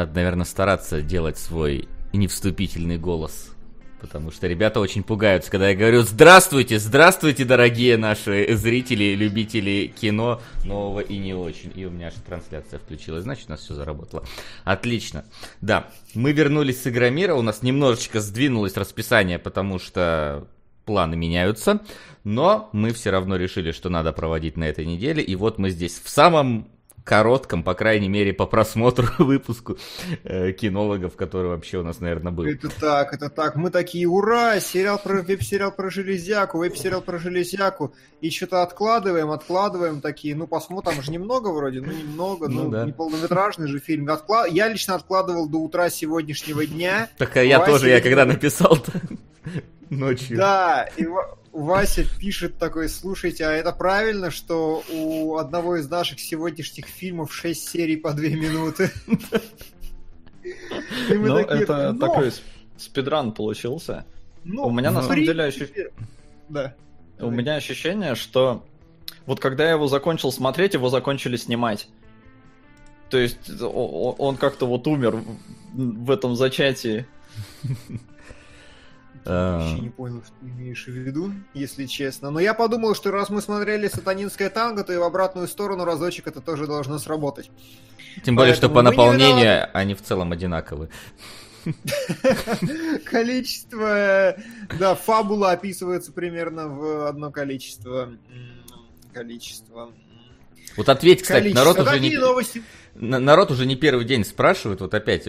надо, наверное, стараться делать свой невступительный голос. Потому что ребята очень пугаются, когда я говорю «Здравствуйте, здравствуйте, дорогие наши зрители, любители кино нового и не очень». И у меня аж трансляция включилась, значит, у нас все заработало. Отлично. Да, мы вернулись с Игромира, у нас немножечко сдвинулось расписание, потому что планы меняются, но мы все равно решили, что надо проводить на этой неделе, и вот мы здесь в самом коротком, по крайней мере, по просмотру выпуску э, кинологов, который вообще у нас, наверное, был. Это так, это так. Мы такие, ура, сериал про веб-сериал про железяку, веб-сериал про железяку. И что-то откладываем, откладываем такие, ну посмотрим, там же немного вроде, ну немного, ну, ну да. не полнометражный же фильм. Откла... Я лично откладывал до утра сегодняшнего дня. Так а я тоже, я когда написал-то ночью. Да, и Вася пишет такой, слушайте, а это правильно, что у одного из наших сегодняшних фильмов 6 серий по 2 минуты? Ну, это такой спидран получился. Ну, у меня на самом деле ощущение... Да. У меня ощущение, что вот когда я его закончил смотреть, его закончили снимать. То есть он как-то вот умер в этом зачатии. Вообще не понял, что ты имеешь в виду, если честно. Но я подумал, что раз мы смотрели сатанинское танго, то и в обратную сторону разочек это тоже должно сработать. Тем более, что по наполнению они в целом одинаковы. Количество, да, фабула описывается примерно в одно количество. Количество. Вот ответь, кстати, народ уже не... Новости? Народ уже не первый день спрашивает, вот опять,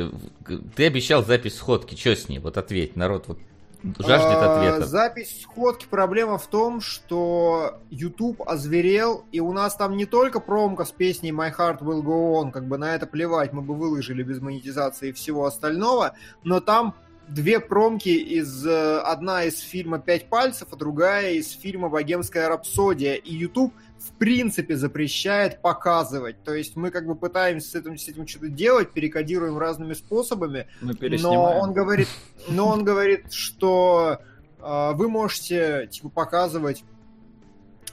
ты обещал запись сходки, что с ней? Вот ответь, народ вот Жаждет а, ответа. Запись сходки. Проблема в том, что YouTube озверел, и у нас там не только промка с песней My Heart Will Go On, как бы на это плевать, мы бы выложили без монетизации и всего остального, но там две промки из э, одна из фильма «Пять пальцев», а другая из фильма «Богемская рапсодия». И YouTube в принципе запрещает показывать. То есть мы как бы пытаемся с этим, с этим что-то делать, перекодируем разными способами. но он говорит, но он говорит, что э, вы можете типа показывать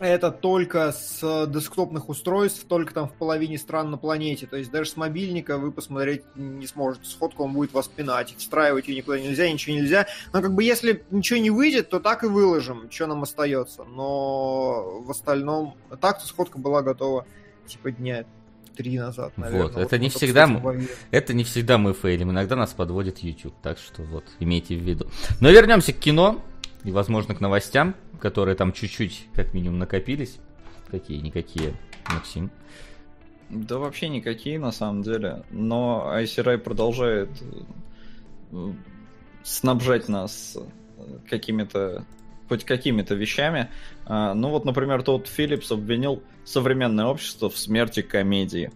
это только с десктопных устройств, только там в половине стран на планете. То есть даже с мобильника вы посмотреть не сможете. Сходку он будет вас пинать. Встраивать ее никуда нельзя, ничего нельзя. Но как бы если ничего не выйдет, то так и выложим, что нам остается. Но в остальном... Так-то сходка была готова типа дня три назад, наверное. Вот, это вот, не всегда мы, это не всегда мы фейлим, иногда нас подводит YouTube, так что вот, имейте в виду. Но вернемся к кино и, возможно, к новостям которые там чуть-чуть, как минимум, накопились. Какие-никакие, Максим? Да вообще никакие, на самом деле. Но ICRI продолжает э, снабжать нас э, какими-то хоть какими-то вещами. А, ну вот, например, тот Филлипс обвинил современное общество в смерти комедии.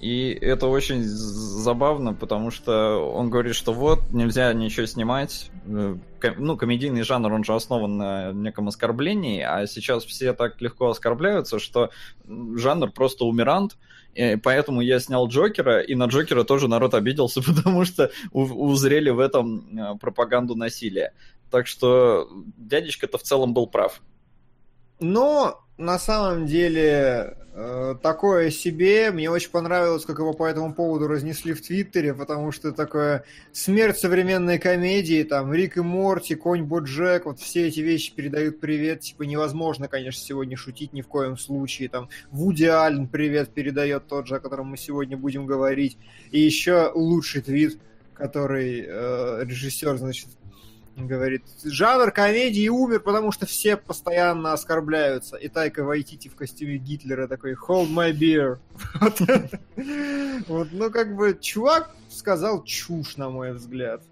И это очень забавно, потому что он говорит, что вот, нельзя ничего снимать. Э, ну, комедийный жанр, он же основан на неком оскорблении, а сейчас все так легко оскорбляются, что жанр просто умирант. И поэтому я снял Джокера, и на Джокера тоже народ обиделся, потому что узрели в этом э, пропаганду насилия. Так что дядечка-то в целом был прав. Но на самом деле э, такое себе. Мне очень понравилось, как его по этому поводу разнесли в Твиттере, потому что такое смерть современной комедии, там Рик и Морти, Конь Боджек, вот все эти вещи передают привет. Типа невозможно, конечно, сегодня шутить ни в коем случае. Там Вуди Аллен привет передает тот же, о котором мы сегодня будем говорить. И еще лучший твит, который э, режиссер, значит, говорит, жанр комедии умер, потому что все постоянно оскорбляются. И Тайка Вайтити в костюме Гитлера такой «Hold my beer». Вот, ну, как бы, чувак сказал чушь, на мой взгляд.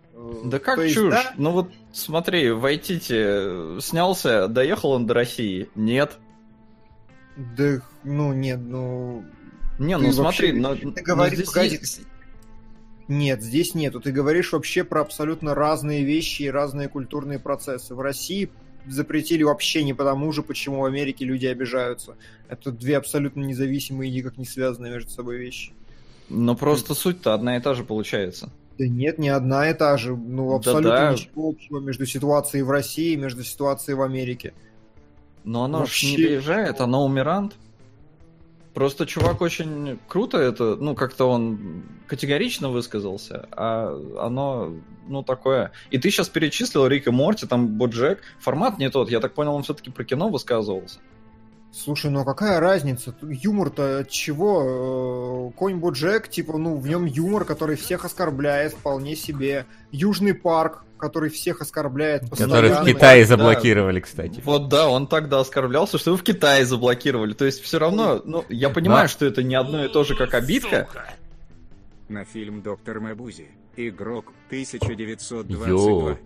Да как есть, чушь? Да? Ну вот смотри, Вайтити снялся, доехал он до России? Нет. Да, ну нет, ну... Не, ну смотри, но, ты говоришь, здесь, нет, здесь нету. Ты говоришь вообще про абсолютно разные вещи и разные культурные процессы. В России запретили вообще не потому же, почему в Америке люди обижаются. Это две абсолютно независимые и никак не связанные между собой вещи. Но просто mm. суть-то одна и та же получается. Да нет, не одна и та же. Ну, абсолютно да, да. ничего общего между ситуацией в России и между ситуацией в Америке. Но оно Вообще... же не приезжает, оно умирант. Просто чувак очень круто это, ну, как-то он категорично высказался, а оно, ну, такое. И ты сейчас перечислил Рик и Морти, там Боджек. Формат не тот, я так понял, он все-таки про кино высказывался. Слушай, ну а какая разница? Юмор-то от чего? Э, Конь Боджек, типа, ну, в нем юмор, который всех оскорбляет вполне себе. Южный парк, который всех оскорбляет. Который в Китае заблокировали, да. кстати. Вот да, он тогда оскорблялся, что вы в Китае заблокировали. То есть все равно, ну, я понимаю, да. что это не одно и то же, как обидка. На фильм «Доктор Мэбузи». Игрок 1922. Йо.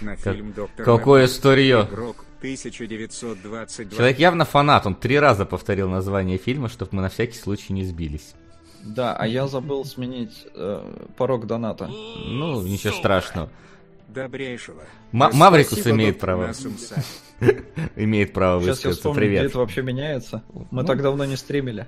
На фильм «Доктор Какое Мэбузи». старье. Игрок 1922. Человек явно фанат, он три раза повторил название фильма, чтобы мы на всякий случай не сбились. Да, а я забыл сменить э, порог доната. Ну, ничего страшного добрейшего. М- Маврикус имеет право. имеет право Сейчас высказаться. Вспомню, Привет. это вообще меняется. Мы ну, так давно не стримили.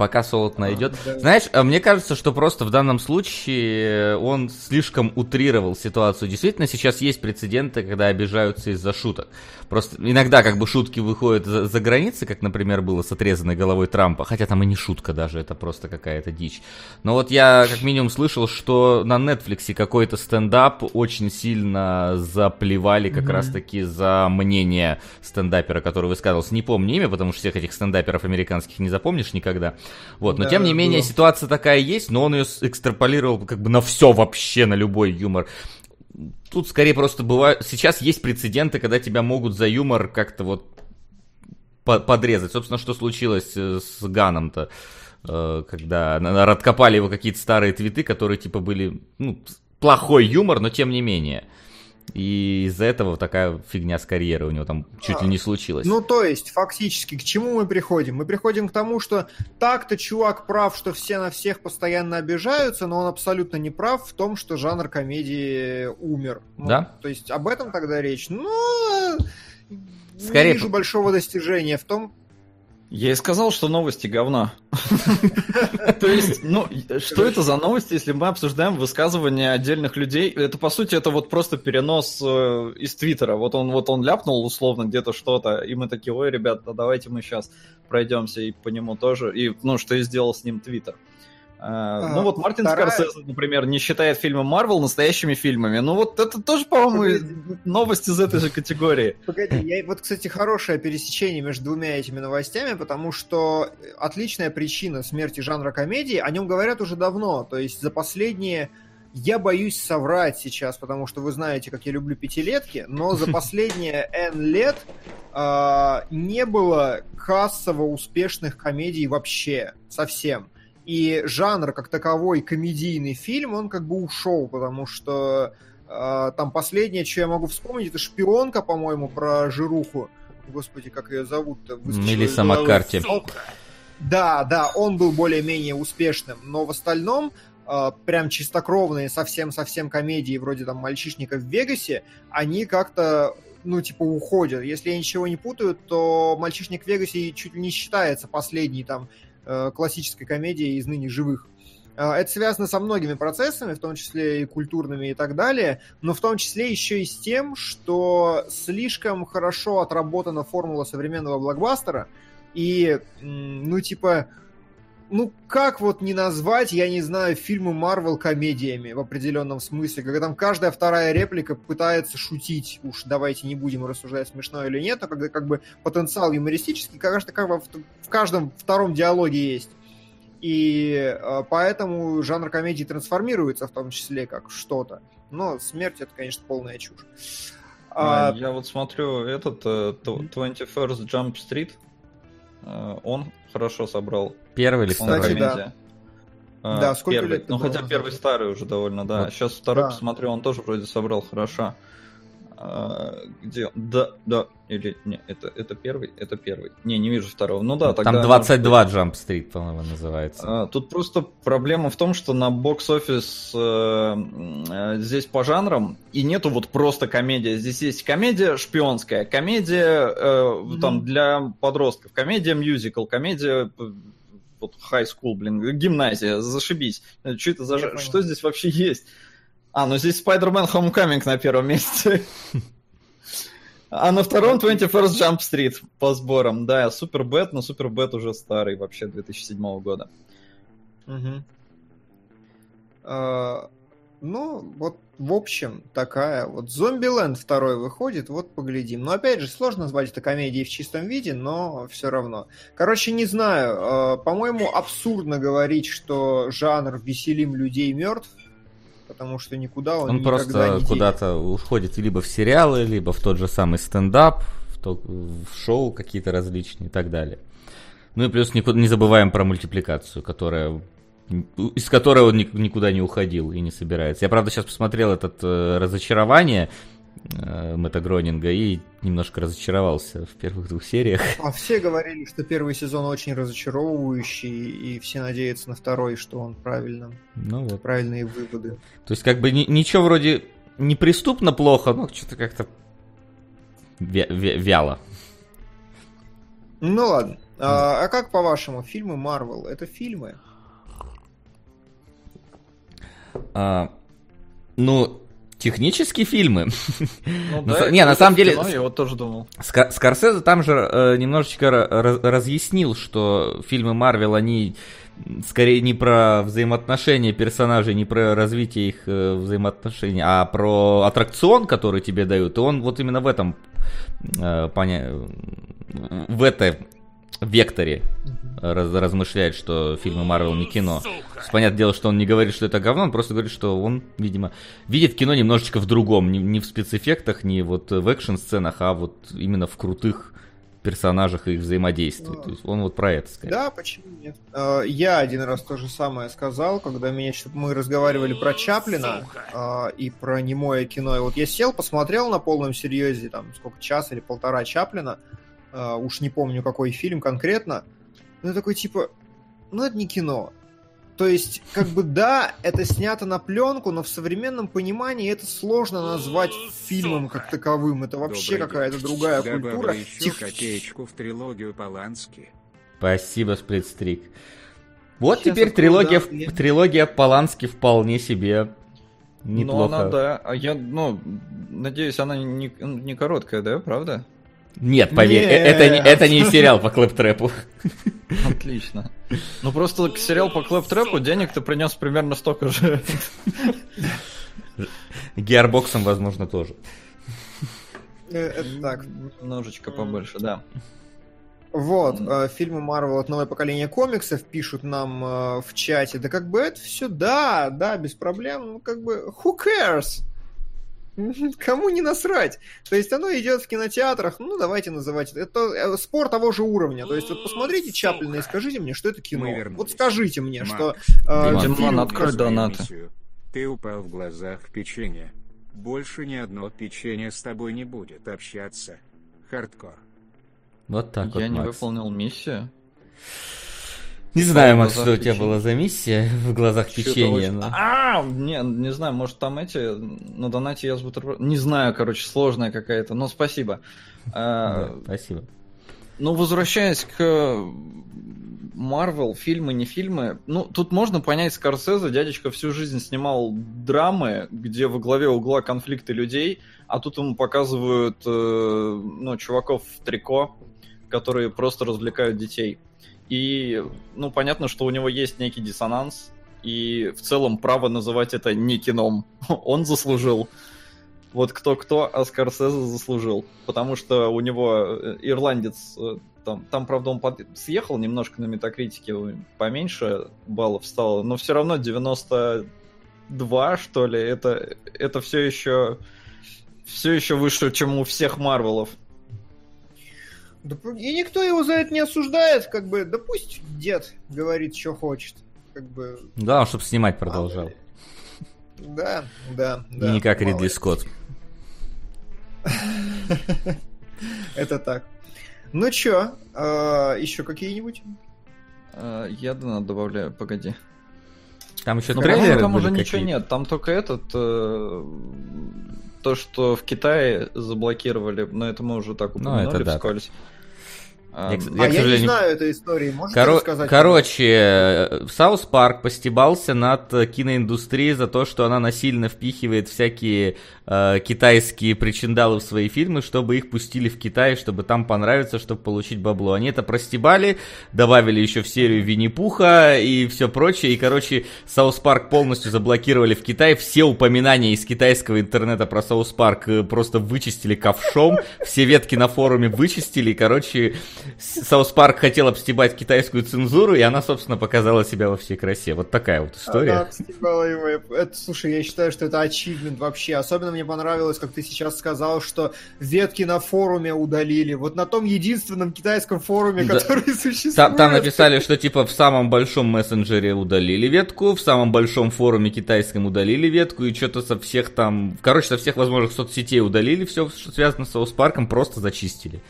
Пока Солод найдет. А, да. Знаешь, мне кажется, что просто в данном случае он слишком утрировал ситуацию. Действительно, сейчас есть прецеденты, когда обижаются из-за шуток. Просто иногда как бы шутки выходят за, за границы, как, например, было с отрезанной головой Трампа, хотя там и не шутка даже, это просто какая-то дичь. Но вот я как минимум слышал, что на Netflix какой-то стендап очень сильно заплевали как mm-hmm. раз-таки за мнение стендапера, который высказывался. Не помню имя, потому что всех этих стендаперов американских не запомнишь никогда. Вот, но да, тем не менее было. ситуация такая есть, но он ее экстраполировал как бы на все вообще, на любой юмор. Тут скорее просто бывает... Сейчас есть прецеденты, когда тебя могут за юмор как-то вот подрезать. Собственно, что случилось э, с Ганом-то, э, когда откопали его какие-то старые твиты, которые типа были, ну, плохой юмор, но тем не менее. И из-за этого такая фигня с карьерой у него там чуть а, ли не случилась. Ну, то есть, фактически, к чему мы приходим? Мы приходим к тому, что так-то чувак прав, что все на всех постоянно обижаются, но он абсолютно не прав в том, что жанр комедии умер. Ну, да? То есть, об этом тогда речь. Ну, Скорее... не вижу большого достижения в том, я и сказал, что новости говно. То есть, ну, что это за новости, если мы обсуждаем высказывания отдельных людей? Это, по сути, это вот просто перенос э, из Твиттера. Вот он, вот он ляпнул условно где-то что-то, и мы такие, ой, ребята, давайте мы сейчас пройдемся и по нему тоже. И, ну, что и сделал с ним Твиттер. А, ну вот Мартин вторая... Скорсезе, например, не считает фильмы Марвел настоящими фильмами. Ну вот это тоже, по-моему, новость из этой же категории. Погоди, я, вот, кстати, хорошее пересечение между двумя этими новостями, потому что отличная причина смерти жанра комедии, о нем говорят уже давно. То есть за последние я боюсь соврать сейчас, потому что вы знаете, как я люблю пятилетки, но за последние N лет э, не было кассово успешных комедий вообще, совсем и жанр как таковой комедийный фильм, он как бы ушел, потому что э, там последнее, что я могу вспомнить, это «Шпионка», по-моему, про жируху. Господи, как ее зовут-то? Мелисса Маккарти. Да, да, он был более-менее успешным, но в остальном э, прям чистокровные совсем-совсем комедии вроде там «Мальчишника в Вегасе», они как-то ну, типа, уходят. Если я ничего не путаю, то «Мальчишник в Вегасе» чуть ли не считается последней там классической комедии из ныне живых. Э, это связано со многими процессами, в том числе и культурными и так далее, но в том числе еще и с тем, что слишком хорошо отработана формула современного блокбастера, и, ну, типа, ну, как вот не назвать, я не знаю, фильмы Марвел комедиями в определенном смысле, когда там каждая вторая реплика пытается шутить, уж давайте не будем рассуждать, смешно или нет, но когда как бы потенциал юмористический, кажется, как бы в каждом втором диалоге есть. И э, поэтому жанр комедии трансформируется в том числе как что-то. Но смерть это, конечно, полная чушь. А... Я вот смотрю этот uh, 21st Jump Street, uh, он хорошо собрал. Первый или второй? Кстати, да. А, да, сколько первый. лет? Ну, хотя первый старый уже довольно, да. Вот. Сейчас второй да. посмотрю, он тоже вроде собрал хорошо. А, где? Да, да. Или не, это, это первый? Это первый. Не, не вижу второго. Ну да, тогда... Там 22 может... Jump Street, по-моему, называется. А, тут просто проблема в том, что на бокс-офис э, э, здесь по жанрам и нету вот просто комедия. Здесь есть комедия шпионская, комедия э, mm-hmm. там для подростков, комедия мюзикл, комедия вот high school, блин, гимназия, зашибись. Что это за... Что здесь вообще есть? А, ну здесь Spider-Man Homecoming на первом месте. А на втором 21st Jump Street по сборам. Да, Bad, но Bad уже старый, вообще 2007 года. Мгм. А, Ну, вот, в общем, такая вот. Zombieland второй выходит, вот поглядим. Но опять же, сложно назвать это комедией в чистом виде, но все равно. Короче, не знаю. а, По-моему, абсурдно говорить, что жанр «Веселим людей» мертв, потому что никуда он, Он никогда просто не куда-то уходит либо в сериалы, либо в тот же самый стендап, в, то- в шоу какие-то различные и так далее. Ну и плюс никуда, не забываем про мультипликацию, которая из которой он ник- никуда не уходил и не собирается. Я, правда, сейчас посмотрел этот э, разочарование Мэтта Гронинга и немножко разочаровался в первых двух сериях. А все говорили, что первый сезон очень разочаровывающий, и все надеются на второй, что он правильно, Ну вот. правильные выводы. То есть, как бы ни- ничего вроде неприступно плохо, но что-то как-то вя- вя- вяло. Ну ладно. А, а как по-вашему, фильмы Марвел это фильмы? А, ну, технически фильмы. Ну, да, не, на самом деле, кино, Я вот тоже думал. Ска- Скорсезе там же э, немножечко ра- раз- разъяснил, что фильмы Марвел, они скорее не про взаимоотношения персонажей, не про развитие их э, взаимоотношений, а про аттракцион, который тебе дают. И он вот именно в этом э, поня- в этой векторе раз- размышляет, что фильмы Марвел не кино. Понятное дело, что он не говорит, что это говно, он просто говорит, что он, видимо, видит кино немножечко в другом, не, не в спецэффектах, не вот в экшн-сценах, а вот именно в крутых персонажах и их взаимодействии. То есть он вот про это скорее. Да, почему нет? А, Я один раз то же самое сказал, когда меня что мы разговаривали про Чаплина а, и про немое кино. И вот я сел, посмотрел на полном серьезе, там, сколько, час или полтора Чаплина, а, уж не помню, какой фильм конкретно, но я такой, типа, ну это не кино. То есть, как бы, да, это снято на пленку, но в современном понимании это сложно назвать фильмом как таковым. Это вообще какая-то другая Добавлю культура. еще Тихо. копеечку в трилогию Полански. Спасибо, Сплитстрик. Вот Сейчас теперь трилогия, да, трилогия Полански вполне себе неплохо. Ну, она, да. А я, ну, надеюсь, она не, не короткая, да, правда? Нет, поверь, Нет. э- это, не, это не сериал по клэп-трэпу. Отлично. Ну, просто сериал по клэп-трэпу денег ты принес примерно столько же. Геарбоксом, возможно, тоже. Э, Это так. Немножечко побольше, да. Вот, э, фильмы Марвел от новое поколение комиксов пишут нам э, в чате. Да как бы это все, да, да, без проблем. Ну, как бы, who cares? Кому не насрать? То есть оно идет в кинотеатрах, ну давайте называть это. Это э, спор того же уровня. То есть вот посмотрите Чаплина и скажите мне, что это кино. Вот скажите мне, что... э, Диман, открой донаты. Ты упал в глазах в печенье. Больше ни одно печенье с тобой не будет общаться. Хардкор. Вот так вот, Я не Макс. выполнил миссию. Не знаю, Макс, что у тебя была за миссия в глазах печенья. но- А, не, не знаю, может там эти на донате я с бутерброд- Не знаю, короче, сложная какая-то, но спасибо. А, спасибо. Ну, возвращаясь к Марвел, фильмы, не фильмы, ну, тут можно понять Скорсезе, дядечка всю жизнь снимал драмы, где во главе угла конфликты людей, а тут ему показывают, э, ну, чуваков в трико, которые просто развлекают детей. И, ну, понятно, что у него есть некий диссонанс, и в целом право называть это не кином он заслужил. Вот кто-кто, а Скорсезе заслужил. Потому что у него э, ирландец, э, там, там правда, он под- съехал немножко на метакритике, поменьше баллов стало, но все равно 92, что ли, это, это все еще все еще выше, чем у всех Марвелов. Да и никто его за это не осуждает, как бы, да пусть дед говорит, что хочет. Как бы, Главное, чтобы снимать продолжал. да, да, И да. не как Ридли. Скотт. Это так. Ну чё, а, еще какие-нибудь? Э, Я донат добавляю, погоди. Там еще Ну, трейлеры там уже ничего нет. Там только этот... То, что в Китае заблокировали, но это мы уже так Ну, упомянули это да. вскользь. Я, Эм, я, а я не знаю этой истории. Можете Коро- рассказать? Короче, э, South Park постебался над э, киноиндустрией за то, что она насильно впихивает всякие э, китайские причиндалы в свои фильмы, чтобы их пустили в Китай, чтобы там понравиться, чтобы получить бабло. Они это простебали, добавили еще в серию Винни-Пуха и все прочее. И, короче, South Park полностью заблокировали в Китае. Все упоминания из китайского интернета про South Park э, просто вычистили ковшом. Все ветки на форуме вычистили. И, короче, South Park хотел обстебать китайскую цензуру, и она, собственно, показала себя во всей красе. Вот такая вот история. Она его. Это, слушай, я считаю, что это achievement вообще. Особенно мне понравилось, как ты сейчас сказал, что ветки на форуме удалили. Вот на том единственном китайском форуме, Да. который существует. Там, там написали, что типа в самом большом мессенджере удалили ветку, в самом большом форуме китайском удалили ветку, и что-то со всех там, короче, со всех возможных соцсетей удалили все, что связано с South Park ом, просто зачистили.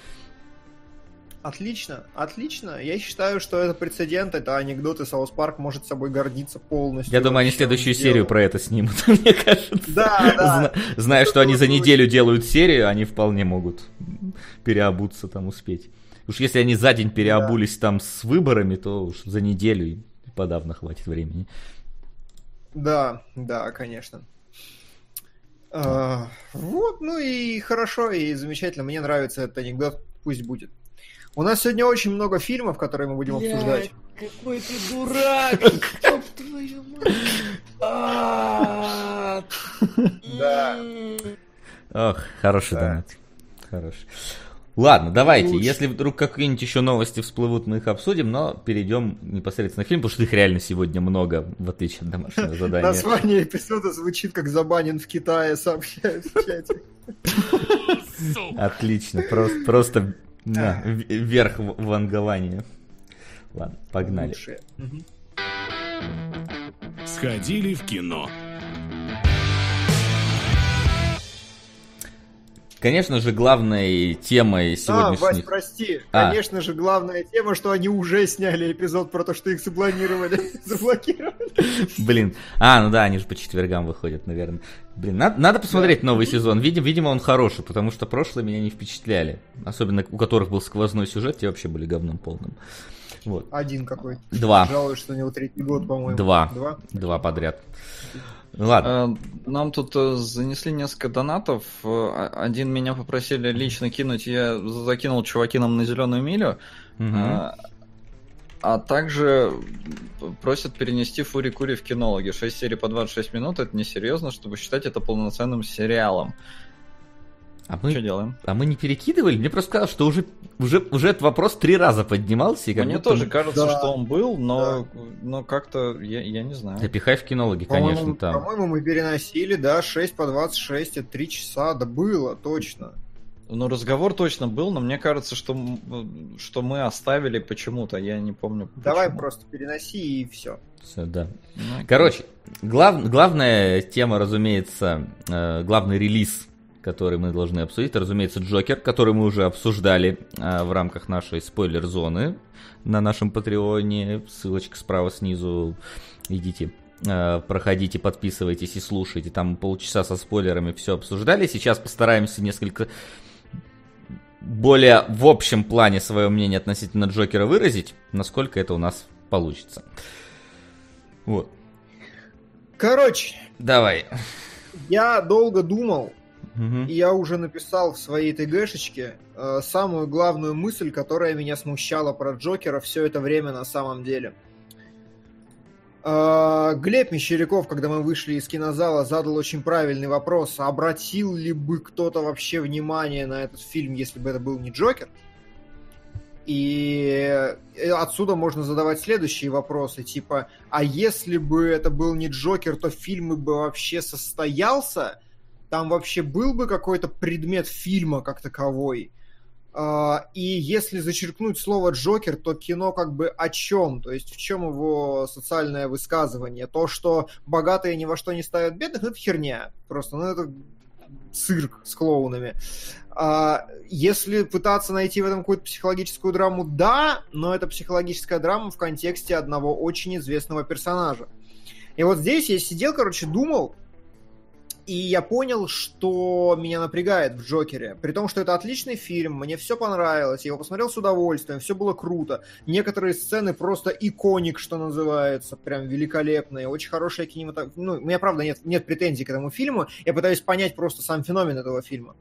Отлично, отлично. Я считаю, что это прецедент, это анекдот, и South Park может собой гордиться полностью. Я думаю, они следующую он серию про это снимут, мне кажется. Да, да. Зна- Зная, что они за неделю делают серию, они вполне могут переобуться там успеть. Уж если они за день переобулись там с выборами, то уж за неделю и подавно хватит времени. Да, да, конечно. А, вот, ну и хорошо, и замечательно. Мне нравится этот анекдот, пусть будет. У нас сегодня очень много фильмов, которые мы будем обсуждать. какой ты дурак! Ёб твою мать! Да. Ох, хороший донат. Хороший. Ладно, давайте, Лучше. если вдруг какие-нибудь еще новости всплывут, мы их обсудим, но перейдем непосредственно к фильму, потому что их реально сегодня много, в отличие от домашнего задания. Название эпизода звучит как «Забанен в Китае», сообщают в чате. Отлично, просто, на, в- вверх в вангование. Ладно, погнали. Сходили в кино. Конечно же, главной темой А, Вась, прости. А. Конечно же, главная тема, что они уже сняли эпизод про то, что их запланировали, заблокировали. Блин. А, ну да, они же по четвергам выходят, наверное. Блин, надо, надо посмотреть новый сезон. Видимо, видимо, он хороший, потому что прошлые меня не впечатляли. Особенно у которых был сквозной сюжет, те вообще были говном полным. Вот. Один какой. Два. Жалуюсь, что у него третий год, по-моему. Два. Два? Два подряд. Ну Ладно. Э, Нам тут э, занесли несколько донатов. Э, Один меня попросили лично кинуть, я закинул чуваки нам на зеленую милю. Мгм. А, а также просят перенести Фури Кури в кинологи. 6 серий по 26 минут это несерьезно, чтобы считать это полноценным сериалом. А Что мы, делаем? а мы не перекидывали? Мне просто сказал, что уже, уже, уже этот вопрос три раза поднимался. И как Мне будто тоже мы- кажется, Да. что он был, но, но как-то я, я не знаю. Запихай в кинологи, По-моему, конечно, там. По-моему, мы переносили, да, 6 по 26, это 3 часа, да было, точно. Ну, разговор точно был, но мне кажется, что, что мы оставили почему-то, я не помню. Давай почему. просто переноси и все. Всё, да. Ну, Короче, глав- главная тема, разумеется, э, главный релиз, который мы должны обсудить, разумеется, Джокер, который мы уже обсуждали э, в рамках нашей спойлер-зоны на нашем Патреоне. Ссылочка справа снизу. Идите, э, проходите, подписывайтесь и слушайте. Там полчаса со спойлерами все обсуждали. Сейчас постараемся несколько более в общем плане свое мнение относительно Джокера выразить, насколько это у нас получится. Вот. Короче, Давай. я долго думал, Мгм. и я уже написал в своей ТГшечке э, самую главную мысль, которая меня смущала про Джокера все это время на самом деле. Э, Глеб Мещеряков, когда мы вышли из кинозала, задал очень правильный вопрос. Обратил ли бы кто-то вообще внимание на этот фильм, если бы это был не Джокер? И отсюда можно задавать следующие вопросы, типа, а если бы это был не Джокер, то фильм бы вообще состоялся? Там вообще был бы какой-то предмет фильма как таковой? А, И если зачеркнуть слово Джокер, то кино как бы о чем? То есть в чем его социальное высказывание? То, что богатые ни во что не ставят бедных, это херня. Просто, ну это цирк с клоунами. А, Если пытаться найти в этом какую-то психологическую драму, да, но это психологическая драма в контексте одного очень известного персонажа. И вот здесь я сидел, короче, думал, И я понял, что меня напрягает в Джокере. При том, что это отличный фильм, мне все понравилось, я его посмотрел с удовольствием, все было круто. Некоторые сцены просто иконик, что называется, прям великолепные, очень хорошая кинематография. Ну, у меня, правда, нет, нет претензий к этому фильму, я пытаюсь понять просто сам феномен этого фильма.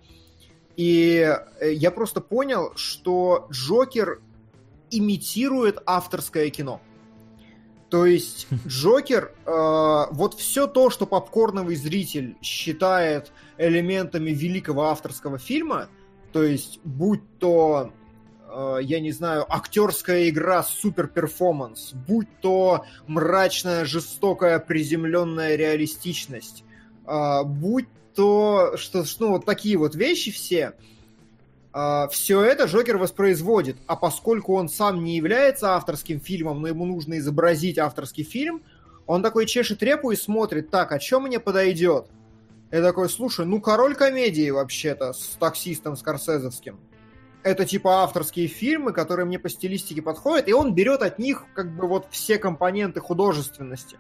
И э, я просто понял, что Джокер имитирует авторское кино. То есть Джокер, э, вот все то, что попкорновый зритель считает элементами великого авторского фильма, то есть будь то, э, я не знаю, актерская игра, супер перформанс, будь то мрачная, жестокая, приземленная реалистичность, э, будь то, что, ну, вот такие вот вещи все, все это Джокер воспроизводит, а поскольку он сам не является авторским фильмом, но ему нужно изобразить авторский фильм, он такой чешет репу и смотрит, так, а что мне подойдет? Я такой, слушай, ну король комедии вообще-то с таксистом Скорсезовским. Это типа авторские фильмы, которые мне по стилистике подходят, и он берет от них как бы вот все компоненты художественности.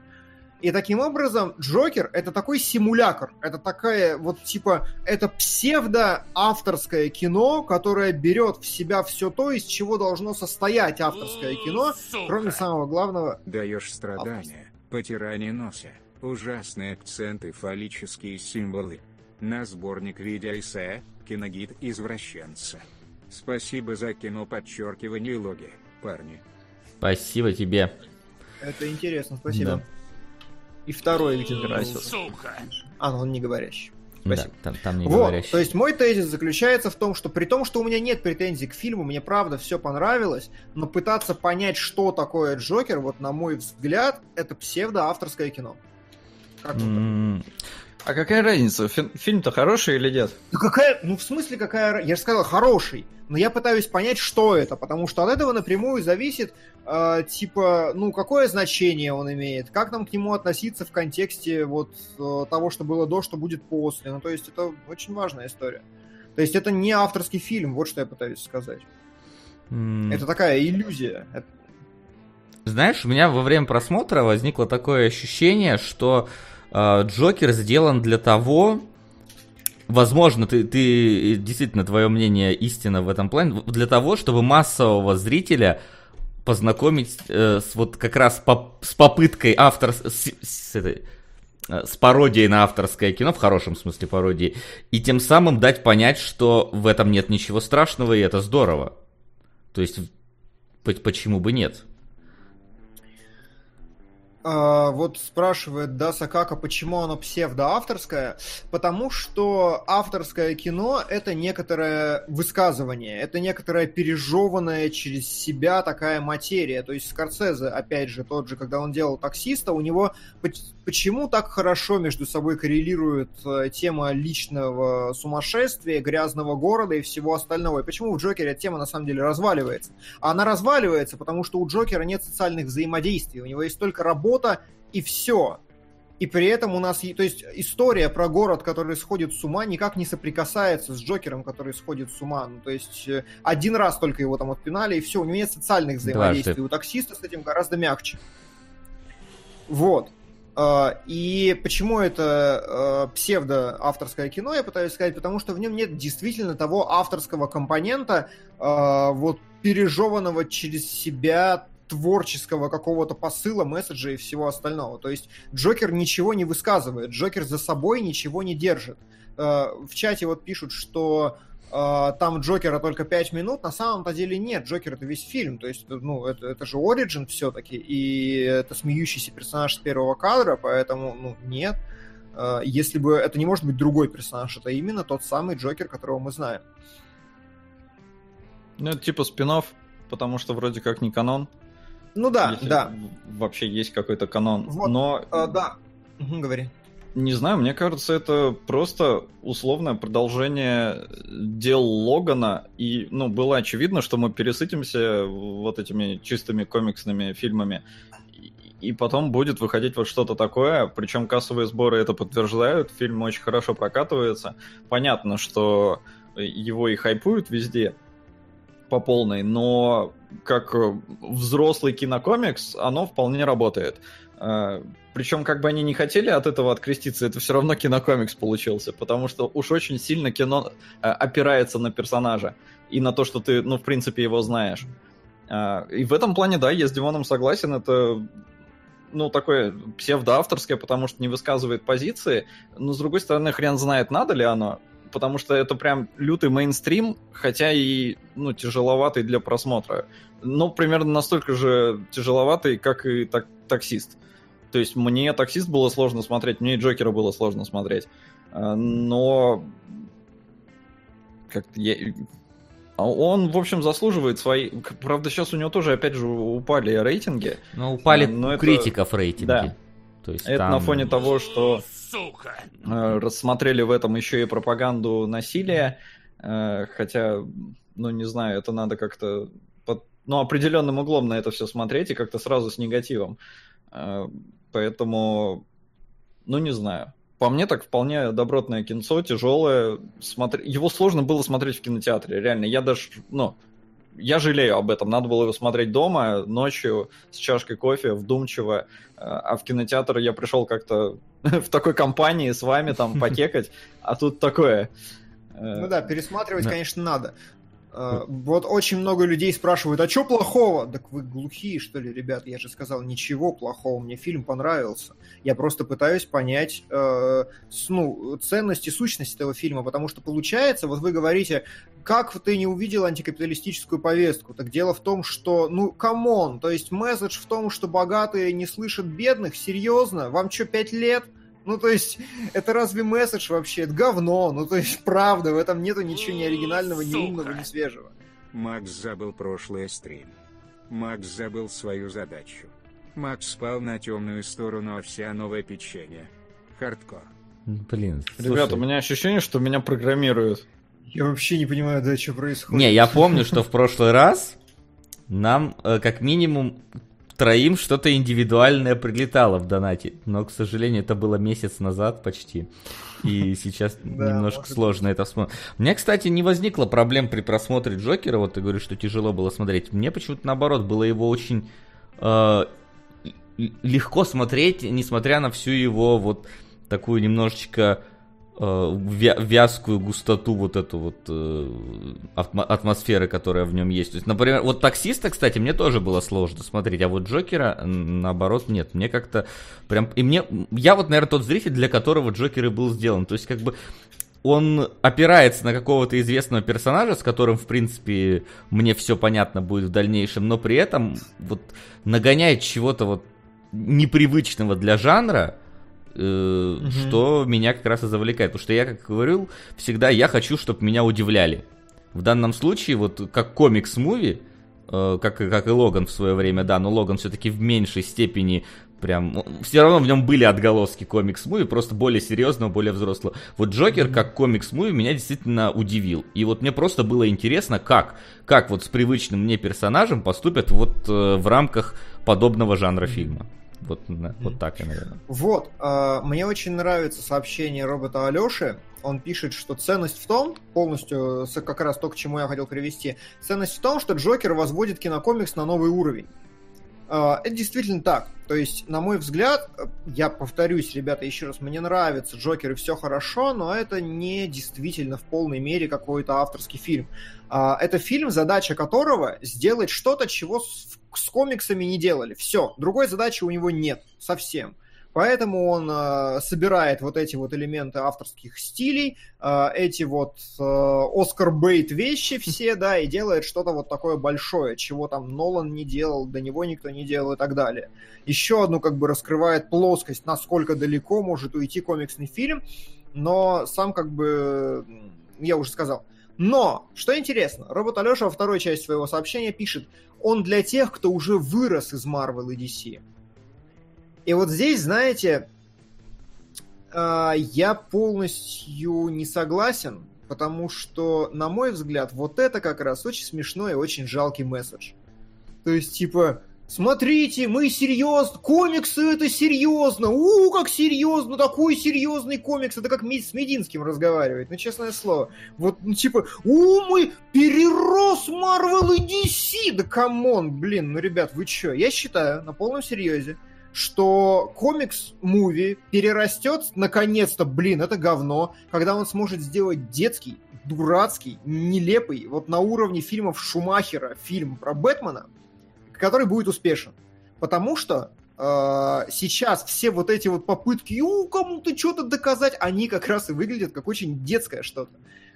И таким образом Джокер это такой симулятор, это такая вот типа, это псевдо-авторское кино, которое берет в себя все то, из чего должно состоять авторское кино, Сука. кроме самого главного. Даешь страдания, потирание носа, ужасные акценты, фаллические символы. На сборник видеоэссе «Киногид извращенца». Спасибо за кино подчеркивание логи, парни. Спасибо тебе. Это интересно, спасибо. Да. И второй где Сука. А, ну он не говорящий. Спасибо. Да, там, там не вот, говорящий. то есть мой тезис заключается в том, что при том, что у меня нет претензий к фильму, мне правда все понравилось, но пытаться понять, что такое Джокер, вот на мой взгляд, это псевдоавторское кино. Как mm. А какая разница, фильм-то хороший или нет? Ну какая, ну в смысле какая, я же сказал хороший, но я пытаюсь понять, что это, потому что от этого напрямую зависит, э, типа, ну какое значение он имеет, как нам к нему относиться в контексте вот э, того, что было до, что будет после, ну то есть это очень важная история. То есть это не авторский фильм, вот что я пытаюсь сказать. Mm. Это такая иллюзия. Знаешь, у меня во время просмотра возникло такое ощущение, что Джокер сделан для того, возможно, ты, ты действительно твое мнение истина в этом плане, для того, чтобы массового зрителя познакомить э, с вот как раз по, с попыткой автор с, с, этой, э, с пародией на авторское кино, в хорошем смысле пародии, и тем самым дать понять, что в этом нет ничего страшного, и это здорово. То есть, почему бы нет? А, вот спрашивает да Сакака, почему оно псевдоавторское. Потому что авторское кино — это некоторое высказывание, это некоторая пережеванная через себя такая материя. То есть Скорсезе, опять же, тот же, когда он делал «Таксиста», у него почему так хорошо между собой коррелирует э, тема личного сумасшествия, грязного города и всего остального. И почему в Джокере эта тема на самом деле разваливается? А она разваливается, потому что у Джокера нет социальных взаимодействий, у него есть только работа и все. И при этом у нас, то есть история про город, который сходит с ума, никак не соприкасается с Джокером, который сходит с ума. Ну, то есть э, один раз только его там отпинали, и все, у него нет социальных взаимодействий. Дважды. У таксиста с этим гораздо мягче. Вот. А, и почему это э, псевдо-авторское кино, я пытаюсь сказать, потому что в нем нет действительно того авторского компонента, э, вот пережеванного через себя творческого какого-то посыла, месседжа и всего остального. То есть Джокер ничего не высказывает, Джокер за собой ничего не держит. В чате вот пишут, что там Джокера только 5 минут, на самом-то деле нет, Джокер это весь фильм, то есть, ну, это, это же Origin все-таки, и это смеющийся персонаж с первого кадра, поэтому, ну, нет. Э, если бы это не может быть другой персонаж, это именно тот самый Джокер, которого мы знаем. Ну, это типа спин потому что вроде как не канон. Ну да, Если да. Вообще есть какой-то канон. Вот, Но... А, да, угу, говори. Не знаю, мне кажется, это просто условное продолжение дел Логана. И, ну, было очевидно, что мы пересытимся вот этими чистыми комиксными фильмами. И потом будет выходить вот что-то такое, причем кассовые сборы это подтверждают, фильм очень хорошо прокатывается. Понятно, что его и хайпуют везде, по полной, но как взрослый кинокомикс оно вполне работает. Причем, как бы они не хотели от этого откреститься, это все равно кинокомикс получился, потому что уж очень сильно кино а, опирается на персонажа и на то, что ты, ну, в принципе, его знаешь. А, и в этом плане, да, я с Димоном согласен, это ну, такое псевдоавторское, потому что не высказывает позиции, но, с другой стороны, хрен знает, надо ли оно, потому что это прям лютый мейнстрим, хотя и, ну, тяжеловатый для просмотра. Ну, примерно настолько же тяжеловатый, как и так, таксист. То есть мне таксист было сложно смотреть, мне и Джокера было сложно смотреть. А, но как-то я, а он, в общем, заслуживает свои... Правда, сейчас у него тоже, опять же, упали рейтинги. Ну, упали но критиков это... рейтинги. Да. То есть это там... на фоне того, что Сука. Рассмотрели в этом еще и пропаганду насилия. Хотя, ну, не знаю, это надо как-то под ну, определенным углом на это все смотреть и как-то сразу с негативом. Э, поэтому, ну, не знаю по мне так вполне добротное кинцо, тяжелое. Смотр... Его сложно было смотреть в кинотеатре, реально. Я даже, ну, я жалею об этом. Надо было его смотреть дома, ночью, с чашкой кофе, вдумчиво. А в кинотеатр я пришел как-то в такой компании с вами там покекать, а тут такое. Ну да, пересматривать, конечно, надо. Uh, вот очень много людей спрашивают, а что плохого? Так вы глухие, что ли, ребят? Я же сказал, ничего плохого, мне фильм понравился. Я просто пытаюсь понять э, ну, ценность и сущность этого фильма, потому что получается, вот вы говорите, как ты не увидел антикапиталистическую повестку? Так дело в том, что, ну, come on, то есть месседж в том, что богатые не слышат бедных, серьезно? Вам что, пять лет? Ну, то есть, это разве месседж вообще? Это говно. Ну, то есть, правда, в этом нету ничего ни оригинального, ни умного, ни свежего. Макс забыл прошлый стрим. Макс забыл свою задачу. Макс спал на темную сторону, а вся новое печенье. Хардкор. Блин, слушай. Ребята, у меня ощущение, что меня программируют. Я вообще не понимаю, да, что происходит. Не, я помню, что в прошлый раз нам э, как минимум троим что-то индивидуальное прилетало в донате. Но, к сожалению, это было месяц назад почти. И сейчас немножко сложно это вспомнить. У меня, кстати, не возникло проблем при просмотре Джокера. Вот ты говоришь, что тяжело было смотреть. Мне почему-то наоборот было его очень э, легко смотреть, несмотря на всю его вот такую немножечко вязкую густоту вот эту вот э, атмосферы, которая в нем есть. То есть, например, вот таксиста, кстати, мне тоже было сложно смотреть, а вот Джокера, наоборот, нет. Мне как-то прям... И мне... Я вот, наверное, тот зритель, для которого Джокер и был сделан. То есть, как бы он опирается на какого-то известного персонажа, с которым, в принципе, мне все понятно будет в дальнейшем, но при этом вот нагоняет чего-то вот непривычного для жанра, угу. что меня как раз и завлекает. Потому что я, как говорил, всегда я хочу, чтобы меня удивляли. В данном случае, вот как комикс-муви, э, как, как и Логан в свое время, да, но Логан все-таки в меньшей степени прям... Ну, все равно в нем были отголоски комикс-муви, просто более серьезного, более взрослого. Вот Джокер как комикс-муви меня действительно удивил. И вот мне просто было интересно, как, как вот с привычным мне персонажем поступят вот э, в рамках подобного жанра фильма. Вот, вот так я, наверное. Вот, э, мне очень нравится сообщение робота Алёши. Он пишет, что ценность в том, полностью как раз то, к чему я хотел привести, ценность в том, что Джокер возводит кинокомикс на новый уровень. Э, это действительно так. То есть, на мой взгляд, я повторюсь, ребята, еще раз, мне нравится Джокер и все хорошо, но это не действительно в полной мере какой-то авторский фильм. Э, это фильм, задача которого сделать что-то, чего в с комиксами не делали. Все, другой задачи у него нет совсем. Поэтому он э, собирает вот эти вот элементы авторских стилей, э, эти вот э, Оскар Бейт вещи все, да, и делает что-то вот такое большое, чего там Нолан не делал, до него никто не делал и так далее. Еще одну как бы раскрывает плоскость, насколько далеко может уйти комиксный фильм, но сам как бы, я уже сказал, но, что интересно, робот Алеша во второй части своего сообщения пишет, он для тех, кто уже вырос из Marvel и DC. И вот здесь, знаете, а, я полностью не согласен, потому что, на мой взгляд, вот это как раз очень смешной и очень жалкий месседж. То есть, типа, Смотрите, мы серьезно, комиксы это серьезно, у, как серьезно, такой серьезный комикс, это как с Мединским разговаривать, ну, честное слово. Вот, ну, типа, у, мы перерос Марвел и DC, да come on, блин, ну, ребят, вы чё? Я считаю, на полном серьезе, что комикс-movie перерастет, наконец-то, блин, это говно, когда он сможет сделать детский, дурацкий, нелепый, вот на уровне фильмов Шумахера, фильм про Бэтмена, который будет успешен. Потому что э, сейчас все вот эти вот попытки кому-то что-то доказать, они как раз и выглядят как очень детское что-то.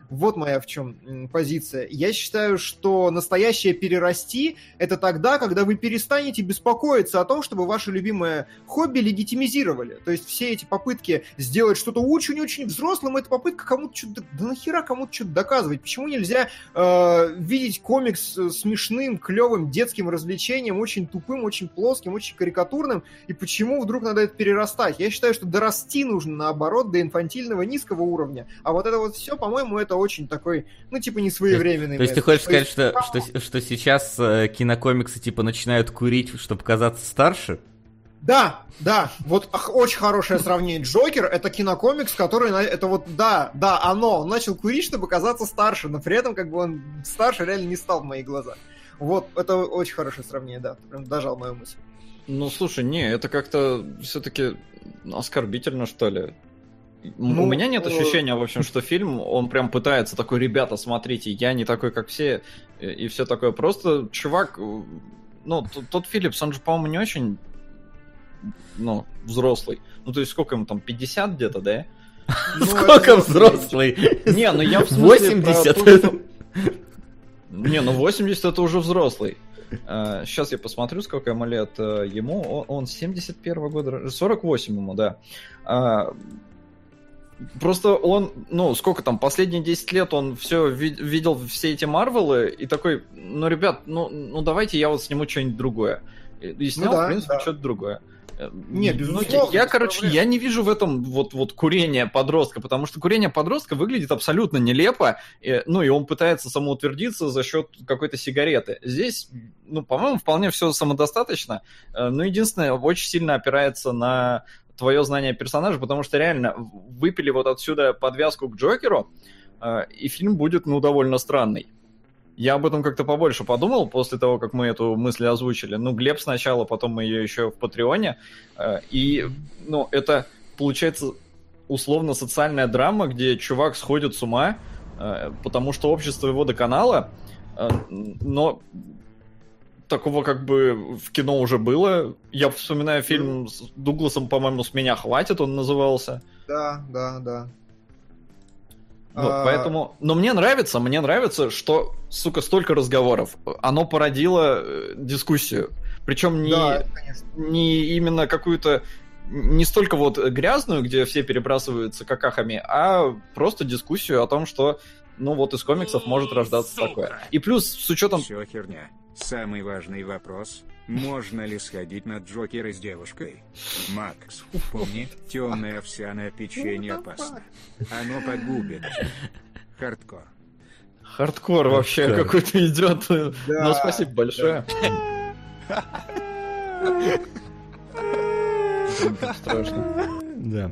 Вот моя в чем позиция. Я считаю, что настоящее перерасти – это тогда, когда вы перестанете беспокоиться о том, чтобы ваше любимое хобби легитимизировали. То есть все эти попытки сделать что-то очень-очень взрослым, это попытка кому-то что-то... Да нахера кому-то что-то доказывать? Почему нельзя э, видеть комикс смешным, клевым, детским развлечением, очень тупым, очень плоским, очень карикатурным? И почему вдруг надо это перерастать? Я считаю, что дорасти нужно, наоборот, до инфантильного низкого уровня. А вот это вот все, по-моему, это очень такой, ну, типа, не своевременный. То есть ты хочешь сказать, что, что, что сейчас э, кинокомиксы, типа, начинают курить, чтобы казаться старше? Да, да, вот очень хорошее сравнение. Джокер это кинокомикс, который, это вот, да, да, оно, он начал курить, чтобы казаться старше, но при этом как бы он старше реально не стал в мои глаза. Вот, это очень хорошее сравнение, да, прям дожал мою мысль. Ну, слушай, не, это как-то все-таки оскорбительно, что ли. Ну, У меня нет э, ощущения, в общем, что фильм, он прям пытается такой, ребята, смотрите, я не такой, как все, и все такое. Просто чувак, э, ну, тот Филлипс, он же, по-моему, не очень, ну, взрослый. Ну, то есть сколько ему там, 50 где-то, да? Ну, сколько взрослый? Не, ну я в смысле 80. Не, ну 80 это уже взрослый. Сейчас я посмотрю, сколько ему лет э, ему. Он 71 года, 48 ему, да. Просто он, ну, сколько там, последние 10 лет он все ви- видел все эти Марвелы и такой, ну, ребят, ну, ну давайте я вот сниму что-нибудь другое. И снял, ну, да, в принципе, да. что-то другое. Э, Нет, ну, я, я короче, проблем. я не вижу в этом вот, вот курение подростка, потому что курение подростка выглядит абсолютно нелепо, и, ну, и он пытается самоутвердиться за счет какой-то сигареты. Здесь, ну, по-моему, вполне все самодостаточно, э, но единственное, очень сильно опирается на твое знание персонажа, потому что реально выпили вот отсюда подвязку к Джокеру, э, и фильм будет, ну, довольно странный. Я об этом как-то побольше подумал после того, как мы эту мысль озвучили. Ну, Глеб сначала, потом мы ее еще в Патреоне. Э, и, ну, это, получается, условно социальная драма, где чувак сходит с ума, э, потому что общество его до канала, но такого как бы в кино уже было. Я вспоминаю фильм с Дугласом, по-моему, «С меня хватит» он назывался. Да, да, да. Ну, а... Поэтому, но мне нравится, мне нравится, что, сука, столько разговоров. Оно породило э, дискуссию. Причем не, да, не именно какую-то не столько вот грязную, где все перебрасываются какахами, а просто дискуссию о том, что ну вот из комиксов может рождаться Сука. такое. И плюс с учетом... Все херня. Самый важный вопрос. Можно ли сходить на Джокера с девушкой? Макс, помни, темное овсяное печенье опасно. Оно погубит. Хардкор. Хардкор вообще какой-то идет. Да. Ну, спасибо большое. Страшно. Да.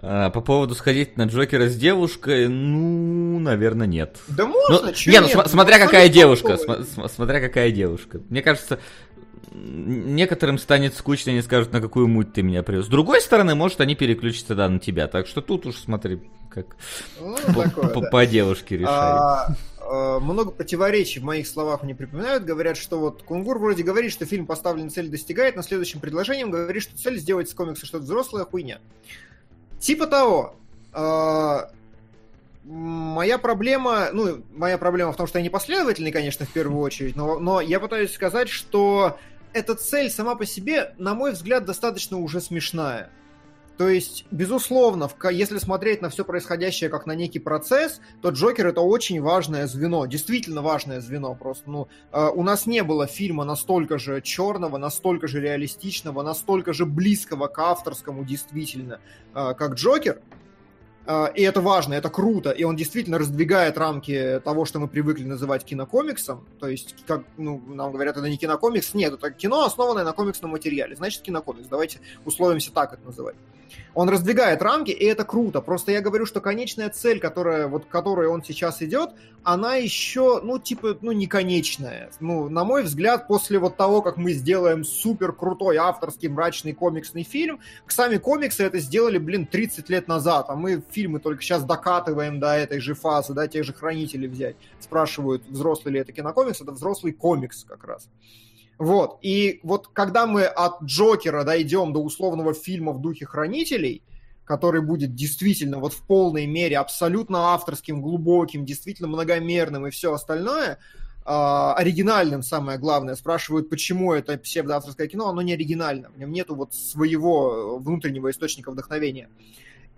А, по поводу сходить на Джокера с девушкой, ну, наверное, нет. Да можно, ну, Не, ну, нет? смотря ну, какая девушка, см- смотря какая девушка. Мне кажется, некоторым станет скучно, они скажут, на какую муть ты меня привез. С другой стороны, может, они переключатся, да, на тебя. Так что тут уж смотри, как ну, по, такое, по, да. по девушке решай. А, много противоречий в моих словах не припоминают. Говорят, что вот Кунгур вроде говорит, что фильм поставлен цель достигает, но следующим предложением говорит, что цель сделать с комикса что-то взрослое хуйня. Типа того. А, моя проблема, ну, моя проблема в том, что я непоследовательный, конечно, в первую очередь, но, но я пытаюсь сказать, что эта цель сама по себе, на мой взгляд, достаточно уже смешная. То есть, безусловно, если смотреть на все происходящее как на некий процесс, то Джокер это очень важное звено, действительно важное звено. Просто, ну, э, у нас не было фильма настолько же черного, настолько же реалистичного, настолько же близкого к авторскому, действительно, э, как Джокер. А, И это важно, это круто, и он действительно раздвигает рамки того, что мы привыкли называть кинокомиксом. То есть, как ну, нам говорят, это не кинокомикс, нет, это кино, основанное на комиксном материале. Значит, кинокомикс. Давайте условимся так это называть. Он раздвигает рамки, и это круто. Просто я говорю, что конечная цель, которая, вот, к которой он сейчас идет, она еще, ну, типа, ну, не конечная. Ну, на мой взгляд, после вот того, как мы сделаем супер крутой авторский мрачный комиксный фильм, сами комиксы это сделали, блин, 30 лет назад, а мы фильмы только сейчас докатываем до этой же фазы, да, тех же хранителей взять. Спрашивают, взрослый ли это кинокомикс, это взрослый комикс как раз. Вот. И вот когда мы от Джокера дойдем до условного фильма в духе Хранителей, который будет действительно вот в полной мере абсолютно авторским, глубоким, действительно многомерным и все остальное, а, оригинальным, самое главное. Спрашивают, почему это псевдоавторское кино, оно не оригинально. В нем нету вот своего внутреннего источника вдохновения.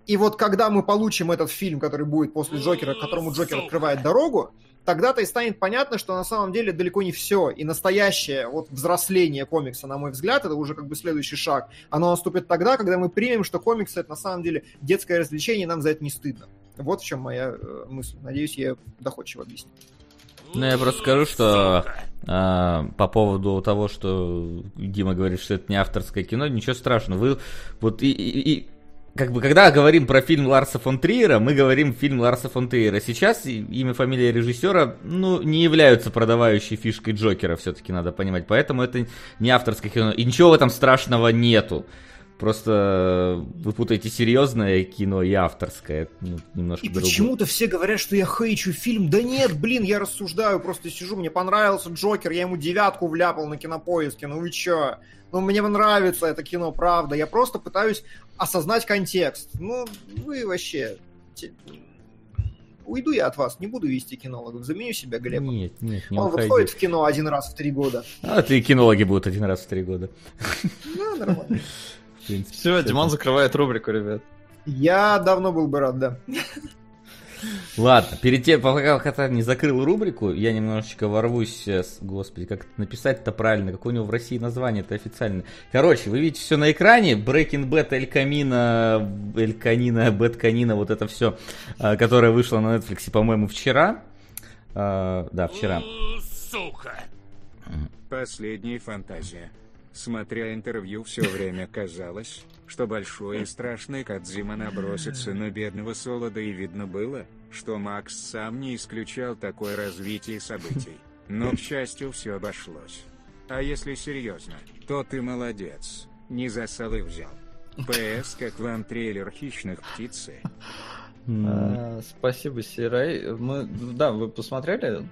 И вот когда мы получим этот фильм, который будет после Джокера, которому Джокер открывает дорогу, тогда-то и станет понятно, что на самом деле далеко не все. И настоящее вот взросление комикса, на мой взгляд, это уже как бы следующий шаг. Оно наступит тогда, когда мы примем, что комиксы это на самом деле детское развлечение, и нам за это не стыдно. Вот в чем моя э, мысль. Надеюсь, я доходчиво объяснил. Ну, я просто скажу, что а, по поводу того, что Дима говорит, что это не авторское кино, ничего страшного. Вы вот и, и, и как бы, когда говорим про фильм Ларса фон Триера, мы говорим фильм Ларса фон Триера. Сейчас имя, фамилия режиссера, ну, не являются продавающей фишкой Джокера, все-таки надо понимать. Поэтому это не авторское кино. И ничего в этом страшного нету. Просто вы путаете серьезное кино и авторское. Ну, немножко И другое. почему-то все говорят, что я хейчу фильм. Да нет, блин, я рассуждаю, просто сижу, мне понравился Джокер, я ему девятку вляпал на кинопоиске, ну вы чё? Ну, мне нравится это кино, правда. Я просто пытаюсь осознать контекст. Ну, вы вообще... Уйду я от вас, не буду вести кинологов, заменю себя Глебом. Нет, нет, не Он уходи. выходит в кино один раз в три года. А, ты кинологи будут один раз в три года. Ну, нормально. Принципе, Все, всё Диман закрывает рубрику, ребят. Я давно был бы рад, да. Ладно, перед тем, пока Катар не закрыл рубрику, я немножечко ворвусь, э, господи, как это написать-то правильно, какое у него в России название это официально. Короче, вы видите все на экране, Breaking Bad, Эль Камина, Эль Канина, Бэт Канина, вот это все, которое вышло на Netflix, по-моему, вчера. А, Да, вчера. Сука. Последняя фантазия. Смотря интервью, все время казалось, что большой и страшный Кадзима набросится на бедного Солода, и видно было, что Макс сам не исключал такое развитие событий. Но, к счастью, все обошлось. А если серьезно, то ты молодец. Не засал и взял. ПС, как вам трейлер «Хищных птицы»? А, Спасибо, Сирай. Мы, да, вы посмотрели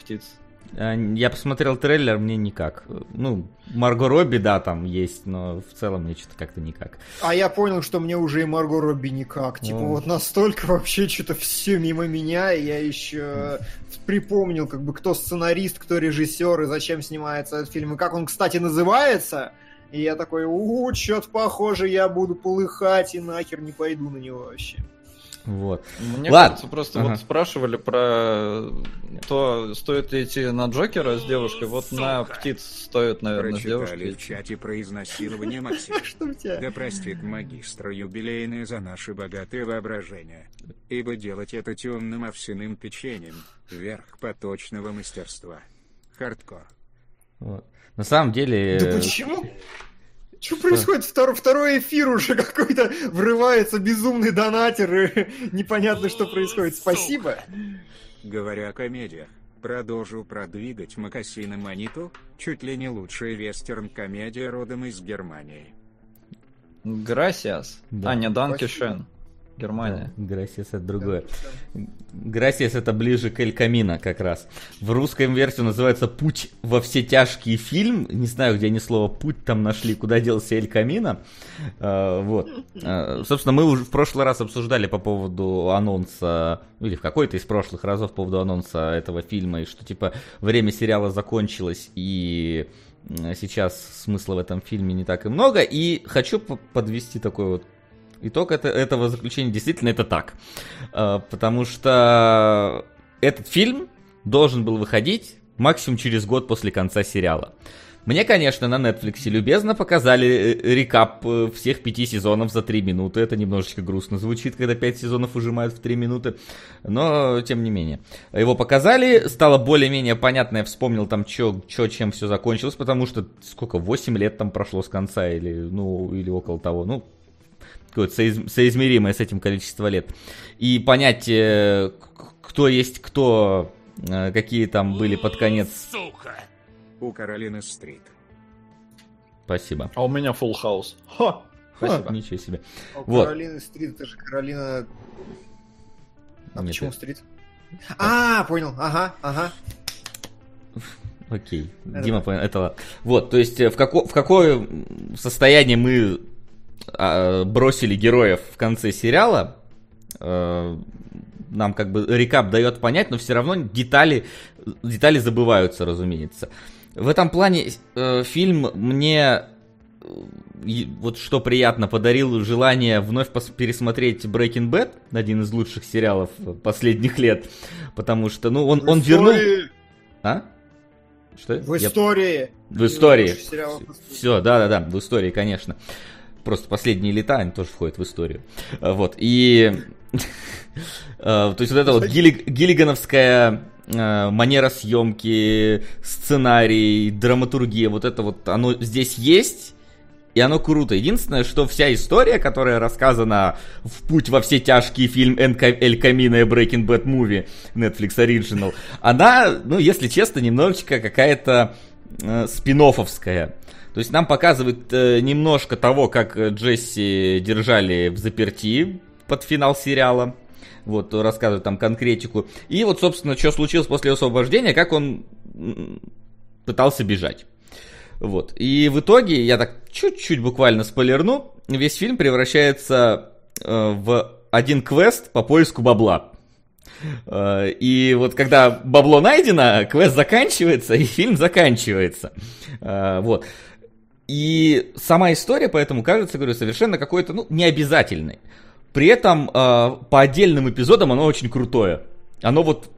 птиц? А, Я посмотрел трейлер, мне никак. Ну, Марго Робби, да, там есть, но в целом мне что-то как-то никак. А я понял, что мне уже и Марго Робби никак. Типа О. вот настолько вообще что-то все мимо меня, и я еще припомнил, как бы, кто сценарист, кто режиссер, и зачем снимается этот фильм, и как он, кстати, называется. И я такой, у, что-то похоже, я буду полыхать, и нахер не пойду на него вообще. Вот. Мне Ладно. кажется, просто Ага. вот спрашивали про то, стоит ли идти на Джокера с девушкой. Вот на Сука. птиц стоит, наверное, с Прочитали девушкой. в чате про изнасилование Максима. Что у тебя? Да простит магистра юбилейное за наше богатое воображение. Ибо делать это темным овсяным печеньем – верх поточного мастерства. Хардкор. Вот. На самом деле... Да почему? Что происходит? Втор- второй эфир уже какой-то врывается безумный донатер, и непонятно, что происходит. Спасибо. Говоря о комедиях, продолжу продвигать Макасина Маниту, чуть ли не лучшая вестерн-комедия родом из Германии. Gracias. Да. А, не Danke Спасибо. Германия. Gracias это другое. Gracias это ближе к El Camino как раз. В русском версии называется «Путь во все тяжкие фильм». Не знаю, где они слово «путь» там нашли, куда делся El Camino. А, вот. А, собственно, мы уже в прошлый раз обсуждали по поводу анонса, ну, или в какой-то из прошлых разов по поводу анонса этого фильма, и что типа время сериала закончилось, и сейчас смысла в этом фильме не так и много. И хочу подвести такой вот итог это, этого заключения действительно это так. А, Потому что этот фильм должен был выходить максимум через год после конца сериала. Мне, конечно, на Netflix любезно показали э, рекап э, всех пяти сезонов за три минуты. Это немножечко грустно звучит, когда пять сезонов ужимают в три минуты. Но, тем не менее. Его показали, стало более-менее понятно, я вспомнил там, чё, чё, чем все закончилось, потому что сколько, 8 лет там прошло с конца или, ну, или около того. Ну, какое-то соиз, соизмеримое с этим количество лет. И понять, э, кто есть кто, какие там были под конец Сука! У Каролины Стрит. Спасибо. А у меня full house. Ха! Спасибо. Ха, ничего себе. А у Вот. Каролины Стрит, это же Каролина... А Нет, почему это- Стрит? А, понял, ага, ага. Окей, Это Дима понял, это ладно. Вот, то есть э, в, како- в какое состояние мы бросили героев в конце сериала, э, нам как бы рекап дает понять, но все равно детали, детали забываются, разумеется. В этом плане э, фильм мне э, вот что приятно, подарил желание вновь пос- пересмотреть Breaking Bad, один из лучших сериалов последних лет, потому что, ну, он, В он вернул... А? Что? В Я- истории. В истории. Лучших сериалов в истории. Все, да-да-да, в истории, конечно. Просто последние лета, они тоже входят в историю. А, Вот, и... э, То есть вот это вот гилли- гиллигановская э, манера съемки, сценарий, драматургия, вот это вот, оно здесь есть, и оно круто. Единственное, что вся история, которая рассказана в путь во все тяжкие фильм «Эн Ка- Эль Камино и Breaking Bad Movie Netflix Original, она, ну, если честно, немножечко какая-то э, спин-оффовская. То есть нам показывают э, немножко того, как э, Джесси держали в заперти под финал сериала. Вот, рассказывают там конкретику. И вот, собственно, что случилось после освобождения, как он пытался бежать. Вот. И в итоге, я так чуть-чуть буквально спойлерну, весь фильм превращается э, в один квест по поиску бабла. Э, И вот когда бабло найдено, квест заканчивается, и фильм заканчивается. Э, Вот. И сама история поэтому кажется, говорю, совершенно какой-то, ну, необязательной. При этом э, по отдельным эпизодам оно очень крутое. Оно вот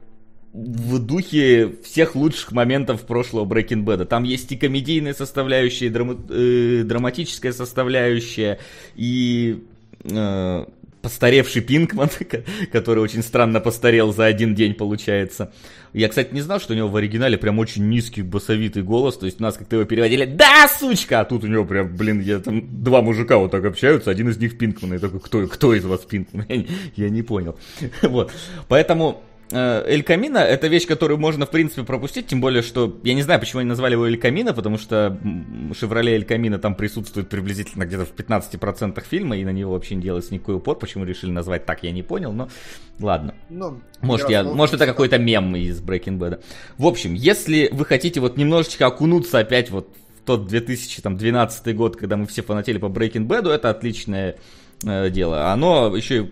в духе всех лучших моментов прошлого Breaking Bad. Там есть и комедийная составляющая, и драма- э, драматическая составляющая, и э, постаревший Пинкман, который очень странно постарел за один день, получается. Я, кстати, не знал, что у него в оригинале прям очень низкий басовитый голос, то есть у нас как-то его переводили «Да, сучка!» А тут у него прям, блин, я там два мужика вот так общаются, один из них Пинкман, и такой, кто, кто из вас Пинкман? Я, я не понял. Вот, поэтому Эль Камино это вещь, которую можно, в принципе, пропустить, тем более, что я не знаю, почему они назвали его Эль Камино, потому что Шевроле Эль Камино там присутствует приблизительно где-то в 15% фильма, и на него вообще не делается никакой упор. Почему решили назвать так, я не понял, но ладно. Ну, Может, я я, может это какой-то мем из Breaking Bad. В общем, если вы хотите вот немножечко окунуться опять вот в тот 2012 год, когда мы все фанатели по Breaking Bad, это отличное э, дело. Оно еще и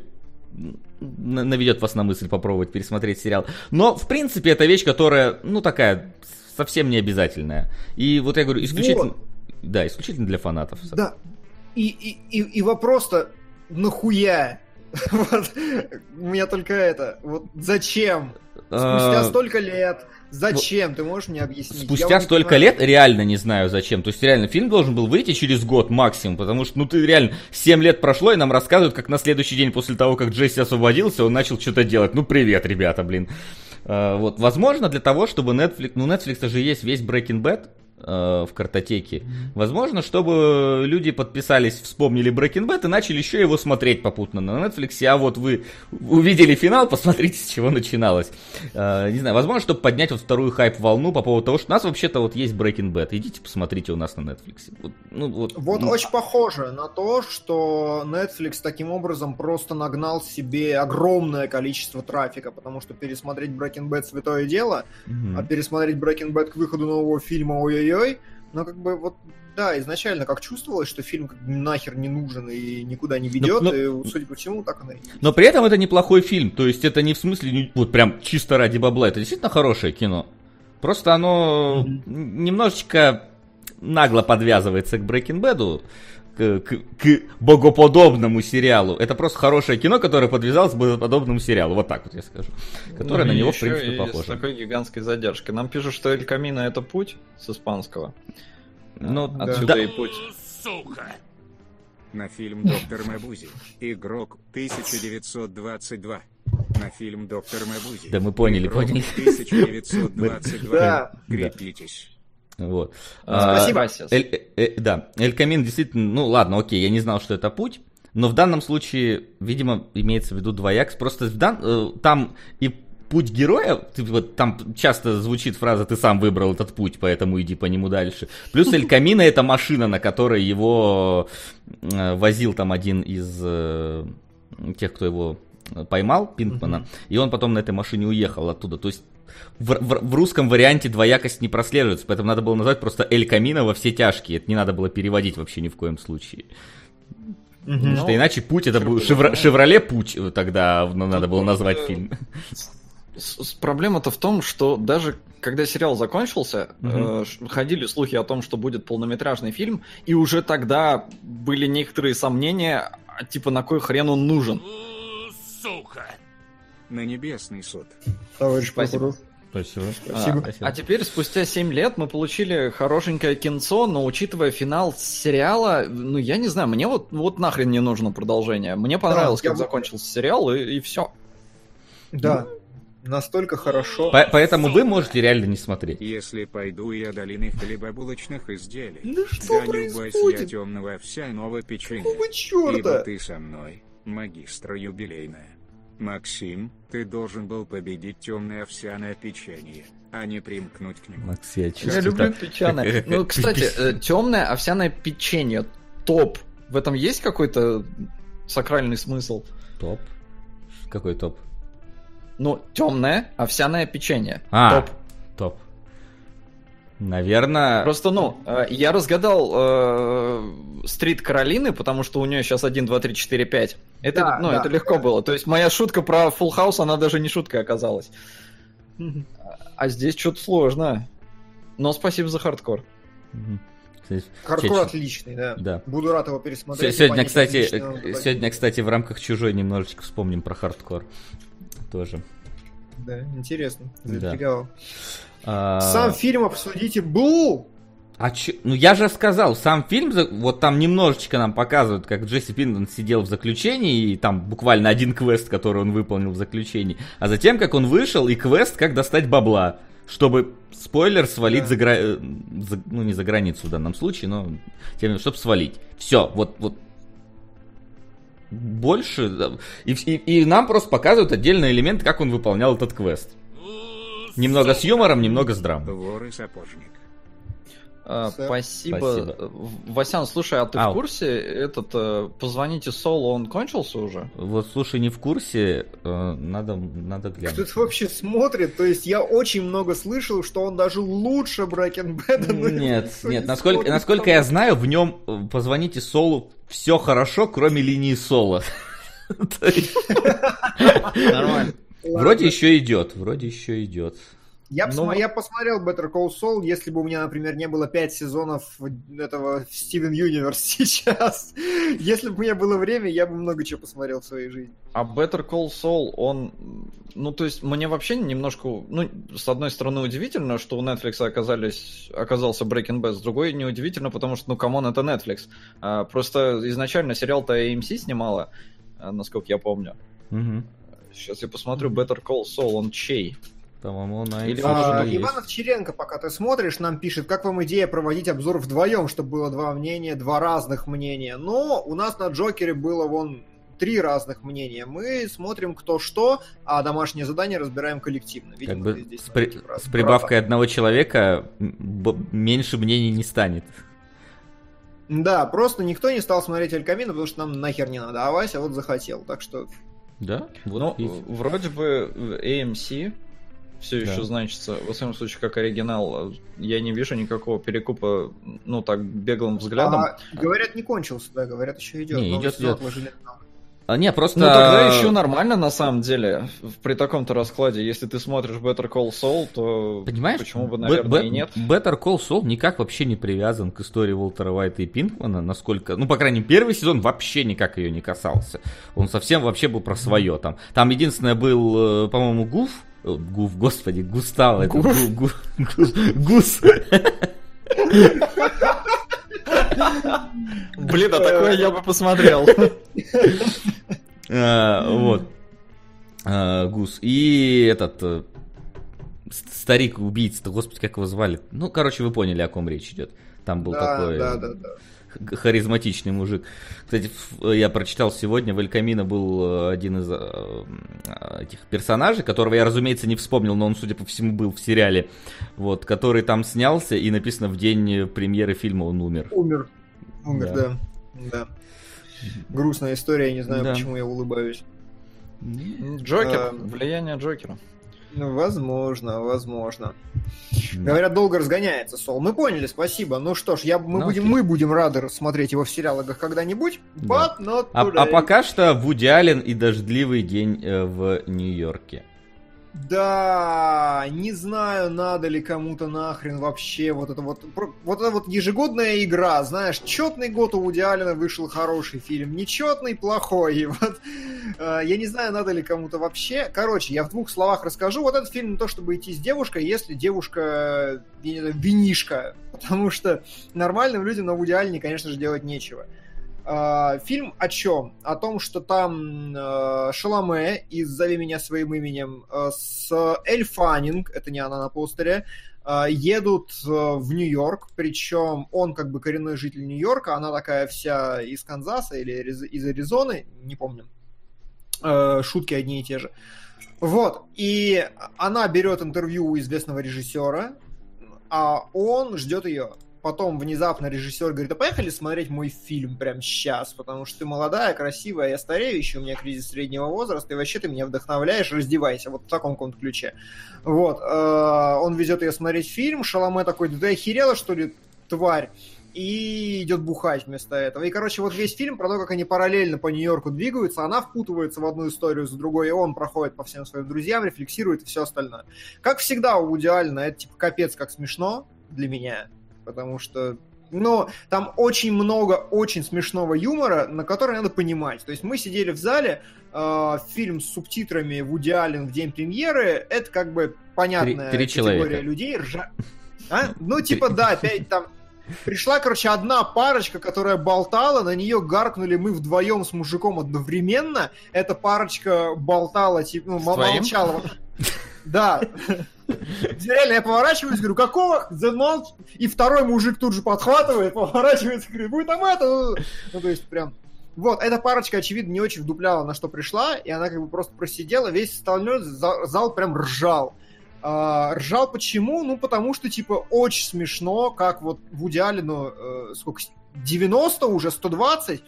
наведет вас на мысль попробовать пересмотреть сериал. Но, в принципе, это вещь, которая, ну, такая, совсем не обязательная. И вот я говорю, исключительно... Вот. Да, исключительно для фанатов. Да. И, и, и, и вопрос-то нахуя? Вот. У меня только это. Вот зачем? Спустя А, столько лет. Зачем? Ты можешь мне объяснить? Спустя столько понимаю. лет реально не знаю зачем. То есть реально фильм должен был выйти через год максимум, потому что ну ты реально 7 лет прошло и нам рассказывают, как на следующий день после того, как Джесси освободился, он начал что-то делать. Ну привет, ребята, блин. А, вот, возможно, для того, чтобы Netflix, ну Netflix же есть весь Breaking Bad в картотеке. Возможно, чтобы люди подписались, вспомнили Breaking Bad и начали еще его смотреть попутно на Netflix. А вот вы увидели финал, посмотрите, с чего начиналось. Э, не знаю, возможно, чтобы поднять вот вторую хайп-волну по поводу того, что у нас вообще-то вот есть Breaking Bad. Идите посмотрите у нас на Netflix. Вот, ну, вот, Вот ну, очень похоже на то, что Netflix таким образом просто нагнал себе огромное количество трафика, потому что пересмотреть Breaking Bad святое дело, мгм. а пересмотреть Breaking Bad к выходу нового фильма ой-ой-ой, ну как бы вот да, изначально как чувствовалось, что фильм как бы нахер не нужен и никуда не ведет, но- и судя по всему так оно и есть. Но при этом это неплохой фильм. То есть это не в смысле вот прям чисто ради бабла. Это действительно хорошее кино. Просто оно н- немножечко нагло подвязывается к Breaking Bad, к, к- к богоподобному сериалу. Это просто хорошее кино, которое подвязалось к богоподобному сериалу. Вот так вот я скажу. Которое Ну, на него, в принципе, похоже. С такой гигантской задержкой. Нам пишут, что Эль Камино это путь с испанского. Ну, Отсюда да. и путь. На фильм «Доктор Мабузи». Игрок 1922. На фильм «Доктор Мабузи». Да мы поняли, Игрок поняли. 1922. Да. Крепитесь. Вот. А, Спасибо. Вася, Эль- э, э, да, Эль Камин действительно, ну ладно, окей, я не знал, что это путь, но в данном случае, видимо, имеется в виду двояк, просто в дан- э, там и путь героя, ты вот там часто звучит фраза «ты сам выбрал этот путь, поэтому иди по нему дальше». Плюс Эль Камина это машина, на которой его э, возил там один из тех, кто его поймал, Пинкмана, и он потом на этой машине уехал оттуда. То есть в, в- в русском варианте двоякость не прослеживается, поэтому надо было назвать просто Эль Камина во все тяжкие. Это не надо было переводить вообще ни в коем случае. Потому Ну, что иначе путь это был Шевроле, Шевро- да. Шевроле путь э, тогда ну, надо было назвать э, фильм. Проблема-то в том, что даже когда сериал закончился, э, ходили слухи о том, что будет полнометражный фильм, и уже тогда были некоторые сомнения, а, типа на кой хрен он нужен. На небесный суд. Товарищ Спасибо. прокурор. Спасибо. Спасибо. А, а теперь, спустя 7 лет, мы получили хорошенькое кинцо, но учитывая финал сериала, ну, я не знаю, мне вот, вот нахрен не нужно продолжение. Мне понравилось, я как вот- закончился сериал, и, все. Да. Настолько хорошо. По- Поэтому вы можете реально не смотреть. Если пойду я долины хлебобулочных изделий, Да что гоню бась я происходит? темного овсяного печенья. Какого Ибо черта? ты со мной, магистра юбилейная. Максим, ты должен был победить темное овсяное печенье, а не примкнуть к нему. Макс, я Я чисто люблю так- печеное. Ну, кстати, темное овсяное печенье. Топ. В этом есть какой-то сакральный смысл? Топ. Какой топ? Ну, темное овсяное печенье. А, топ. Наверное... Просто, ну, э, я разгадал э, стрит Каролины, потому что у нее сейчас 1, 2, 3, 4, 5. Это, Да, ну, да, это легко да. было. То есть моя шутка про Full House, она даже не шуткой оказалась. А здесь что-то сложно. Но спасибо за хардкор. Хардкор отличный, да. Да. Буду рад его пересмотреть. Сегодня, кстати, э, сегодня, кстати, в рамках чужой немножечко вспомним про хардкор. Тоже. Да, интересно. Да. А, Сам фильм обсудите. Бу! А чё- Ну я же сказал, сам фильм, вот там немножечко нам показывают, как Джесси Пинкман сидел в заключении, и там буквально один квест, который он выполнил в заключении, а затем, как он вышел, и квест, как достать бабла, чтобы, спойлер, свалить Да. за, гра- э, за- ну не за границу в данном случае, но тем, чтобы свалить. Все, вот, вот больше, и, и- и нам просто показывают отдельные элементы, как он выполнял этот квест. Немного с юмором, немного с драмой. Вор и сапожник. А. Спасибо. Спасибо. Васян, слушай, а ты Ау. в курсе, этот, э, позвоните Солу, он кончился уже? Вот, слушай, не в курсе, э, надо, надо Кто глянуть. это вообще смотрит? То есть я очень много слышал, что он даже лучше но Нет, нет, не насколько, насколько я знаю, в нем э, позвоните Солу все хорошо, кроме линии Соло. Нормально. Ладно. Вроде еще идет, вроде еще идет. Я, посма- вот- я посмотрел Better Call Saul, если бы у меня, например, не было 5 сезонов этого Стивен Юниверс сейчас. Если бы у меня было время, я бы много чего посмотрел в своей жизни. А Better Call Saul, он... Ну, то есть, мне вообще немножко... Ну, с одной стороны, удивительно, что у Netflix оказались, оказался Breaking Bad, с другой неудивительно, потому что, ну, come on, это Netflix. А, просто изначально сериал-то AMC снимала, а, насколько я помню. Мгм. Сейчас я посмотрю Better Call Saul, он чей? По-моему, на Или А, уже есть. Иван Овчаренко, пока ты смотришь, нам пишет, как вам идея проводить обзор вдвоем, чтобы было два мнения, два разных мнения. Но у нас на Джокере было вон три разных мнения. Мы смотрим кто что, а домашнее задание разбираем коллективно. Как Видимо, бы ты здесь с, при- с прибавкой одного человека меньше мнений не станет. Да, просто никто не стал смотреть Эль Камино, потому что нам нахер не надо, а Вася вот захотел. Так что Да? Вот ну, и- вроде бы э, AMC все Да. еще значится, во всяком случае, как оригинал. Я не вижу никакого перекупа, ну, так, беглым взглядом. А, говорят, не кончился, да, говорят, еще идет. Не, идет, идет. отложили на- А, не, просто... Ну, тогда еще нормально, на самом деле, в- при таком-то раскладе. Если ты смотришь Better Call Saul, то Понимаешь, почему бы, наверное, Б- и нет. Better Call Saul никак вообще не привязан к истории Уолтера Уайта и Пинкмана, насколько... Ну, по крайней мере, первый сезон вообще никак ее не касался. Он совсем вообще был про свое там. Там единственное был, э, по-моему, Гуф, Э, Гуф, господи, Густаво. это Гуф? Гу- Гу- Гус. Блин, а такое я бы посмотрел. А, Вот. А, Гус. И этот э, с- старик убийца, господи, как его звали? Ну, короче, вы поняли, о ком речь идет. Там был Да, такой да, да, да. Харизматичный мужик. Кстати, я прочитал сегодня, в Эль Камино был э, один из э, э, этих персонажей, которого я, разумеется, не вспомнил, но он, судя по всему, был в сериале, вот, который там снялся, и написано в день премьеры фильма он умер. Умер. Умер, Да. да. Да. Грустная история, я не знаю, Да. почему я улыбаюсь. Джокер, Эм. влияние Джокера. Ну, возможно, возможно. Говорят, долго разгоняется Сол. Мы поняли, спасибо. Ну что ж, я, мы, Ну, будем, окей. мы будем рады смотреть его в сериалах когда-нибудь. Да. А, а пока что Вуди Аллен и дождливый день э, в Нью-Йорке. Да, не знаю, надо ли кому-то нахрен вообще вот это вот, вот эта вот ежегодная игра, знаешь, четный год у Вуди Аллена вышел хороший фильм, нечетный плохой, и вот э, я не знаю, надо ли кому-то вообще. Короче, я в двух словах расскажу. Вот этот фильм не то, чтобы идти с девушкой, если девушка винишка, потому что нормальным людям на Вуди Аллене, конечно же, делать нечего. А, Фильм о чем? О том, что там э, Шаломе из «Зови меня своим именем» э, с Эль Фаннинг, это не она на постере, э, едут в Нью-Йорк, причем он как бы коренной житель Нью-Йорка, она такая вся из Канзаса или из из Аризоны, не помню. Шутки одни и те же. Вот, и она берет интервью у известного режиссера, а он ждет ее. Потом внезапно режиссер говорит, а поехали смотреть мой фильм прямо сейчас, потому что ты молодая, красивая, я старею еще, у меня кризис среднего возраста, и вообще ты меня вдохновляешь, раздевайся, вот в таком каком-то ключе. Вот, э, он везет ее смотреть фильм, Шаломе такой, да ты охерела, что ли, тварь? И идет бухать вместо этого. И, короче, вот весь фильм про то, как они параллельно по Нью-Йорку двигаются, она впутывается в одну историю за другой, и он проходит по всем своим друзьям, рефлексирует и все остальное. Как всегда у Вуди это типа капец как смешно для меня, потому что но там очень много очень смешного юмора, на который надо понимать. То есть мы сидели в зале, э, фильм с субтитрами Вуди Аллен в день премьеры, это как бы понятная Три- три категория человека. людей. Ржа... А? Ну, типа, да, опять там Пришла, короче, одна парочка, которая болтала, на нее гаркнули мы вдвоем с мужиком одновременно. Эта парочка болтала, типа, ну, молчала. Да. Реально, я поворачиваюсь, говорю, какого? Замолч... И второй мужик тут же подхватывает, поворачивается, говорит, будет там это. Ну, то есть, прям... Вот, эта парочка, очевидно, не очень вдупляла, на что пришла, и она как бы просто просидела, весь остальной зал, прям ржал. А, ржал почему? Ну, потому что, типа, очень смешно, как вот Вуди Аллену, э, сколько, 90 уже, 120?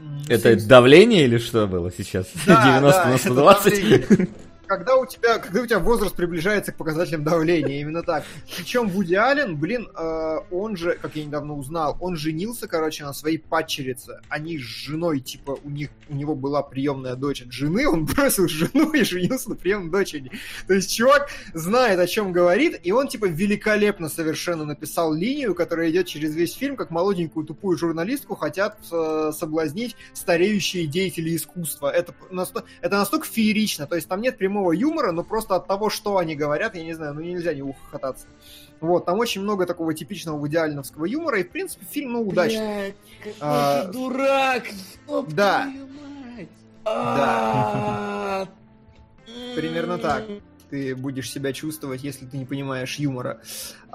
М, Это 70. давление или что было сейчас? Да, 90 да, на это 120? Когда у тебя, когда у тебя возраст приближается к показателям давления, именно так. Причем Вуди Аллен, блин, э, он же, как я недавно узнал, он женился, короче, на своей падчерице. Они с женой, типа, у них, у него была приемная дочь от жены, он бросил жену и женился на приемной дочери. То есть чувак знает, о чем говорит, и он, типа, великолепно совершенно написал линию, которая идет через весь фильм, как молоденькую тупую журналистку хотят э, соблазнить стареющие деятели искусства. Это, это настолько феерично, то есть там нет прямого юмора, но просто от того, что они говорят, я не знаю, ну нельзя не ухохотаться. Вот, там очень много такого типичного идеальновского юмора, и, в принципе, фильм, ну, удачный. Блядь, А, дурак! да. Да. А, Примерно так. Ты будешь себя чувствовать, если ты не понимаешь юмора.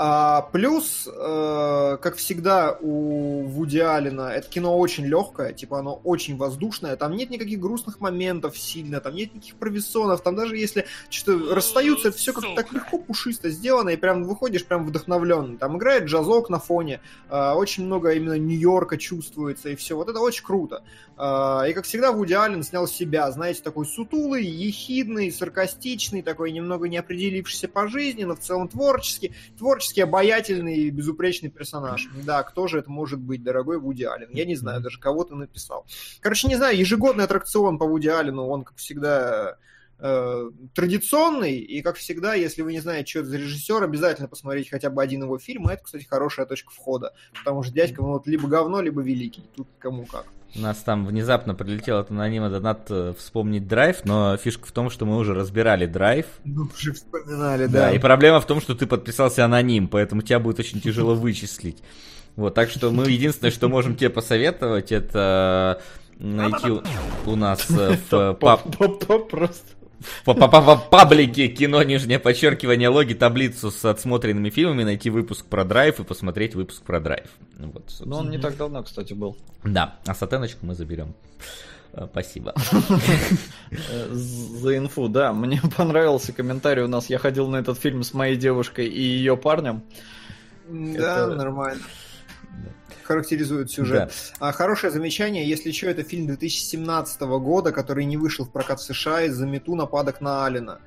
А, плюс, э, как всегда, у Вуди Аллена это кино очень легкое, типа оно очень воздушное, там нет никаких грустных моментов сильно, там нет никаких провисонов, там даже если что-то расстаются, это все как так легко, пушисто сделано, и прям выходишь прям вдохновленный. Там играет джазок на фоне, э, очень много именно Нью-Йорка чувствуется, и все. Вот это очень круто. А, И, как всегда, Вуди Аллен снял себя, знаете, такой сутулый, ехидный, саркастичный, такой немного неопределившийся по жизни, но в целом творческий, творчески обаятельный и безупречный персонаж. Да, кто же это может быть, дорогой Вуди Аллен? Я не знаю, даже кого ты написал. Короче, не знаю, ежегодный аттракцион по Вуди Аллену, он, как всегда, э, традиционный, и, как всегда, если вы не знаете, что это за режиссер, обязательно посмотрите хотя бы один его фильм, и это, кстати, хорошая точка входа, потому что дядька, ну, вот либо говно, либо великий, тут кому как. У нас там внезапно прилетел от анонима донат э, вспомнить драйв, но фишка в том, что мы уже разбирали драйв. Ну, уже вспоминали, Да, да. и проблема в том, что ты подписался аноним, поэтому тебя будет очень тяжело вычислить. Вот, так что мы единственное, что можем тебе посоветовать, это найти у- нас э, в паб- Просто. Па- па- паблике кино, нижнее подчеркивание, логи, таблицу с отсмотренными фильмами, найти выпуск про драйв и посмотреть выпуск про драйв. Вот, Но собственно. он не так давно, кстати, был. Да, а сатеночку мы заберем. Э, Спасибо. За инфу, да. Мне понравился комментарий у нас. Я ходил на этот фильм с моей девушкой и ее парнем. Да, Это- нормально. Характеризует сюжет. А, хорошее замечание, если что, это фильм 2017 года, который не вышел в прокат в США из-за мету нападок на Алина.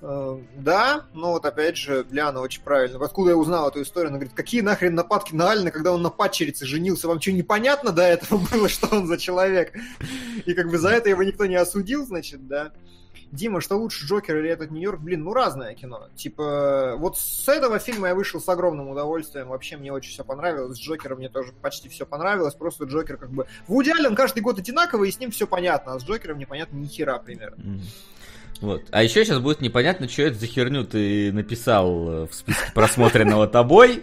Э, Да, но вот опять же, Ляна очень правильно. Откуда я узнал эту историю? Она говорит, какие нахрен нападки на Алина, когда он на падчерице женился? Вам что, непонятно до этого было, что он за человек? И как бы за это его никто не осудил, значит, да? Дима, что лучше, Джокер или этот Нью-Йорк? Блин, ну разное кино. Типа, вот с этого фильма я вышел с огромным удовольствием. Вообще мне очень все понравилось. С Джокером мне тоже почти все понравилось. Просто Джокер как бы... Вуди Аллен каждый год одинаковый, и с ним все понятно. А с Джокером непонятно ни хера примерно. Вот. А еще сейчас будет непонятно, что это за херню ты написал э, в списке просмотренного тобой.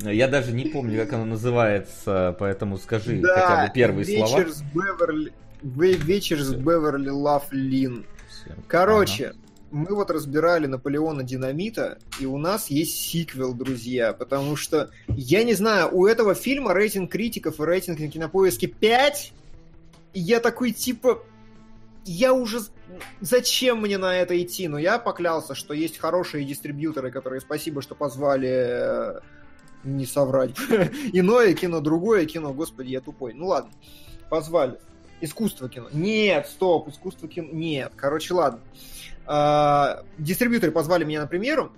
Я даже не помню, как оно называется, поэтому скажи хотя бы первые слова. вечер с Беверли... Ве- Вечер с. Беверли Лавлин. Всё. Короче, мы вот разбирали Наполеона Динамита, и у нас есть сиквел, друзья, потому что, я не знаю, у этого фильма рейтинг критиков и рейтинг на кинопоиске 5, и я такой, типа, я уже... Зачем мне на это идти? Но я поклялся, что есть хорошие дистрибьюторы, которые, спасибо, что позвали э, не соврать. Иное кино, другое кино, господи, я тупой. Ну ладно, позвали. Искусство кино. Нет, стоп, искусство кино. Нет, короче, ладно. А, Дистрибьюторы позвали меня на премьеру,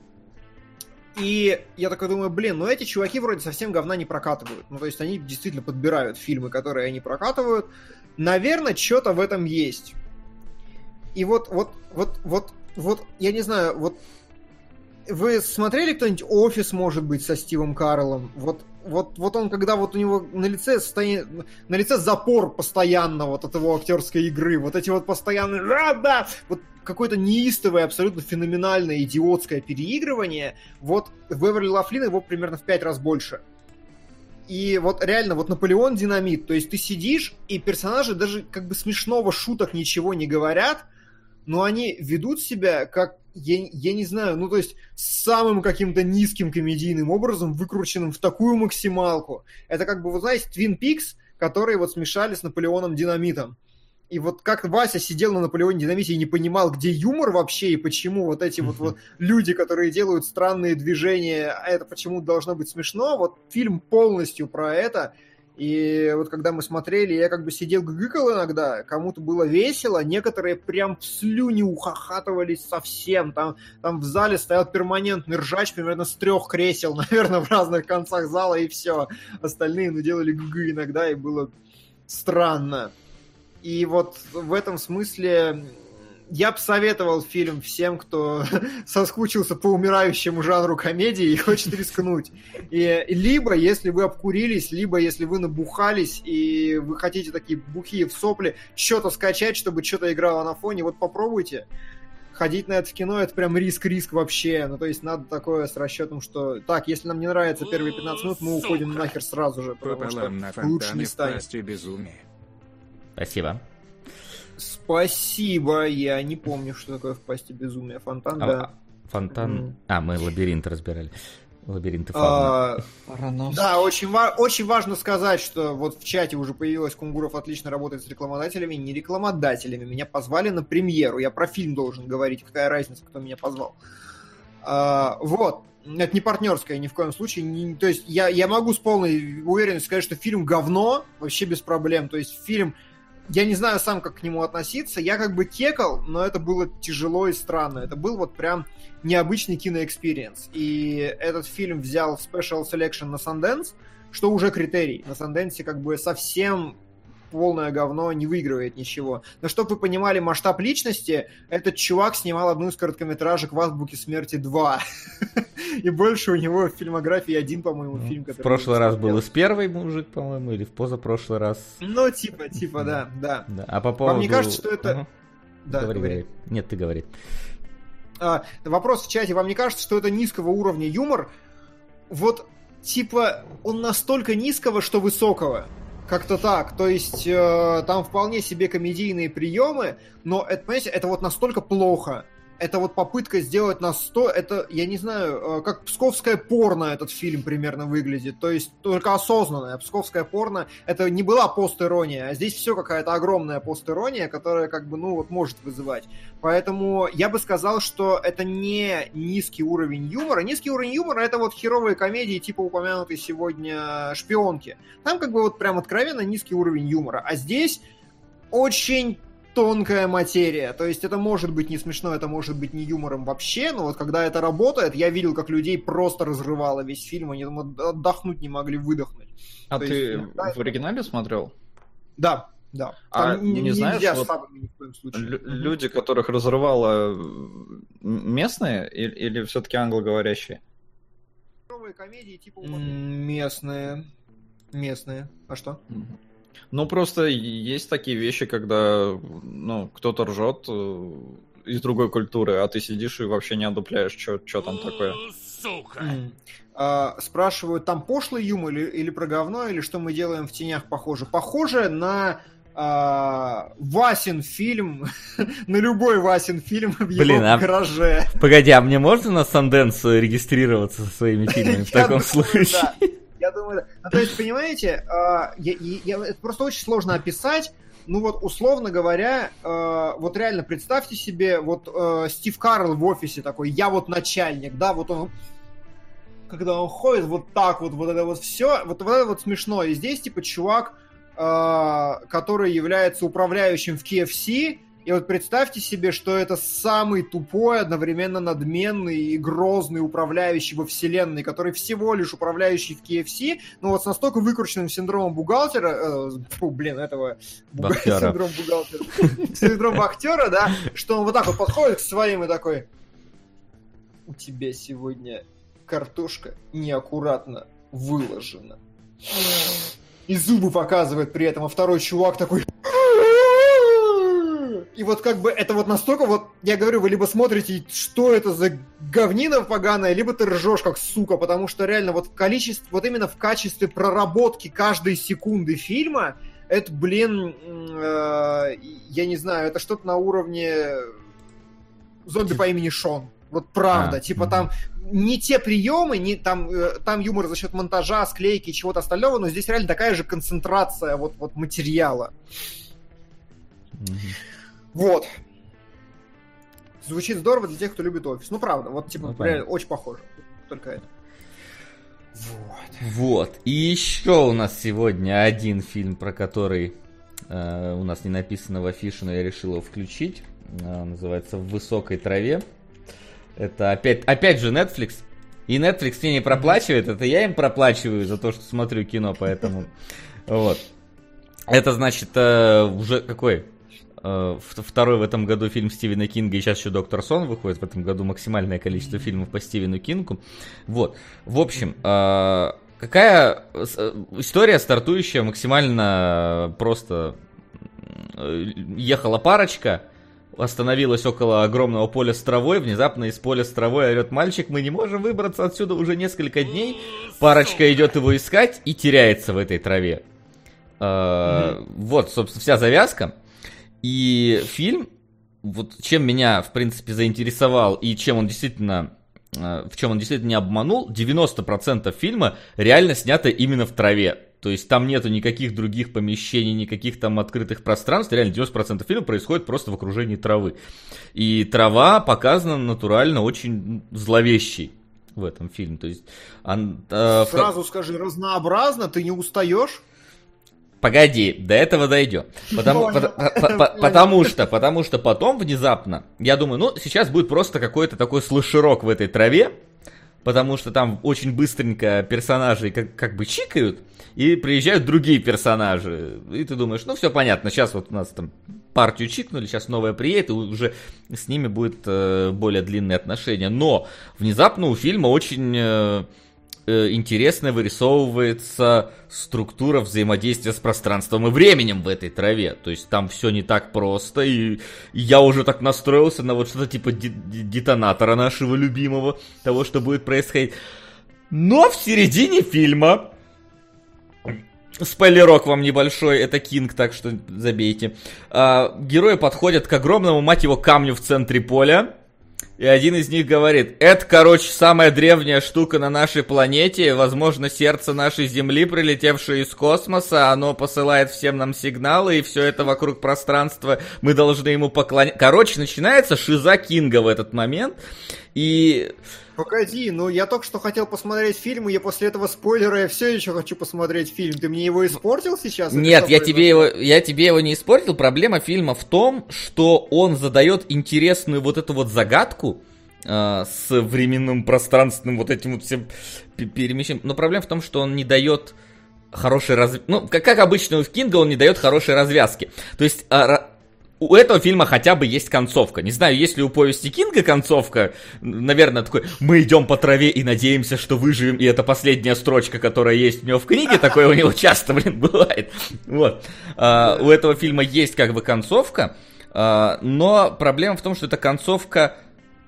и я такой думаю, блин, ну эти чуваки вроде совсем говна не прокатывают. Ну, то есть они действительно подбирают фильмы, которые они прокатывают. Наверное, что-то в этом есть. И вот, вот, вот, вот, вот, я не знаю, вот вы смотрели кто-нибудь офис, может быть, со Стивом Карлом? Вот, вот, вот он, когда вот у него на лице стоит, на лице запор постоянно вот от его актерской игры, вот эти вот постоянные, да, да, вот какое-то неистовое, абсолютно феноменальное, идиотское переигрывание, вот в Беверли Лафлин его примерно в пять раз больше. И вот реально, вот Наполеон динамит, то есть ты сидишь, и персонажи даже как бы смешного шуток ничего не говорят, но они ведут себя как, я, я не знаю, ну то есть самым каким-то низким комедийным образом, выкрученным в такую максималку. Это как бы, вы знаете, Twin Peaks, которые вот смешали с Наполеоном Динамитом. И вот как Вася сидел на Наполеоне Динамите и не понимал, где юмор вообще, и почему вот эти вот, вот люди, которые делают странные движения, а это почему должно быть смешно, вот фильм полностью про это. И вот когда мы смотрели, я как бы сидел, гыкал иногда, кому-то было весело, некоторые прям в слюни ухахатывались совсем. Там, там в зале стоял перманентный ржач примерно с трех кресел, наверное, в разных концах зала, и все. Остальные, ну, делали гы иногда, и было странно. И вот в этом смысле я бы советовал фильм всем, кто соскучился по умирающему жанру комедии и хочет рискнуть. И либо, если вы обкурились, либо, если вы набухались и вы хотите такие бухие в сопли, что-то скачать, чтобы что-то играло на фоне, вот попробуйте. Ходить на это в кино, это прям риск-риск вообще. Ну, то есть надо такое с расчетом, что так, если нам не нравится первые 15 минут, мы уходим нахер сразу же, потому что лучше не станет. Спасибо. Спасибо, я не помню, что такое в пасти безумия. Фонтан, А, да. Фонтан. Мгм. А, мы лабиринт разбирали. Лабиринты фауна. А. Да, очень, ва- очень важно сказать, что вот в чате уже появилось, Кунгуров отлично работает с рекламодателями, не рекламодателями. Меня позвали на премьеру. Я про фильм должен говорить, какая разница, кто меня позвал. А, вот. Это не партнерская ни в коем случае. Не- то есть я, я могу с полной уверенностью сказать, что фильм говно, вообще без проблем. То есть фильм я не знаю сам, как к нему относиться. Я как бы кекал, но это было тяжело и странно. Это был вот прям необычный кино experience. И этот фильм взял Special Selection на Sundance, что уже критерий. На Sundance как бы совсем полное говно не выигрывает ничего. Но чтобы вы понимали масштаб личности, этот чувак снимал одну из короткометражек в Азбуке Смерти 2. И больше у него в фильмографии один, по-моему, Ну, фильм, В который... прошлый он раз был из первый мужик, по-моему, или в позапрошлый раз. Ну, типа, типа, да, да. А по поводу... Вам не кажется, что это-. Да, говори, говори. говори. Нет, ты говори. А, вопрос в чате. Вам не кажется, что это низкого уровня юмор? Вот типа, он настолько низкого, что высокого. Как-то так. То есть э, там вполне себе комедийные приемы, но это, понимаете, это вот настолько плохо. Это вот попытка сделать на 100, это, я не знаю, э, как псковская порно этот фильм примерно выглядит. То есть только осознанная. Псковская порно, это не была пост-ирония, а здесь все какая-то огромная пост-ирония, которая как бы, ну вот, может вызывать. Поэтому я бы сказал, что это не низкий уровень юмора. Низкий уровень юмора это вот херовые комедии типа упомянутой сегодня «Шпионки». Там как бы вот прям откровенно низкий уровень юмора. А здесь очень тонкая материя. То есть это может быть не смешно, это может быть не юмором вообще, но вот когда это работает, я видел, как людей просто разрывало весь фильм, они там отдохнуть не могли, выдохнуть. А То ты есть, да, в оригинале смотрел? Да, да. А не н- знаешь, вот ни в коем случае. Лю- Люди, которых разрывало местные или, или все-таки англоговорящие? Комедии типа... Местные. Местные. А что? Мгм. Ну, просто есть такие вещи, когда ну, кто-то ржет э, из другой культуры, а ты сидишь и вообще не одупляешь, что там такое. Сука. М. А, спрашивают, там пошлый юмор или, или про говно, или что мы делаем в тенях похоже? Похоже на а, Васин фильм, на любой Васин фильм в его Блин, а- гараже. Погоди, а мне можно на Санденс регистрироваться со своими фильмами в таком случае? Я думаю. Ну, то есть, понимаете, а, я- я- это просто очень сложно описать. Ну вот, условно говоря, э, вот реально представьте себе, вот э, Стив Карл в офисе такой, я вот начальник, да, вот он, когда он ходит вот так вот, вот это вот все, вот, вот это вот смешно. И здесь, типа, чувак, э, который является управляющим в KFC, и вот представьте себе, что это самый тупой, одновременно надменный и грозный управляющий во вселенной, который всего лишь управляющий в KFC, но вот с настолько выкрученным синдромом бухгалтера, э, фу, блин, этого буга- синдром бухгалтера, синдром бахтера, да, что он вот так вот подходит к своим и такой, у тебя сегодня картошка неаккуратно выложена. И зубы показывает при этом, а второй чувак такой... И вот как бы это вот настолько вот, я говорю, вы либо смотрите, что это за говнина поганая, либо ты ржешь как сука, потому что реально вот в количестве, вот именно в качестве проработки каждой секунды фильма, это, блин, э, я не знаю, это что-то на уровне зомби по имени Шон. Вот правда, А, типа мгм. там не те приемы, не там, э, там юмор за счет монтажа, склейки и чего-то остального, но здесь реально такая же концентрация вот, вот материала. Мгм. Вот. Звучит здорово для тех, кто любит офис. Ну, правда, вот типа Ну, реально очень похоже. Только это. Вот. Вот. И еще у нас сегодня один фильм, про который э, у нас не написано в афише, но я решил его включить. Э, называется «В высокой траве». Это опять, опять же Netflix. И Netflix мне не проплачивает, это я им проплачиваю за то, что смотрю кино, поэтому... Вот. Это значит э, уже какой? Э, Второй в этом году фильм Стивена Кинга, и сейчас еще Доктор Сон выходит. В этом году максимальное количество фильмов по Стивену Кингу. Вот. В общем, э, какая э, история, стартующая максимально просто ехала парочка, остановилась около огромного поля с травой, внезапно из поля с травой орет мальчик, мы не можем выбраться отсюда уже несколько дней. Парочка идет его искать и теряется в этой траве. Вот, собственно, вся завязка. И фильм, вот чем меня, в принципе, заинтересовал и чем он действительно, э, в чем он действительно не обманул, 90% фильма реально снято именно в траве. То есть там нету никаких других помещений, никаких там открытых пространств. Реально 90% фильма происходит просто в окружении травы. И трава показана натурально очень зловещей в этом фильме. То есть он, э, в- Сразу скажи, разнообразно, ты не устаешь? Погоди, до этого дойдем. Потому, по- по- по- потому что, потому что потом внезапно, я думаю, ну, сейчас будет просто какой-то такой слэшерок в этой траве, потому что там очень быстренько персонажи как, как бы чикают, и приезжают другие персонажи. И ты думаешь, ну, все понятно, сейчас вот у нас там партию чикнули, сейчас новая приедет, и уже с ними будет э, более длинные отношения. Но внезапно у фильма очень... э, интересно вырисовывается структура взаимодействия с пространством и временем в этой траве. То есть там все не так просто, и, и я уже так настроился на вот что-то типа де- де- детонатора нашего любимого, того, что будет происходить. Но в середине фильма Спойлерок вам небольшой, это Кинг, так что забейте. А, герои подходят к огромному, мать его, камню в центре поля. И один из них говорит, это, короче, самая древняя штука на нашей планете, возможно, сердце нашей Земли, прилетевшее из космоса, оно посылает всем нам сигналы, и все это вокруг пространства, мы должны ему поклоняться. Короче, начинается шиза Кинга в этот момент, и Погоди, ну я только что хотел посмотреть фильм, и я после этого спойлера я все еще хочу посмотреть фильм. Ты мне его испортил сейчас? Нет, я тебе, его, я тебе его не испортил. Проблема фильма в том, что он задает интересную вот эту вот загадку э, с временным пространственным вот этим вот всем пе- перемещением. Но проблема в том, что он не дает хорошей развязки. Ну, как, как обычно у Кинга, он не дает хорошей развязки. То есть а, у этого фильма хотя бы есть концовка. Не знаю, есть ли у повести Кинга концовка. Наверное, такой, мы идем по траве и надеемся, что выживем, и это последняя строчка, которая есть у него в книге, такое у него часто, блин, бывает. Вот. А, у этого фильма есть как бы концовка, а, но проблема в том, что эта концовка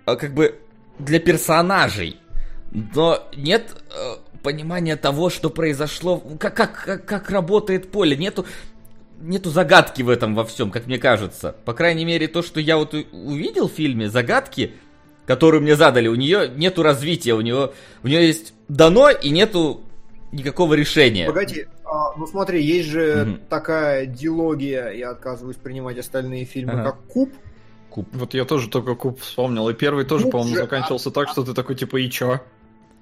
а, как бы для персонажей. Но нет э, понимания того, что произошло, как, как, как, как работает поле. Нету, нету загадки в этом во всем, как мне кажется. По крайней мере, то, что я вот увидел в фильме, загадки, которую мне задали, у нее нету развития, у нее, у нее есть дано и нету никакого решения. Погоди, а, ну смотри, есть же Мгм. такая дилогия, я отказываюсь принимать остальные фильмы, Ага. как Куб. Куб. Вот я тоже только куб вспомнил. И первый тоже, по-моему, же- заканчивался так, что ты такой, типа, и чё?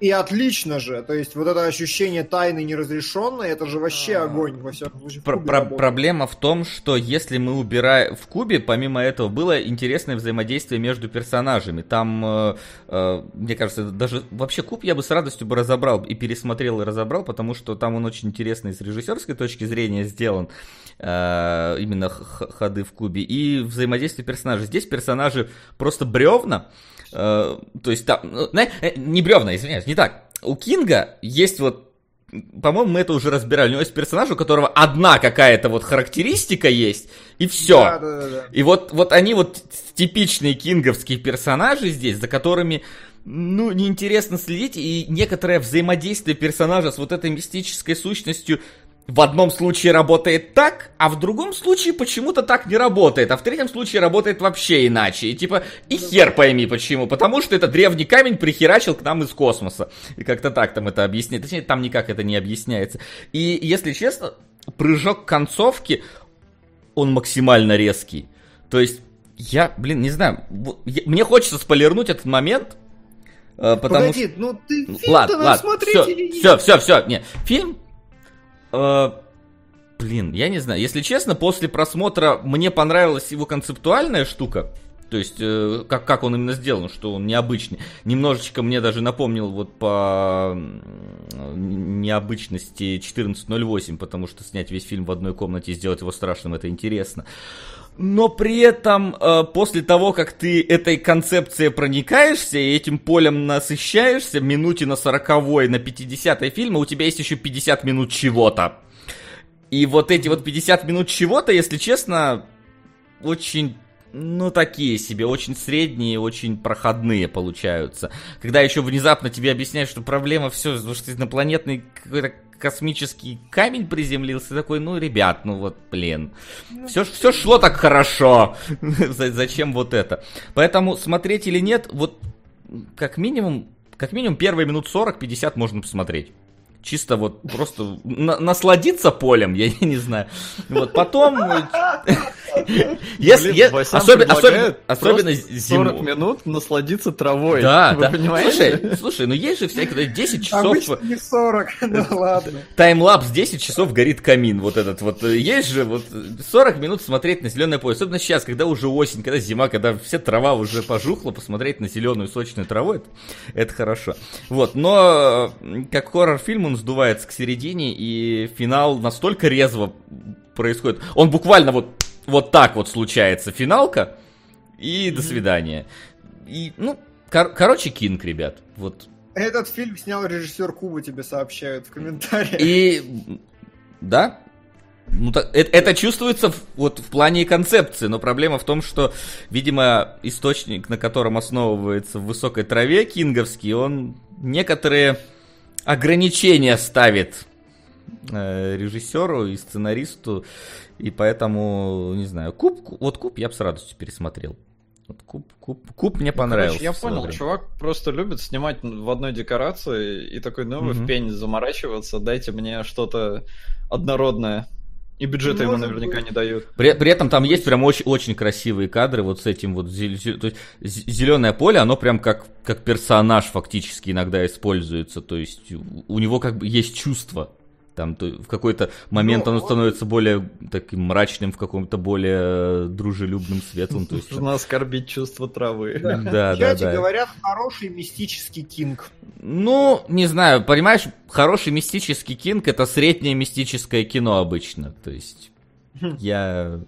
И отлично же, то есть вот это ощущение тайны неразрешенной, это же вообще огонь, во всяком случае. в Про- Кубе про- работает. проблема в том, что если мы убираем в Кубе, помимо этого, было интересное взаимодействие между персонажами. Там, э, э, мне кажется, даже вообще Куб я бы с радостью бы разобрал и пересмотрел и разобрал, потому что там он очень интересный с режиссерской точки зрения сделан. э, именно ходы в Кубе и взаимодействие персонажей. Здесь персонажи просто бревна. э, то есть там, ну, э, не бревна, извиняюсь, не так. У Кинга есть вот по-моему, мы это уже разбирали. У него есть персонаж, у которого одна какая-то вот характеристика есть, и все. Да, да, да, да. И вот, вот они вот типичные кинговские персонажи здесь, за которыми, ну, неинтересно следить, и некоторое взаимодействие персонажа с вот этой мистической сущностью в одном случае работает так, а в другом случае почему-то так не работает, а в третьем случае работает вообще иначе. И типа, и хер пойми почему, потому что это древний камень прихерачил к нам из космоса. И как-то так там это объясняет. Точнее, там никак это не объясняется. И, если честно, прыжок концовки, он максимально резкий. То есть, я, блин, не знаю, мне хочется спойлернуть этот момент, э, потому Погоди, что... ну ты фильм-то ладно, ладно, смотреть все, или нет? все, все, все, не, фильм, блин, я не знаю, если честно, после просмотра мне понравилась его концептуальная штука, то есть, э, как, как он именно сделан, что он необычный. Немножечко мне даже напомнил вот по необычности 14.08, потому что снять весь фильм в одной комнате и сделать его страшным, это интересно. Но при этом, э, после того, как ты этой концепцией проникаешься и этим полем насыщаешься, минуте на 40 на 50 фильма, у тебя есть еще 50 минут чего-то. И вот эти вот 50 минут чего-то, если честно, очень, ну, такие себе, очень средние, очень проходные получаются. Когда еще внезапно тебе объясняют, что проблема все, что инопланетный какой-то космический камень приземлился, такой, ну, ребят, ну вот, блин. Все, все шло так хорошо. За- Зачем вот это? Поэтому смотреть или нет, вот как минимум, как минимум первые минут 40-50 можно посмотреть. Чисто вот просто на- насладиться полем, я не знаю. Вот потом, э, если, Блин, особенно, особенно, особенно зимой. 40 минут насладиться травой. Да, Вы да. понимаете? Слушай, слушай, ну есть же всякие 10 часов Обычно не 40, ну ладно. таймлапс 10 часов горит камин, вот этот вот. э, Есть же вот э, 40 минут смотреть на зеленое поле. Особенно сейчас, когда уже осень, когда зима, когда вся трава уже пожухла, посмотреть на зеленую сочную траву, это, это хорошо. Вот, но э, как хоррор-фильм он сдувается к середине, и финал настолько резво происходит. Он буквально вот, вот так вот случается, финалка, и до свидания. И, ну, кор- короче, Кинг, ребят. Вот Этот фильм снял режиссер Куба, тебе сообщают в комментариях. И да, ну, это, это чувствуется в, вот в плане концепции, но проблема в том, что, видимо, источник, на котором основывается в высокой траве кинговский, он некоторые ограничения ставит э, режиссеру и сценаристу, и поэтому, не знаю, куб, вот куб я бы с радостью пересмотрел. Вот куб, куб, куб мне понравился. Короче, я понял, время. чувак просто любит снимать в одной декорации и такой, ну вы Мгм. в пень заморачиваться, дайте мне что-то однородное. И бюджета ему Может наверняка быть. не дают. При, при этом там есть прям очень, очень красивые кадры вот с этим вот то есть зеленое поле, оно прям как, как персонаж фактически иногда используется, то есть у него как бы есть чувство. Там то, в какой-то момент Ну, оно вот. становится более таким мрачным, в каком-то более дружелюбным, светлым. То есть, Нужно оскорбить чувство травы. да, да, чате да. говорят, хороший мистический кинг. Ну, не знаю, понимаешь, хороший мистический кинг это среднее мистическое кино обычно. То есть Хм. я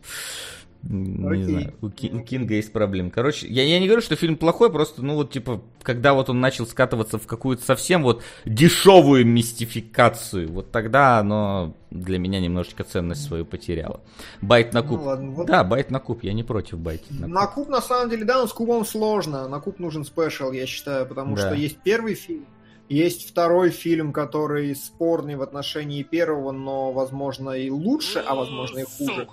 не Окей. знаю, у, Ки- у Кинга есть проблемы. Короче, я, я не говорю, что фильм плохой, просто, ну вот, типа, когда вот он начал скатываться в какую-то совсем вот дешевую мистификацию, вот тогда оно для меня немножечко ценность свою потеряло. Байт на Ну куб. ладно, вот Да, байт на куб, я не против байт на куб. На куб, на самом деле, да, но с кубом сложно. На куб нужен special, я считаю, потому Да. что есть первый фильм, есть второй фильм, который спорный в отношении первого, но, возможно, и лучше, а возможно и хуже.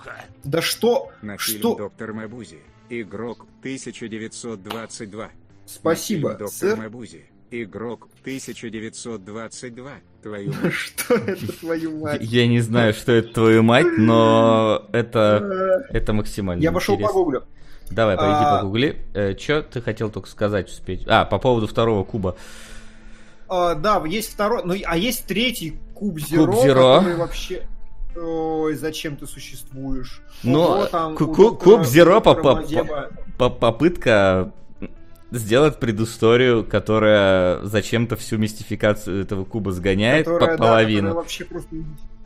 Да что? На фильм Что? «Доктор Мабузе». Игрок 1922. На Спасибо, фильм «Доктор сэр. Мабузе». Игрок 1922. Твою мать. Что это, твою мать? Я не знаю, что это твою мать, но это, Э, это максимально Я пошел интересно. погуглю. Давай, пойди А- погугли. Что ты хотел только сказать, успеть? А, по поводу второго куба. А, да, есть второй, ну, а есть третий куб Зеро, Зеро. который вообще... Ой, зачем ты существуешь? Ну, Ого, там ку- у ку- доктора- куб Зеро по- по- Попытка сделать предысторию, которая зачем-то всю мистификацию этого куба сгоняет по которая, да, половину. которая вообще просто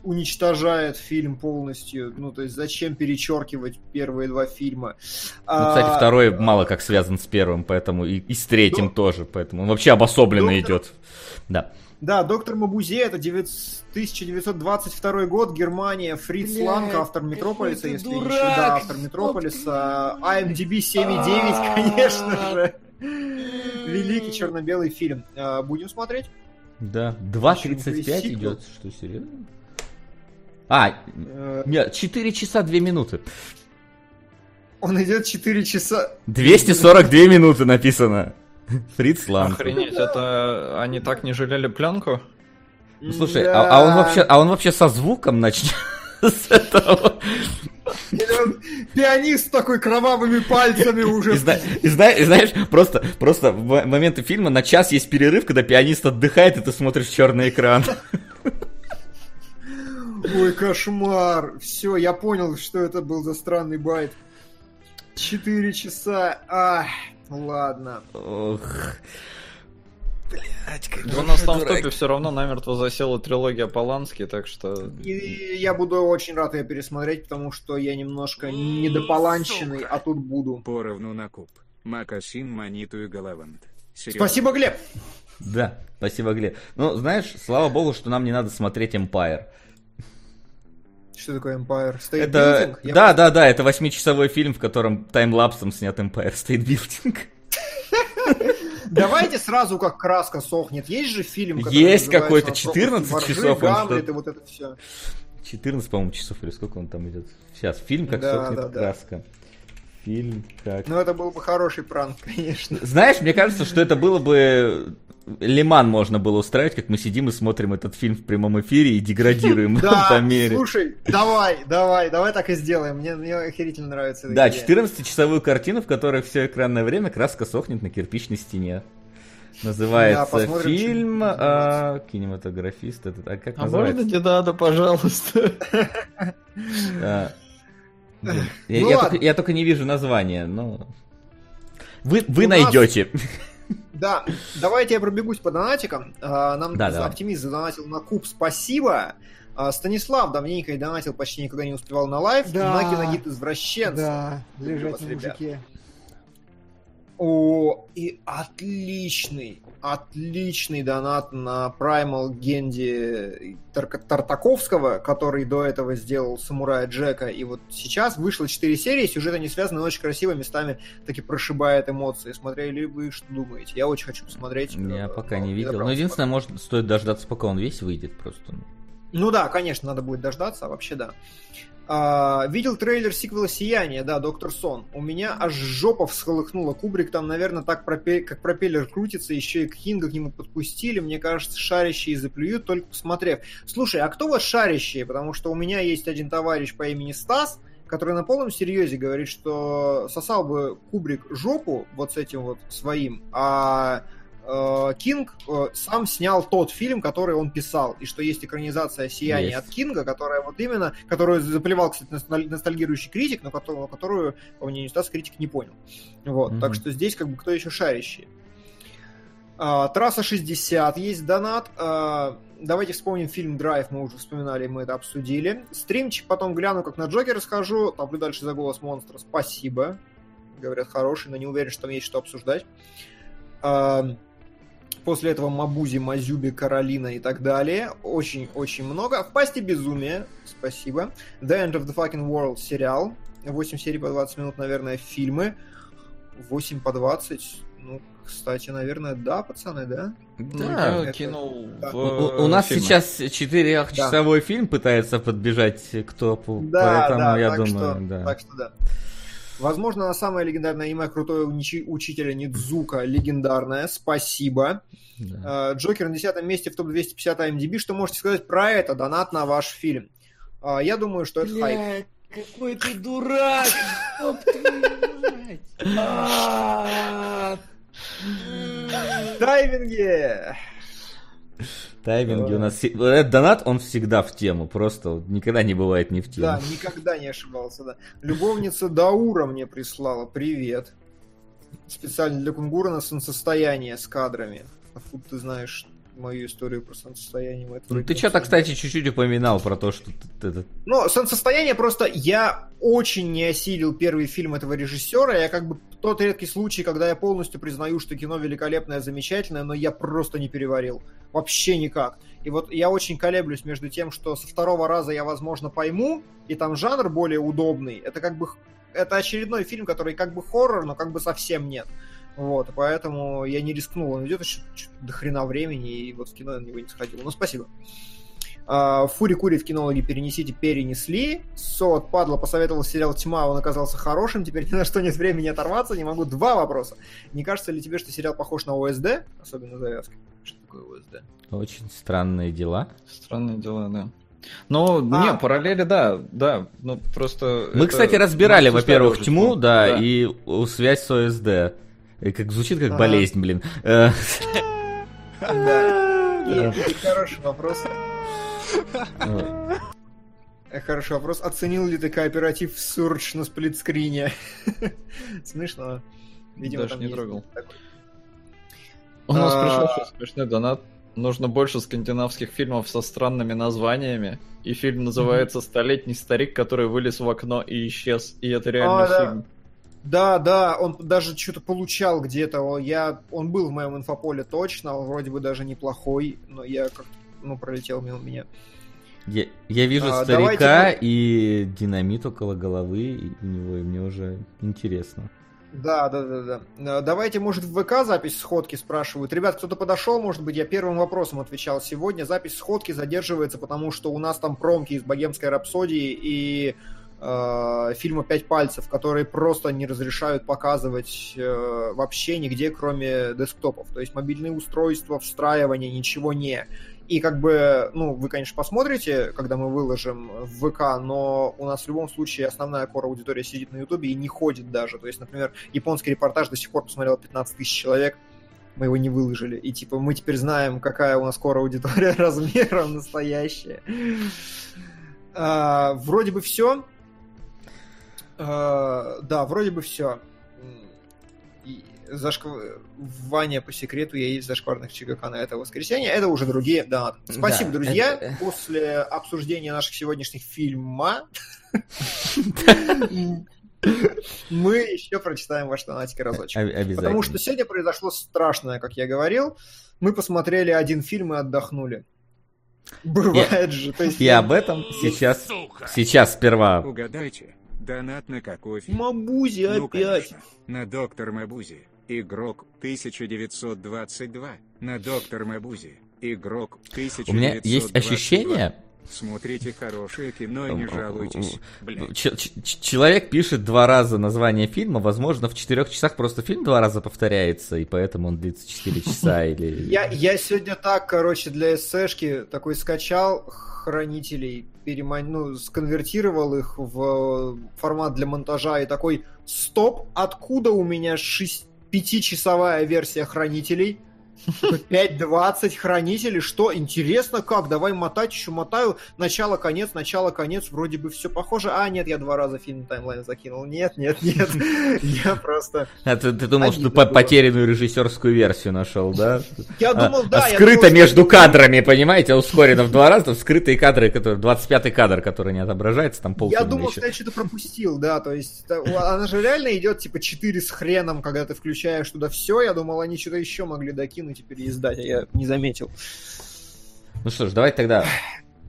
уничтожает фильм полностью. Ну, то есть, зачем перечеркивать первые два фильма? Ну, кстати, А, второй мало как связан с первым, поэтому и, и с третьим Ну, тоже, поэтому он вообще обособленно доктор- идет. Да. Да, доктор Мабузе, это 9 1922 год, Германия, Фриц Ланг, автор Метрополиса, если я не дурак, ошибаюсь. Да, автор Метрополиса, IMDb 7,9, конечно же. Великий черно-белый фильм. А, Будем смотреть? Да. Еще 2.35 сиквел. идет. Что, серьезно? А, Э, нет, 4 часа 2 минуты. Он идет 4 часа. 242 минуты написано. Фриц Ланг. Охренеть, это они так не жалели пленку? Ну, слушай, Да. а, а он вообще, а он вообще со звуком начнет с этого. Или он Пианист такой кровавыми пальцами И, уже. зна- и зна- и знаешь, просто, просто в мо- моменты фильма на час есть перерыв, когда пианист отдыхает, и ты смотришь черный экран. Ой, кошмар. Все, я понял, что это был за странный байт. Четыре часа. Ах, ладно. Ох. Блять, как У нас там в топе все равно намертво засела трилогия Полански, так что... И я буду очень рад ее пересмотреть, потому что я немножко недополанченный, а тут буду. Поровну на куб. Макасин, Маниту и Галавант. Серьезно. Спасибо, Глеб. Да, спасибо, Глеб. Ну, знаешь, слава богу, что нам не надо смотреть Empire. Что такое Empire? State Это, Building? Я да, да, да, это восьмичасовой фильм, в котором таймлапсом снят Empire State Building. Давайте сразу, как краска сохнет. Есть же фильм, который Есть какой-то, «Вопрос 14 Моржи», часов он Гамлет что-то. и вот это все. 14, по-моему, часов или сколько он там идет. Сейчас, фильм как Да, сохнет да, да. краска. Фильм как... Ну, это был бы хороший пранк, конечно. Знаешь, мне кажется, что это было бы... Лиман можно было устраивать, как мы сидим и смотрим этот фильм в прямом эфире и деградируем этом мире. слушай, давай, давай, давай так и сделаем. Мне, охерительно нравится Да, идея. 14-часовую картину, в которой все экранное время краска сохнет на кирпичной стене. Называется Да, фильм а, кинематографист. Этот, а как А можно не надо, пожалуйста? А, я, Ну я только, я только не вижу названия, но вы, вы найдете. Да, давайте я пробегусь по донатикам. А, Нам Да, давай. оптимист задонатил на куб, спасибо. А, Станислав давненько не донатил, почти никогда не успевал на live. Да. На киногид извращенца. Да, лежать на мужике. О, и отличный, отличный донат на Primal Генди Тар- Тартаковского, который до этого сделал Самурая Джека. И вот сейчас вышло 4 серии, сюжет они связаны, но очень красиво, местами таки прошибает эмоции. Смотрели вы, что думаете? Я очень хочу посмотреть. Я Э, пока но не видел. Но единственное, может, стоит дождаться, пока он весь выйдет просто. Ну да, конечно, надо будет дождаться, а вообще да. А, видел трейлер сиквела «Сияние», да, «Доктор Сон». У меня аж жопа всколыхнула. Кубрик там, наверное, так пропе- как пропеллер крутится, еще и Кинга к нему подпустили. Мне кажется, шарящие заплюют, только посмотрев. Слушай, а кто вот шарящие? Потому что у меня есть один товарищ по имени Стас, который на полном серьезе говорит, что сосал бы Кубрик жопу вот с этим вот своим, а Кинг э, сам снял тот фильм, который он писал, и что есть экранизация «Сияние» Есть. от Кинга, которая вот именно, которую заплевал, кстати, носталь- ностальгирующий критик, но которую, которую по мнению Стаса, критик не понял. Вот, Мгм. так что здесь как бы кто еще шарящий. А, Трасса 60 есть донат. А, давайте вспомним фильм Драйв, мы уже вспоминали, мы это обсудили. Стримчик потом гляну, как на Джокера схожу. Топлю дальше за голос монстра. Спасибо. Говорят, хороший, но не уверен, что там есть что обсуждать. А, После этого Мабузи, Мазюби, Каролина и так далее. Очень-очень много. В пасти безумие. Спасибо. The End of the Fucking World сериал. 8 серий по 20 минут, наверное, фильмы. 8 по 20. Ну, кстати, наверное, да, пацаны, да? Ну, Да. я это- кинул да. в, У, у нас фильмы. сейчас четырехчасовой фильм пытается подбежать к топу, Да, поэтому да, я так думаю, что, да. Так что да. Возможно, самое легендарное аниме Крутое учи- Учителя Нидзука легендарное. Спасибо. да. Э, Джокер на 10 месте в топ-250 IMDb. Что можете сказать про это? Донат на ваш фильм. А, Я думаю, что это хайп. Блядь, какой ты дурак! Ёб Тайминги у нас... Этот донат, он всегда в тему, просто никогда не бывает не в тему. Да, никогда не ошибался, да. Любовница Даура мне прислала. Привет. Специально для Кунгура на солнцестояние с кадрами. А фу, ты знаешь мою историю про солнцестояние. это Ну, ты что-то, кстати, чуть-чуть упоминал про то, что т- это... Ну, солнцестояние просто я очень не осилил первый фильм этого режиссера. Я как бы тот редкий случай, когда я полностью признаю, что кино великолепное, замечательное, но я просто не переварил. Вообще никак. И вот я очень колеблюсь между тем, что со второго раза я, возможно, пойму, и там жанр более удобный. Это как бы... Это очередной фильм, который как бы хоррор, но как бы совсем нет. Вот, поэтому я не рискнул. Он идет еще до хрена времени, и вот в кино я на него не сходил. Ну, спасибо. А, Фури Кури в кинологи перенесите, перенесли. Сот Падла посоветовал сериал «Тьма», он оказался хорошим, теперь ни на что нет времени оторваться, не могу. Два вопроса. Не кажется ли тебе, что сериал похож на ОСД, особенно завязки? Что такое ОСД? Очень странные дела. Странные дела, да. Ну, А. не, параллели, да, да, ну просто... Мы, это- кстати, разбирали, во-первых, тьму, тьму, да, и у- связь с ОСД. И как звучит как Ага. болезнь, блин. Э, Да. Нет, хороший вопрос. Э, Хороший вопрос. Оценил ли ты кооператив Surge на сплитскрине? Смешно. Видимо, Даже там не трогал. У нас А. пришел смешной донат. Нужно больше скандинавских фильмов со странными названиями. И фильм называется «Столетний старик, который вылез в окно и исчез». И это реально А, фильм. Да, да, он даже что-то получал где-то. Я, он был в моем инфополе точно, он вроде бы даже неплохой, но я как ну, пролетел мимо меня. Я, я вижу А, старика давайте и динамит около головы и у него, и мне уже интересно. Да, да, да, да. Э, Давайте, может, в ВК запись сходки спрашивают. Ребят, кто-то подошел, может быть, я первым вопросом отвечал сегодня. Запись сходки задерживается, потому что у нас там промки из богемской рапсодии и э, фильма «Пять пальцев», которые просто не разрешают показывать э, вообще нигде, кроме десктопов. То есть мобильные устройства, встраивание, ничего не. И как бы, ну, вы, конечно, посмотрите, когда мы выложим в ВК, но у нас в любом случае основная кора аудитория сидит на Ютубе и не ходит даже. То есть, например, японский репортаж до сих пор посмотрел 15 тысяч человек, мы его не выложили. И типа мы теперь знаем, какая у нас кора аудитория размером настоящая. А, вроде бы все. Да, вроде бы все. Зашк... Ваня по секрету я есть в зашкварных ЧГК на это воскресенье. Это уже другие донаты. Спасибо, Да, друзья. это- После обсуждения наших сегодняшних фильма Мы еще прочитаем ваш донатик разочек. Об- Обязательно. Потому что сегодня произошло страшное, как я говорил. Мы посмотрели один фильм и отдохнули. Бывает же. То есть И об этом сейчас, сейчас сперва Угадайте, донат на какой фильм? Мабузи Ну, опять. конечно, на Доктор Мабузи. Игрок 1922. На Доктор Мабузи. Игрок 1922. у меня есть ощущение, Смотрите хорошее кино и не жалуйтесь. Ч- ч- человек пишет два раза название фильма, возможно, в четырех часах просто фильм два раза повторяется, и поэтому он длится 4 часа или... Я, я сегодня так, короче, для ССшки такой скачал хранителей, переман... ну, сконвертировал их в формат для монтажа и такой, стоп, откуда у меня 6... пятичасовая версия хранителей? 5.20 хранителей, что? Интересно как? Давай мотать, еще мотаю. Начало, конец, начало, конец. Вроде бы все похоже. А, нет, я два раза фильм таймлайн закинул. Нет, нет, нет. Я просто... А ты, ты думал, что по- потерянную режиссерскую версию нашел, да? Я А- думал, а да. я скрыто между кадрами, понимаете, ускорено в два раза, скрытые кадры, которые 25-й кадр, который не отображается, там полфильма Я думал, что я что-то пропустил, да, то есть она же реально идет типа 4 с хреном, когда ты включаешь туда все. Я думал, они что-то еще могли докинуть и переиздать, а я не заметил. Ну что ж, давайте тогда...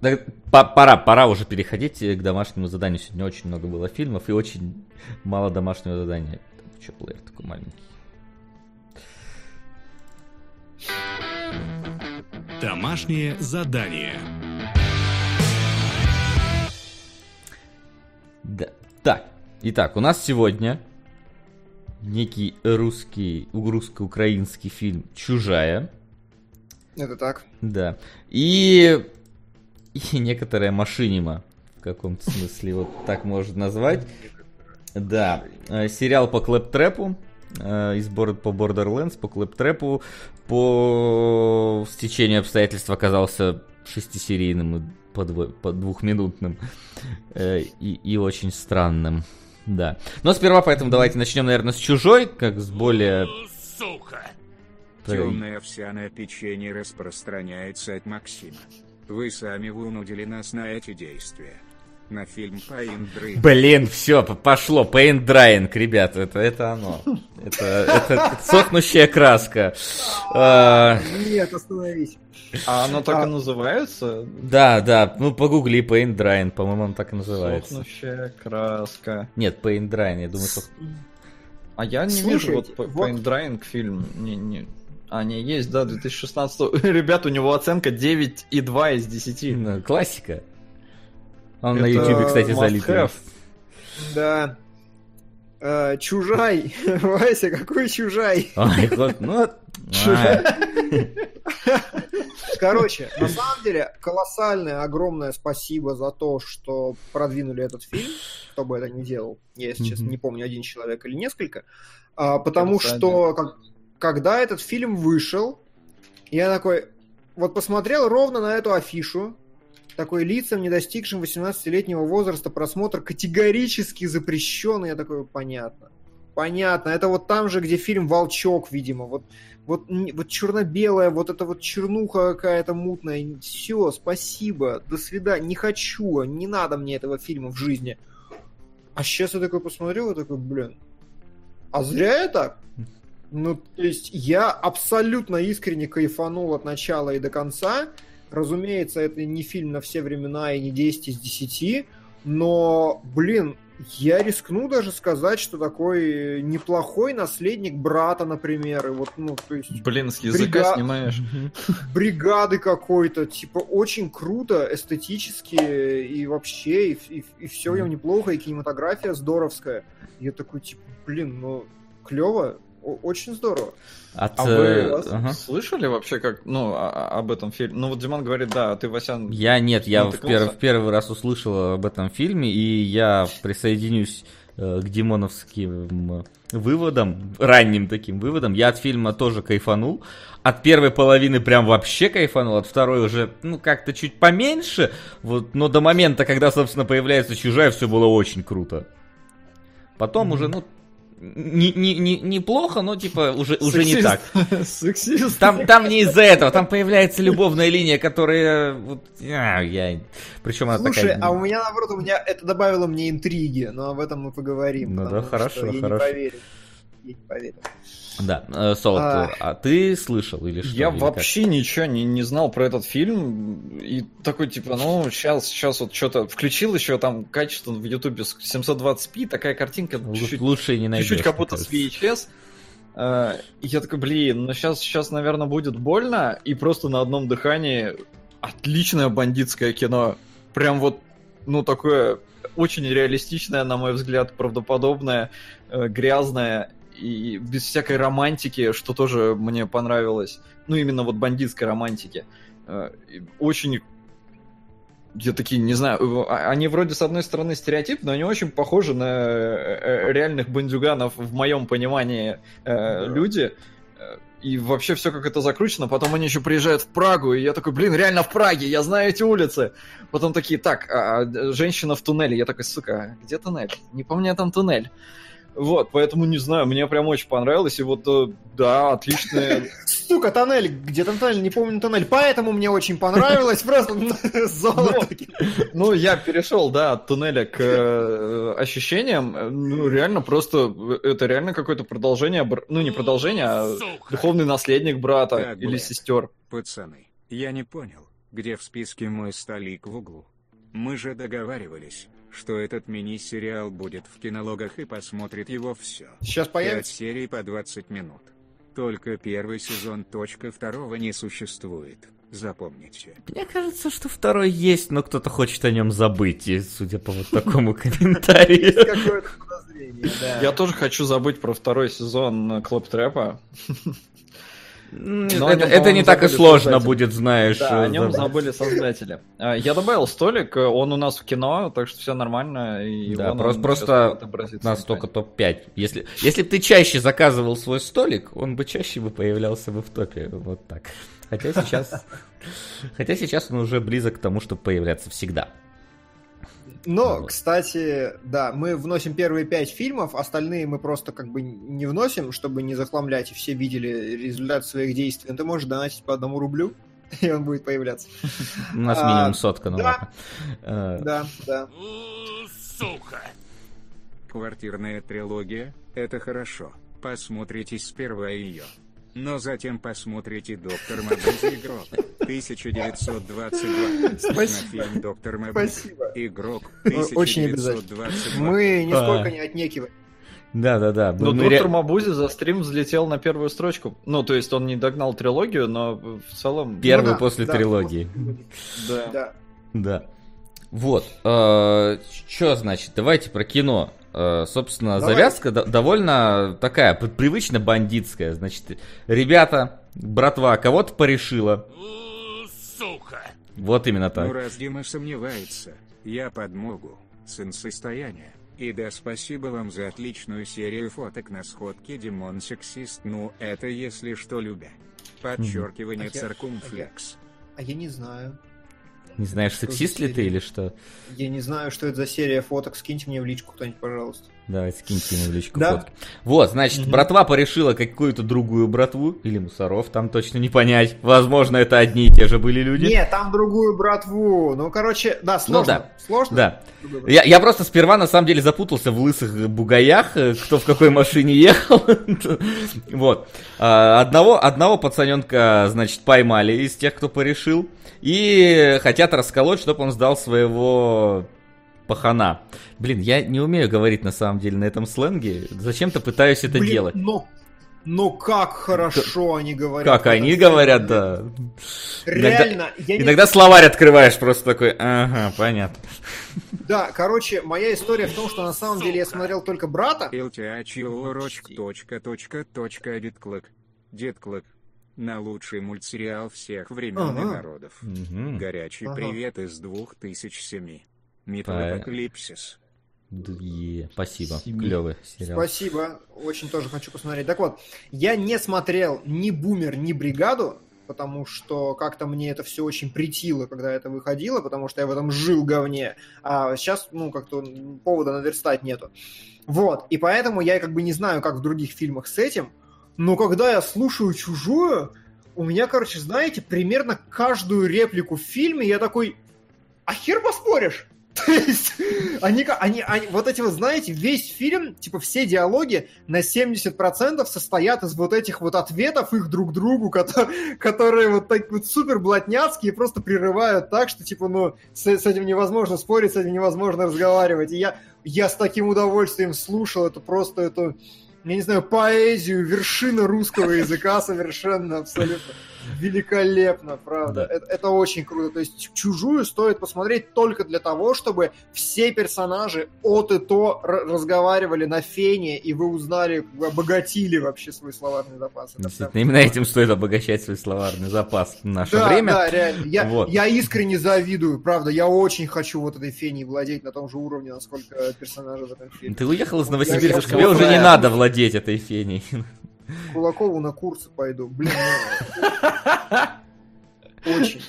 да, по- Пора, пора уже переходить к домашнему заданию. Сегодня очень много было фильмов и очень мало домашнего задания. Че, плеер такой маленький. Домашнее задание. Да. Так, итак, у нас сегодня некий русский, русско-украинский фильм «Чужая». Это так. Да. И, и некоторая машинима, в каком-то смысле, вот так можно назвать. Да. Э, Сериал по клэп-трэпу, э, из бород по Borderlands, по клэп-трэпу, по стечению обстоятельств оказался шестисерийным и по, дво- по двухминутным э, и, и очень странным. Да. Но сперва, поэтому давайте начнем, наверное, с чужой, как с более... Сука. Темное овсяное печенье распространяется от Максима. Вы сами вынудили нас на эти действия. На фильм Pain Dream. Блин, все, пошло, paint drying, ребят, это, это оно. Это, это сохнущая краска. А, Нет, остановись. А оно так А. и называется? да, да, ну погугли paint drying, по-моему, он так и называется. Сохнущая краска. Нет, paint drying, я думаю, сох- А я не вижу вот, Paint Drying фильм. Не, не. А, не, есть, да, 2016. Ребят, у него оценка 9,2 из 10. Ну, классика. Он на ютубе, кстати, залит. Да. Э, чужай. Вася, какой чужай? Ой, вот, ну, а, Короче, на самом деле, колоссальное, огромное спасибо за то, что продвинули этот фильм, кто бы это ни делал. Я, если честно, не помню, один человек или несколько. А, потому что, как- когда этот фильм вышел, я такой, вот посмотрел ровно на эту афишу, такой лицам, не достигшим 18-летнего возраста, просмотр категорически запрещен. Я такой, понятно. Понятно. Это вот там же, где фильм «Волчок», видимо. Вот, вот, вот черно-белая, вот эта вот чернуха какая-то мутная. Все, спасибо, до свидания. Не хочу, не надо мне этого фильма в жизни. А сейчас я такой посмотрел и такой, блин, а зря так? Ну, то есть я абсолютно искренне кайфанул от начала и до конца. Разумеется, это не фильм на все времена и не 10 из 10, но, блин, я рискну даже сказать, что такой неплохой наследник брата, например, и вот, ну, то есть Блин, с языка Брига- снимаешь. бригады какой-то, типа, очень круто, эстетически и вообще, и, все в нем неплохо, и кинематография здоровская. Я такой, типа, блин, ну, клево, очень здорово. От, А э, вы ага. слышали вообще как, ну, а- а- об этом фильме? Ну, вот Диман говорит, да, а ты, Васян, Я нет, я в, пер- в первый раз услышал об этом фильме, и я присоединюсь э, к димоновским выводам, ранним таким выводам. Я от фильма тоже кайфанул. От первой половины прям вообще кайфанул, от второй уже, ну, как-то чуть поменьше. Вот, но до момента, когда, собственно, появляется чужая, все было очень круто. Потом уже, ну, не, не, не, неплохо, но типа уже, уже не так. Сексист. Там, там не из-за этого, там появляется любовная линия, которая... Вот, а, я... Причем она Слушай, такая... а у меня наоборот, у меня это добавило мне интриги, но об этом мы поговорим. Ну да, хорошо, что я хорошо. Не поверю. Я не поверю. Да, э, Солод, А. а ты слышал или что? Я или вообще ничего не, не знал про этот фильм. И такой, типа, ну, сейчас, сейчас вот что-то включил еще там качество в Ютубе с 720p, такая картинка как? Лу- чуть-чуть, Лучше не найдешь. чуть-чуть как будто с. VHS. Э, И я такой, блин, ну сейчас, сейчас, наверное, будет больно. И просто на одном дыхании отличное бандитское кино. Прям вот, ну, такое очень реалистичное, на мой взгляд, правдоподобное, э, грязное и без всякой романтики, что тоже мне понравилось. Ну, именно вот бандитской романтики. Э, Очень я такие, не знаю, э, а- они вроде с одной стороны стереотип, но они очень похожи на э, реальных бандюганов в моем понимании э, люди. И вообще все как это закручено. Потом они еще приезжают в Прагу, и я такой, блин, реально в Праге, я знаю эти улицы. Потом такие, так, а, а, женщина в туннеле. Я такой, сука, где туннель? Не помню, там туннель. Вот, поэтому не знаю, мне прям очень понравилось. И вот, э, да, отличная Сука, тоннель, где там тоннель, не помню тоннель, поэтому мне очень понравилось, просто золото. Ну, я перешел, да, от туннеля к э, ощущениям. Э, Ну, реально просто, это реально какое-то продолжение, ну, не продолжение, а духовный наследник брата или сестер. Пацаны, я не понял, где в списке мой столик в углу. Мы же договаривались, что этот мини-сериал будет в кинологах и посмотрит его все. Сейчас появится. серий по 20 минут. Только первый сезон, точка второго не существует. Запомните. Мне кажется, что второй есть, но кто-то хочет о нем забыть, и судя по вот такому комментарию. Я тоже хочу забыть про второй сезон Клоп Трэпа. Но Это это не так и сложно создатели. будет, знаешь. Да, о нем забыли создатели. А, Я добавил столик, он у нас в кино, так что все нормально. И Да, просто- просто нас только экране. топ-5. Если, если бы ты чаще заказывал свой столик, он бы чаще бы появлялся бы в топе. Вот так. Хотя сейчас... Хотя сейчас он уже близок к тому, чтобы появляться всегда. Но, Вот. кстати, да, мы вносим первые пять фильмов, остальные мы просто как бы не вносим, чтобы не захламлять, и все видели результат своих действий. Но ты можешь донатить по одному рублю, и он будет появляться. У нас А, минимум сотка, ну да. ладно. Э, Да, да. У, Сука. Квартирная трилогия – это хорошо. Посмотрите сперва ее. Но затем посмотрите «Доктор Мабузи Игрок» 1922. Спасибо. На фильм «Доктор Мабузи Спасибо. Игрок» Очень 1922. Мы нисколько А. не отнекиваем. Да-да-да. Но Мы Ну, доктор ре- Мабузи за стрим взлетел на первую строчку. Ну, то есть он не догнал трилогию, но в целом... Первый Ну да, после да, трилогии. Да. Да. Да. Вот. Что значит? Давайте про кино. Э, Собственно, Давай. завязка до- довольно такая привычно бандитская. Значит, ребята, братва, кого-то порешила. Сука. Вот именно Ну так. раз Дима сомневается, я подмогу. Сын состояния. И да, спасибо вам за отличную серию фоток на сходке Димон сексист. Ну, это если что любя. Подчеркивание А я- циркумфлекс. А я не знаю. Не знаешь, сексист ли ты или что? Я не знаю, что это за серия фоток. Скиньте мне в личку кто-нибудь, пожалуйста. Давай, скиньте ему в личку Да. фотки. Вот, значит, Мгм. братва порешила какую-то другую братву, или мусоров, там точно не понять. Возможно, это одни и те же были люди. Нет, там другую братву. Ну, короче, да, сложно. да. Сложно? Да. Я, я просто сперва на самом деле запутался в лысых бугаях, э, кто в какой машине ехал. Вот. А, Одного, одного пацаненка, значит, поймали из тех, кто порешил. И хотят расколоть, чтобы он сдал своего пахана. Блин, я не умею говорить на самом деле на этом сленге. Зачем-то пытаюсь это Блин, делать. Но, но как хорошо они говорят. Как они фильме. говорят, да. Реально, я не Иногда словарь открываешь просто такой, ага, понятно. Да, короче, моя история в том, что на самом деле я смотрел только брата. Дедклык. Дедклык. На лучший мультсериал всех времен и Ага. народов. Мгм. Горячий Ага. привет из 2007. Металлопокалипсис. Е, Спасибо, Семи. клевый сериал. Спасибо, очень тоже хочу посмотреть. Так вот, я не смотрел ни Бумер, ни Бригаду, потому что как-то мне это все очень притило, когда это выходило, потому что я в этом жил говне, а сейчас, ну, как-то повода наверстать нету. Вот, и поэтому я как бы не знаю, как в других фильмах с этим, но когда я слушаю «Чужую», у меня, короче, знаете, примерно каждую реплику в фильме я такой, а хер поспоришь? То есть, они, они, они, вот эти вот, знаете, весь фильм, типа, все диалоги на 70% состоят из вот этих вот ответов их друг другу, которые, которые вот так вот супер блатняцкие, просто прерывают так, что, типа, ну, с, с этим невозможно спорить, с этим невозможно разговаривать. И я, я с таким удовольствием слушал это просто, это, я не знаю, поэзию, вершина русского языка совершенно абсолютно. Великолепно, правда. Да. Это, это очень круто. То есть чужую стоит посмотреть только для того, чтобы все персонажи от и то разговаривали на фене, и вы узнали, обогатили вообще свой словарный запас. Это Действительно, прям- именно этим стоит обогащать свой словарный запас в наше да, время. да, реально. Я, Вот. я искренне завидую, правда. Я очень хочу вот этой феней владеть на том же уровне, насколько персожей в этом фильме. Ты уехал из Новосибирска, тебе уже не надо владеть этой феней. Кулакову на курсы пойду. Блин, ну, очень.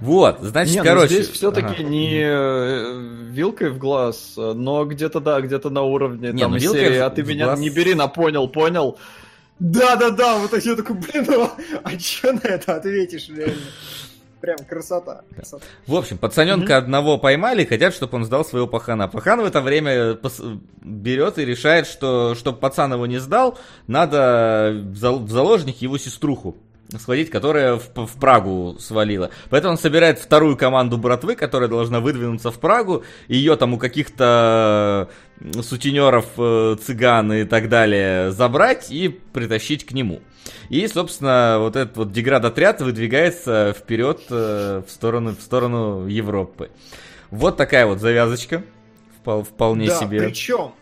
Вот, значит, Не, ну короче. здесь все-таки ага. не э, вилкой в глаз, но где-то, да, где-то на уровне Не, там ну серии, в- а ты меня глаз- не бери на понял, понял. Да-да-да, вот я такой, блин, ну, а че на это ответишь реально? Прям красота. красота. В общем, пацаненка одного поймали, хотят, чтобы он сдал своего пахана. Пахан в это время пос- берет и решает, что чтобы пацан его не сдал, надо в, зал- в заложник его сеструху схватить, которая в, в Прагу свалила. Поэтому он собирает вторую команду братвы, которая должна выдвинуться в Прагу. Ее там у каких-то сутенеров, э, цыган и так далее забрать и притащить к нему. И, собственно, вот этот вот деград-отряд выдвигается вперед э, в, сторону, в сторону Европы. Вот такая вот завязочка. Впол- вполне да, себе. причем,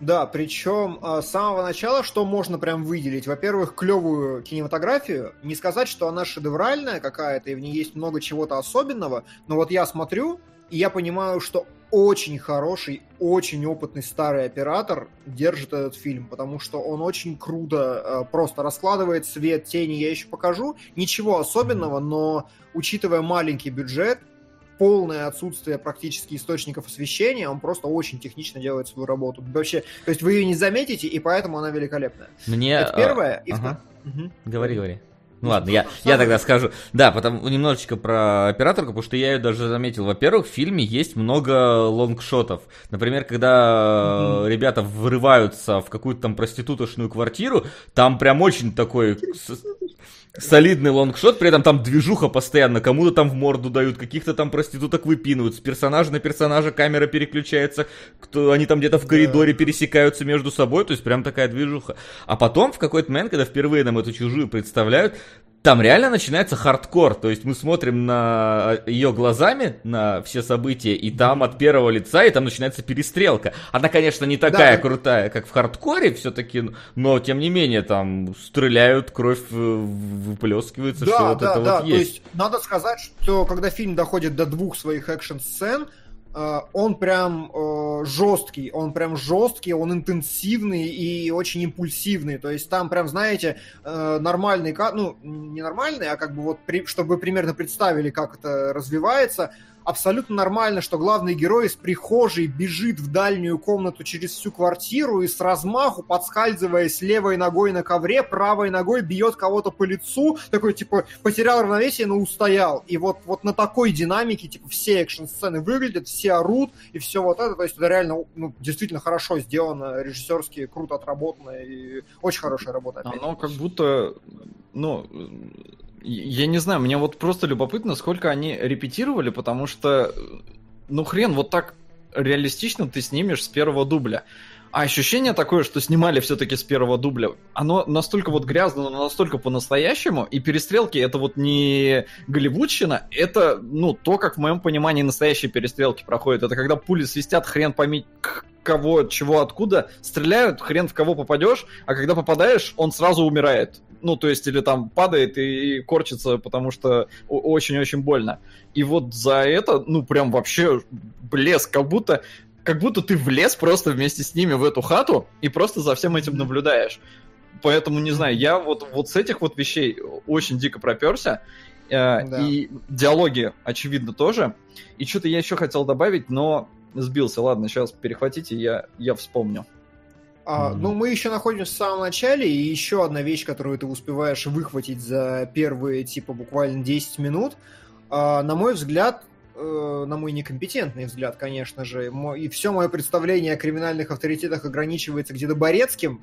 да, причем а, с самого начала, что можно прям выделить? Во-первых, клевую кинематографию. Не сказать, что она шедевральная какая-то, и в ней есть много чего-то особенного, но вот я смотрю, и я понимаю, что очень хороший, очень опытный старый оператор держит этот фильм, потому что он очень круто э, просто раскладывает свет, тени, я еще покажу. Ничего особенного, но учитывая маленький бюджет, полное отсутствие практически источников освещения, он просто очень технично делает свою работу. Вообще, то есть вы ее не заметите, и поэтому она великолепная. Мне... Это а, первое. И ага. Мгм. Говори, говори. Ну ладно, я, я тогда скажу. Да, потому немножечко про операторку, потому что я ее даже заметил. Во-первых, в фильме есть много лонгшотов. Например, когда э, ребята врываются в какую-то там проститутошную квартиру, там прям очень такой солидный long shot, при этом там движуха постоянно, кому-то там в морду дают, каких-то там проституток выпинывают, с персонажа на персонажа камера переключается, кто, они там где-то в коридоре пересекаются между собой, то есть прям такая движуха. А потом в какой-то момент, когда впервые нам эту чужую представляют, там реально начинается хардкор, то есть мы смотрим на ее глазами, на все события, и там от первого лица, и там начинается перестрелка. Она, конечно, не такая Да. крутая, как в хардкоре все-таки, но тем не менее там стреляют, кровь э, выплескивается, что Да, вот да, это да. вот То есть. есть надо сказать, что когда фильм доходит до двух своих экшн-сцен, э, он прям э, жесткий, он прям жесткий, он интенсивный и очень импульсивный. То есть там прям, знаете, э, нормальный, ну, не нормальный, а как бы вот, чтобы вы примерно представили, как это развивается, абсолютно нормально, что главный герой из прихожей бежит в дальнюю комнату через всю квартиру и с размаху, подскальзываясь левой ногой на ковре, правой ногой бьет кого-то по лицу, такой, типа, потерял равновесие, но устоял. И вот, вот на такой динамике, типа, все экшн-сцены выглядят, все орут, и все вот это, то есть это реально, ну, действительно хорошо сделано, режиссерски круто отработано, и очень хорошая работа. опять. Оно как будто, ну, я не знаю, мне вот просто любопытно, сколько они репетировали, потому что, ну хрен, вот так реалистично ты снимешь с первого дубля. А ощущение такое, что снимали все-таки с первого дубля, оно настолько вот грязно, но настолько по-настоящему, и перестрелки это вот не голливудщина, это, ну, то, как в моем понимании настоящие перестрелки проходят. Это когда пули свистят, хрен пойми кого, чего, откуда, стреляют, хрен в кого попадешь, а когда попадаешь, он сразу умирает. Ну, то есть, или там падает и корчится, потому что очень-очень больно. И вот за это, ну, прям вообще блеск, как будто как будто ты влез просто вместе с ними в эту хату и просто за всем этим наблюдаешь. Поэтому, не знаю, я вот, вот с этих вот вещей очень дико проперся. Э, Да. И диалоги, очевидно, тоже. И что-то я еще хотел добавить, но сбился. Ладно, сейчас перехватите, я, я вспомню. А. Ну, мы еще находимся в самом начале, и еще одна вещь, которую ты успеваешь выхватить за первые, типа, буквально 10 минут, а, на мой взгляд, э, на мой некомпетентный взгляд, конечно же, и все мое представление о криминальных авторитетах ограничивается где-то Борецким,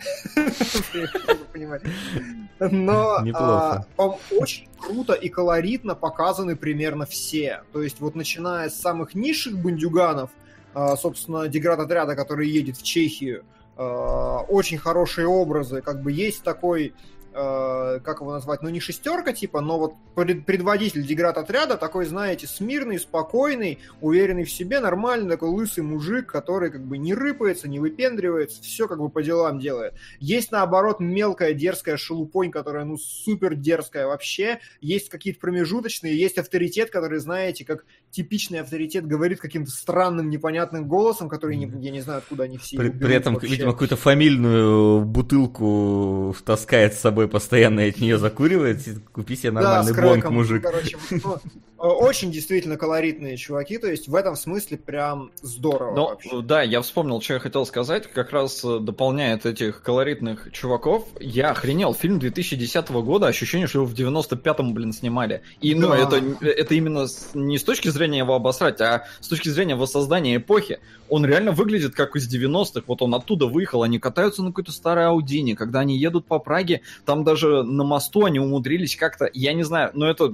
но а, там очень круто и колоритно показаны примерно все. То есть вот начиная с самых низших бандюганов, а, собственно, деград-отряда, который едет в Чехию, а, очень хорошие образы, как бы есть такой, а, как его назвать, ну не шестерка типа, но вот пред- предводитель деград-отряда такой, знаете, смирный, спокойный, уверенный в себе, нормальный такой лысый мужик, который как бы не рыпается, не выпендривается, все как бы по делам делает. Есть, наоборот, мелкая, дерзкая шелупонь, которая, ну, супер дерзкая вообще. Есть какие-то промежуточные, есть авторитет, который, знаете, как типичный авторитет говорит каким-то странным, непонятным голосом, который, не, я не знаю, откуда они все При, при этом, вообще. видимо, какую-то фамильную бутылку таскает с собой постоянно и от нее закуривает. Купи себе нормальный с бонг, мужик. Короче, ну, э, очень действительно колоритные чуваки, то есть в этом смысле прям здорово Ну, вообще. да, я вспомнил, что я хотел сказать. Как раз э, дополняет этих колоритных чуваков. Я охренел. Фильм 2010 года. Ощущение, что его в 95-м, блин, снимали. И, ну, Да. это, это именно не с точки зрения его обосрать, а с точки зрения воссоздания эпохи. Он реально выглядит как из 90-х. Вот он оттуда выехал. Они катаются на какой-то старой Аудине. Когда они едут по Праге, там даже на мосту они умудрились как-то, я не знаю, но это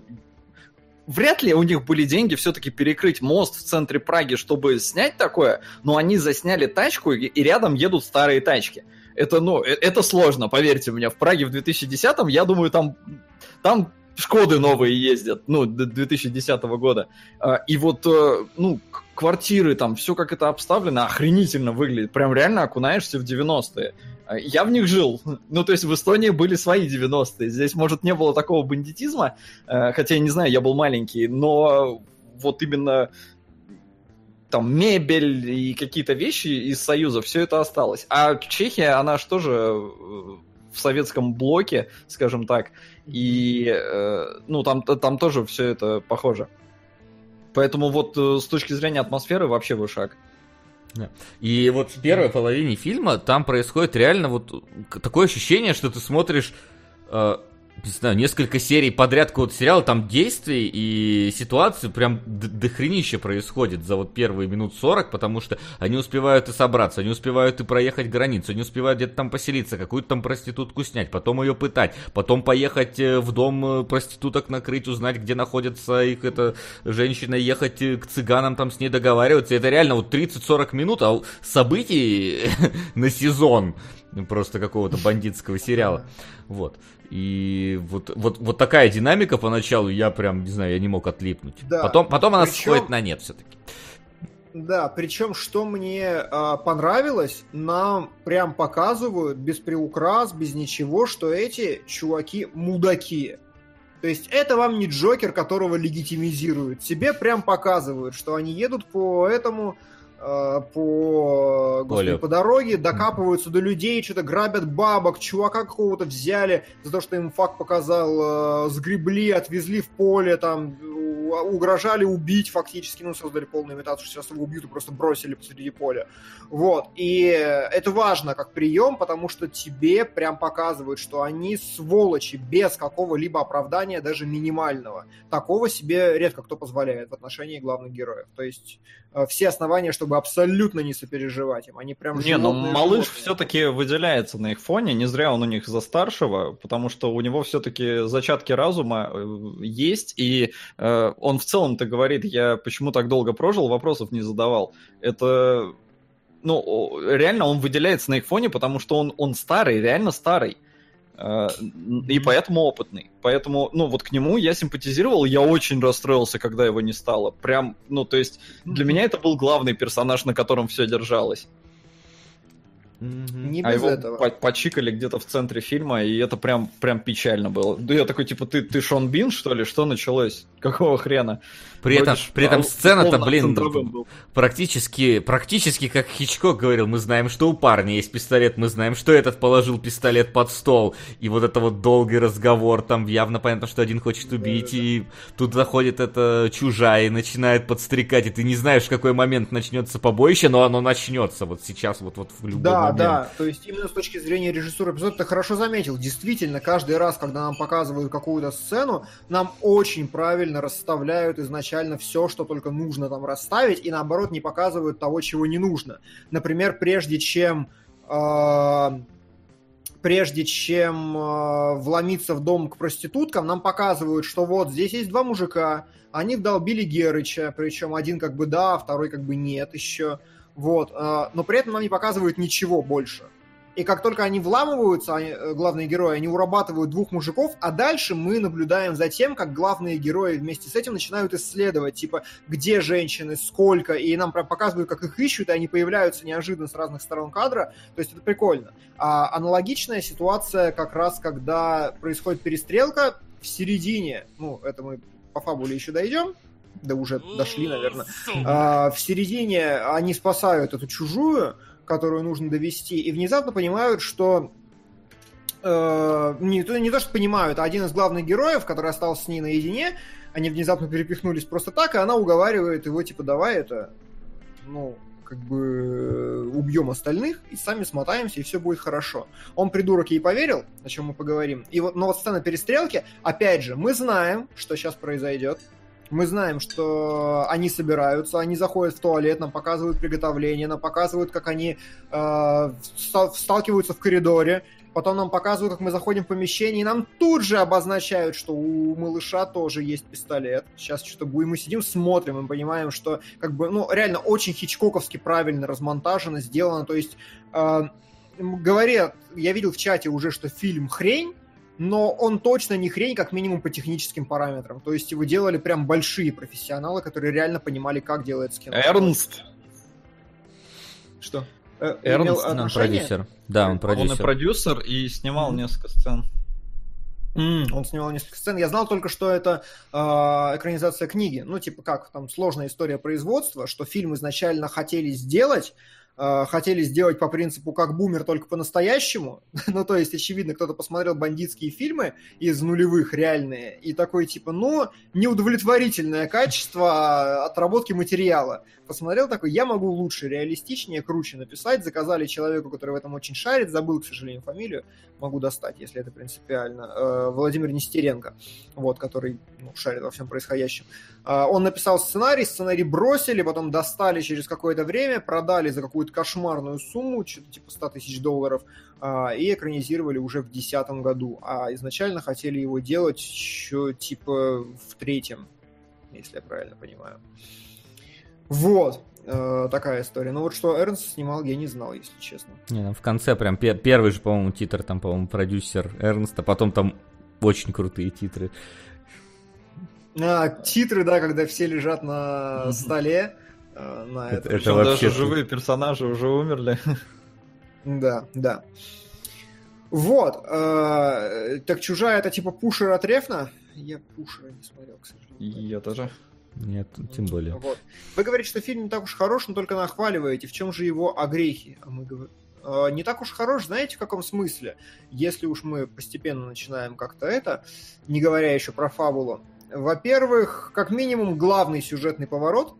Вряд ли у них были деньги все-таки перекрыть мост в центре Праги, чтобы снять такое, но они засняли тачку, и, и рядом едут старые тачки. Это, ну, э- это сложно, поверьте мне. В Праге в 2010-м, я думаю, там, там Шкоды новые ездят, ну, д- 2010 года. А, И вот, э, ну, квартиры там, все как это обставлено, охренительно выглядит. Прям реально окунаешься в 90-е. А, Я в них жил. Ну, то есть в Эстонии были свои 90-е. Здесь, может, не было такого бандитизма, э, хотя, я не знаю, я был маленький, но вот именно там мебель и какие-то вещи из Союза, все это осталось. А Чехия, она же тоже э, в советском блоке, скажем так, и э, ну там, там тоже все это похоже. Поэтому вот э, с точки зрения атмосферы вообще вышаг. И вот в первой половине фильма там происходит реально вот такое ощущение, что ты смотришь, э, не знаю, несколько серий подряд какого-то сериала, там действий и ситуации прям дохренище происходит за вот первые минут 40, потому что они успевают и собраться, они успевают и проехать границу, они успевают где-то там поселиться, какую-то там проститутку снять, потом ее пытать, потом поехать э, в дом э, проституток накрыть, узнать, где находится их эта женщина, ехать э, к цыганам там с ней договариваться. Это реально вот 30-40 минут а событий на сезон просто какого-то бандитского сериала. Вот. И вот, вот, вот такая динамика поначалу, я прям, не знаю, я не мог отлипнуть. Да. Потом, потом она Причем- сходит на нет все-таки. Да, причем, что мне а, понравилось, нам прям показывают без приукрас, без ничего, что эти чуваки мудаки. То есть это вам не Джокер, которого легитимизируют. Тебе прям показывают, что они едут по этому, по, господи, Полю. по дороге, докапываются до людей, что-то грабят бабок, чувака какого-то взяли за то, что им факт показал, э, сгребли, отвезли в поле, там у- угрожали убить фактически, ну, создали полную имитацию, что сейчас его убьют и просто бросили посреди поля. Вот, и это важно как прием, потому что тебе прям показывают, что они сволочи без какого-либо оправдания, даже минимального. Такого себе редко кто позволяет в отношении главных героев. То есть э, все основания, чтобы абсолютно не сопереживать им. Они прям Не, ну животные малыш все-таки выделяется на их фоне, не зря он у них за старшего, потому что у него все-таки зачатки разума э, есть, и э, он в целом-то говорит, я почему так долго прожил, вопросов не задавал. Это, ну, реально он выделяется на их фоне, потому что он, он старый, реально старый. Э, И поэтому опытный. Поэтому, ну, вот к нему я симпатизировал, я очень расстроился, когда его не стало. Прям, ну, то есть, для меня это был главный персонаж, на котором все держалось. Не А без его этого. по- почикали где-то в центре фильма, и это прям, прям печально было. Да я такой, типа, ты, ты Шон Бин, что ли? Что началось? Какого хрена? При этом, при этом а, сцена-то, блин, практически, практически как Хичкок говорил, мы знаем, что у парня есть пистолет, мы знаем, что этот положил пистолет под стол, и вот это вот долгий разговор, там явно понятно, что один хочет убить, и тут заходит эта чужая и начинает подстрекать, и ты не знаешь, в какой момент начнется побоище, но оно начнется вот сейчас, вот, вот в любой Да, момент. да, то есть именно с точки зрения режиссуры эпизода ты хорошо заметил. Действительно, каждый раз, когда нам показывают какую-то сцену, нам очень правильно расставляют изначально все, что только нужно там расставить, и наоборот не показывают того, чего не нужно. Например, прежде чем э, прежде чем э, вломиться в дом к проституткам, нам показывают, что вот здесь есть два мужика, они вдолбили Герыча, причем один как бы да, а второй как бы нет еще. Вот, э, но при этом нам не показывают ничего больше. И как только они вламываются, они, э, главные герои, они урабатывают двух мужиков, а дальше мы наблюдаем за тем, как главные герои вместе с этим начинают исследовать, типа, где женщины, сколько, и нам прям показывают, как их ищут, и они появляются неожиданно с разных сторон кадра, то есть это прикольно. А аналогичная ситуация как раз, когда происходит перестрелка в середине, ну, это мы по фабуле еще дойдем, да уже дошли, наверное, а, в середине они спасают эту чужую, которую нужно довести, и внезапно понимают, что э, не, то, не то, что понимают, а один из главных героев, который остался с ней наедине, они внезапно перепихнулись просто так, и она уговаривает его, типа, давай это, ну, как бы э, убьем остальных и сами смотаемся, и все будет хорошо. Он, придурок, ей поверил, о чем мы поговорим. И вот, но вот сцена перестрелки, опять же, мы знаем, что сейчас произойдет. Мы знаем, что они собираются, они заходят в туалет, нам показывают приготовление, нам показывают, как они э, сталкиваются в коридоре, потом нам показывают, как мы заходим в помещение, и нам тут же обозначают, что у малыша тоже есть пистолет. Сейчас что-то будем, мы сидим, смотрим, и понимаем, что как бы, ну, реально очень хичкоковски правильно размонтажено, сделано, то есть э, говорят, я видел в чате уже, что фильм хрень, но он точно не хрень, как минимум по техническим параметрам. То есть его делали прям большие профессионалы, которые реально понимали, как делается кино. Эрнст. Что? Э, Эрнст, Он отношение? продюсер. Да, он Он и продюсер. продюсер, и снимал Мгм. несколько сцен. М, Он снимал несколько сцен. Я знал только, что это э, экранизация книги. Ну, типа как, там сложная история производства, что фильм изначально хотели сделать, хотели сделать по принципу как бумер, только по-настоящему. ну, то есть, очевидно, кто-то посмотрел бандитские фильмы из нулевых, реальные, и такой, типа, ну, неудовлетворительное качество отработки материала. Посмотрел такой, я могу лучше, реалистичнее, круче написать. Заказали человеку, который в этом очень шарит, забыл, к сожалению, фамилию, могу достать, если это принципиально. Э, Владимир Нестеренко, вот, который ну, шарит во всем происходящем. А, Он написал сценарий, сценарий бросили, потом достали через какое-то время, продали за какую-то кошмарную сумму, что-то типа 100 тысяч долларов, а, и экранизировали уже в 2010 году. А изначально хотели его делать еще типа в третьем, если я правильно понимаю. Вот. э, такая история. Но вот что Эрнст снимал, я не знал, если честно. Не, там в конце прям пе- первый же, по-моему, титр, там, по-моему, продюсер Эрнст, а потом там очень крутые титры. А, титры, да, когда все лежат на столе. Э, На Это- это Причем вообще даже живые персонажи уже умерли. Да, да. Вот. э, так чужая это типа пушер от Рефна? Я пушера не смотрел, к сожалению. Я тоже. Нет, тем более. Вот. Вы говорите, что фильм не так уж хорош, но только нахваливаете. В чем же его огрехи? А мы говорим. э, Не так уж хорош, знаете, в каком смысле? Если уж мы постепенно начинаем как-то это, не говоря еще про фабулу. Во-первых, как минимум, главный сюжетный поворот.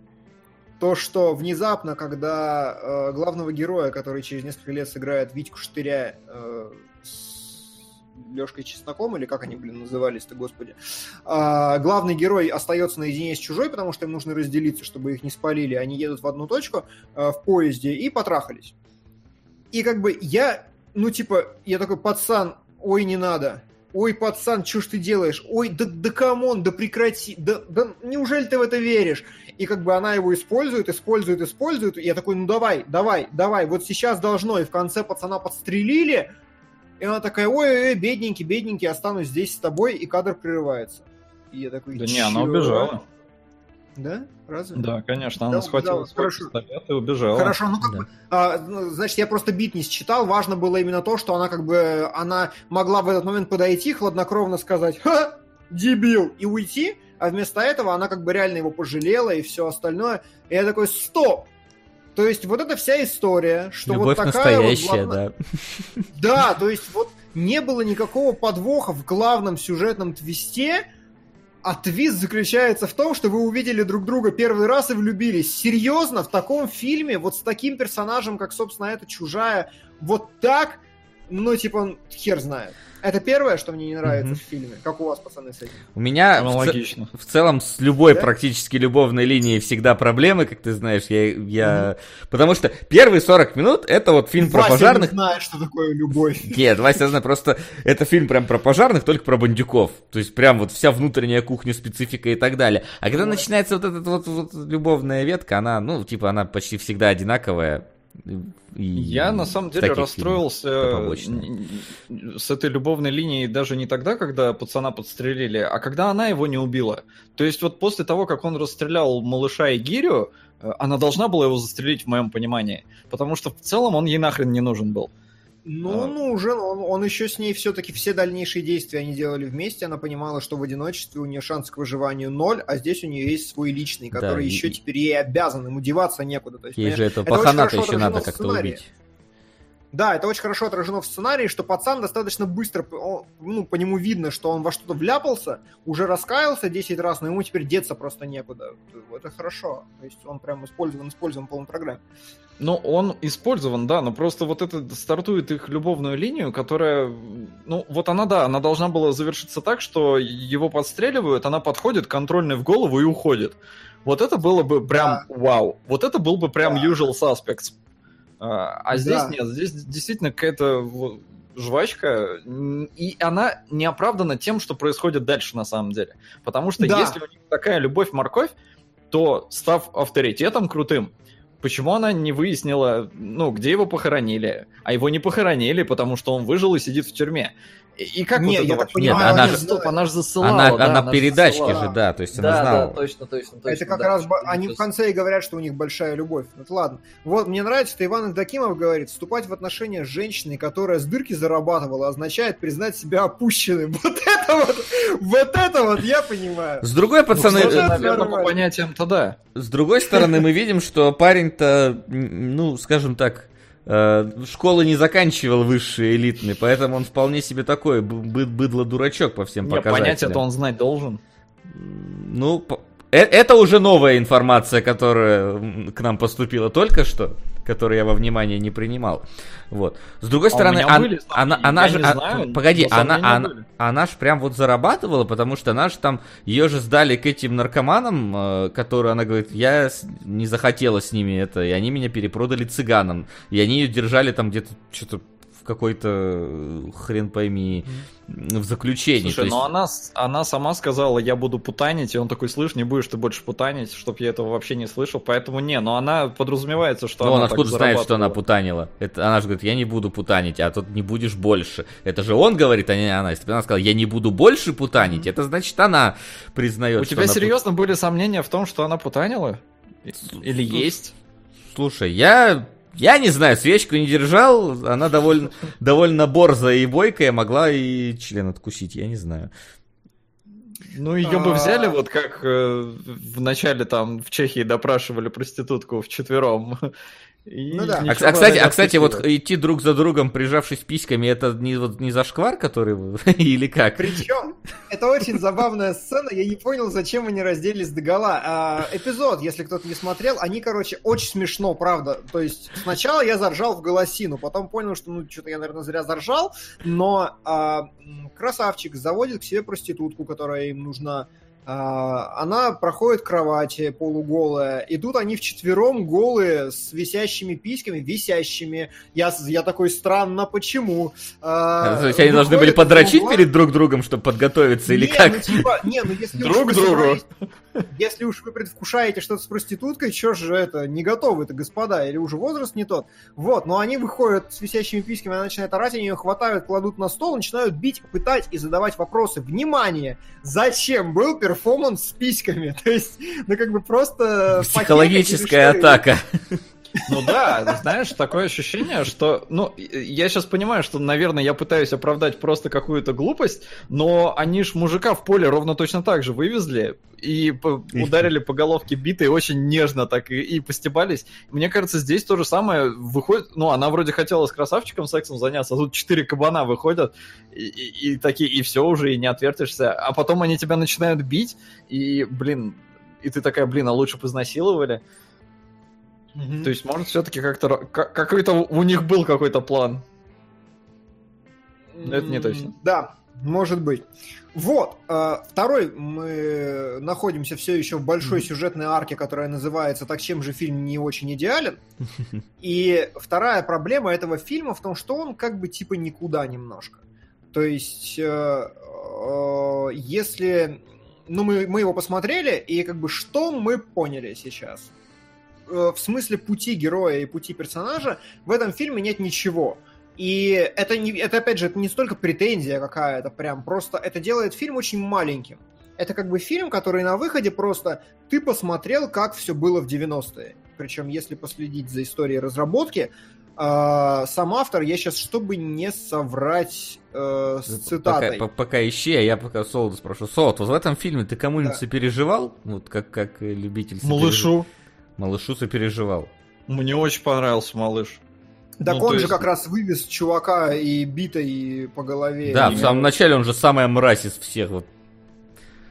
То, что внезапно, когда э, главного героя, который через несколько лет сыграет Витьку Штыря э, с Лешкой Чесноком, или как они, блин, назывались-то, господи, а, главный герой остается наедине с чужой, потому что им нужно разделиться, чтобы их не спалили. Они едут в одну точку э, в поезде и потрахались. И как бы я, ну типа, я такой, пацан, ой, не надо. Ой, пацан, что ж ты делаешь? Ой, да, да come on, да прекрати, да, да неужели ты в это веришь? И как бы она его использует, использует, использует. И я такой, ну давай, давай, давай, вот сейчас должно. И в конце пацана подстрелили. И она такая, ой, ой, бедненький, бедненький, останусь здесь с тобой, и кадр прерывается. И я такой, Да не, она убежала. Да? Разве? Да, конечно, она Да, схватила да, свой хорошо. пистолет и убежала. Хорошо, ну как Да. бы, а, ну, значит, я просто бит не считал. Важно было именно то, что она как бы, она могла в этот момент подойти, хладнокровно сказать «Ха! Дебил!» и уйти, а вместо этого она как бы реально его пожалела и все остальное. И я такой «Стоп!» То есть вот эта вся история, что Любовь вот такая вот настоящая, главная- да. Да, то есть вот не было никакого подвоха в главном сюжетном твисте, а твист заключается в том, что вы увидели друг друга первый раз и влюбились. Серьезно, в таком фильме, вот с таким персонажем, как, собственно, эта чужая, вот так, ну, типа, хер знает. Это первое, что мне не нравится Мгм. в фильме. Как у вас, пацаны, с этим? У меня в, ц- Аналогично. в целом с любой Да? практически любовной линией всегда проблемы, как ты знаешь. Я, я... Потому что первые 40 минут это вот фильм про Вася пожарных. не знает, что такое любовь. Нет, Вася знает, просто это фильм прям про пожарных, только про бандюков. То есть прям вот вся внутренняя кухня, специфика и так далее. А когда начинается вот эта вот, вот любовная ветка, она, ну, типа, она почти всегда одинаковая. И Я на самом деле расстроился с этой любовной линией даже не тогда, когда пацана подстрелили, а когда она его не убила. То есть вот после того, как он расстрелял малыша и гирю, э, она должна была его застрелить в моем понимании. Потому что в целом он ей нахрен не нужен был. Ну, А. ну, уже он, он еще с ней все-таки все дальнейшие действия они делали вместе. Она понимала, что в одиночестве у нее шанс к выживанию ноль, а здесь у нее есть свой личный, Да, который и- еще теперь ей обязан, ему деваться некуда. То есть, Ей же это хорошо еще надо как-то убить. Да, это очень хорошо отражено в сценарии, что пацан достаточно быстро, ну, по нему видно, что он во что-то вляпался, уже раскаялся 10 раз, но ему теперь деться просто некуда. Это хорошо. То есть он прям использован, использован в полной программе. Ну, он использован, да, но просто вот это стартует их любовную линию, которая, ну, вот она, да, она должна была завершиться так, что его подстреливают, она подходит, контрольный в голову и уходит. Вот это было бы прям вау. Вот это был бы прям Да. usual suspects. А, а здесь Да. нет, здесь действительно какая-то жвачка, и она не оправдана тем, что происходит дальше на самом деле. Потому что Да. если у них такая любовь-морковь, то, став авторитетом крутым, почему она не выяснила, ну, где его похоронили? А его не похоронили, потому что он выжил и сидит в тюрьме. И, как Не, вот я так понимаю, А, она нет, же- стоп, она же засылала. Она, да, она же передачки засылала. же, да, то есть Да, она знала. да, точно, точно, точно. это как да. раз бо- они То в конце и говорят, что у них большая любовь. Вот ладно. Вот мне нравится, что Иван Евдокимов говорит, вступать в отношения с женщиной, которая с дырки зарабатывала, означает признать себя опущенным. Вот это вот, вот это вот я понимаю. С другой, Ну, пацаны, кстати, это наверное, по понятиям-то да. С другой стороны, мы видим, что парень-то, ну, скажем так, э, школы не заканчивал высшие элитные, поэтому он вполне себе такой бы- бы- быдло-дурачок по всем Не, показателям. понятия-то он знать должен. Ну, э- это уже новая информация, которая к нам поступила только что, которую я во внимание не принимал. Вот. С другой А стороны, меня ан- были она, она я же, не а, знаю, погоди, она, она, были. она ж прям вот зарабатывала, потому что она же там, ее же сдали к этим наркоманам, э, которые она говорит, я не захотела с ними это, и они меня перепродали цыганам, и они ее держали там где-то что-то в какой-то э, хрен пойми в заключении. Слушай, но есть- она, с- она сама сказала, я буду путанить, и он такой, слышь, не будешь ты больше путанить, чтоб я этого вообще не слышал, поэтому не, но она подразумевается, что Ну, она он откуда знает, что она путанила? Это, она же говорит, я не буду путанить, а тут не будешь больше. Это же он говорит, а не она. Если бы она сказала, я не буду больше путанить, это значит, она признает, У тебя она пут- серьезно были сомнения в том, что она путанила? Или есть? Слушай, я... Я не знаю, свечку не держал, она довольно, довольно борзая и бойкая, могла и член откусить, я не знаю. Ну, ее бы А. взяли, вот как э, в начале там в Чехии допрашивали проститутку вчетвером. И Ну да. А, а, кстати, а, кстати, вот идти друг за другом, прижавшись письками, это не, вот, не зашквар, который вы- или как? Причем, это очень забавная сцена, я не понял, зачем они разделись догола. А, эпизод, если кто-то не смотрел, они, короче, очень смешно, правда. То есть, сначала я заржал в голосину, потом понял, что, ну, что-то я, наверное, зря заржал, но а, красавчик заводит к себе проститутку, которая им нужна. А, она проходит к кровати полуголая, и тут они вчетвером голые, с висящими письками, висящими. Я, я такой, странно, почему? А, То есть они должны были подрочить угла. перед друг другом, чтобы подготовиться, или Не, как? Ну, типа, не, ну если Друг уж вы другу. Если уж вы предвкушаете что-то с проституткой, что же это, не готовы-то, господа, или уже возраст не тот. Вот, но они выходят с висящими письками, она начинает орать, они ее хватают, кладут на стол, начинают бить, пытать и задавать вопросы. Внимание! Зачем был перформанс с письками. То есть, ну как бы просто... Психологическая атака. Ну да, знаешь, такое ощущение, что, ну, я сейчас понимаю, что, наверное, я пытаюсь оправдать просто какую-то глупость, но они ж мужика в поле ровно точно так же вывезли и ударили по головке битой очень нежно так и, и постебались. Мне кажется, здесь то же самое выходит, ну, она вроде хотела с красавчиком сексом заняться, а тут четыре кабана выходят и, и- и такие, и все уже, и не отвертишься, а потом они тебя начинают бить, и, блин, и ты такая, блин, а лучше бы изнасиловали. То есть, может, все-таки как-то какой-то у них был какой-то план. Но это не точно. Да, может быть. Вот, э, второй мы находимся все еще в большой сюжетной арке, которая называется «Так чем же фильм не очень идеален?». И вторая проблема этого фильма в том, что он как бы типа никуда немножко. То есть, э, э, если... Ну, мы, мы его посмотрели, и как бы что мы поняли сейчас? Э, В смысле пути героя и пути персонажа в этом фильме нет ничего. И это, не, это, опять же, это не столько претензия какая-то прям, просто это делает фильм очень маленьким. Это как бы фильм, который на выходе просто ты посмотрел, как все было в 90-е. Причем, если последить за историей разработки, э, сам автор, я сейчас, чтобы не соврать э, с цитатой. Пока, по- пока ищи, а я пока Солода спрошу. Солод, вот в этом фильме ты кому-нибудь Да. сопереживал? Вот как, как любитель сопереживал? Малышу. Малышу сопереживал. Мне очень понравился малыш. Так ну, он же есть- как раз вывез чувака и битой по голове. Да, И- в самом начале он же самая мразь из всех. Вот.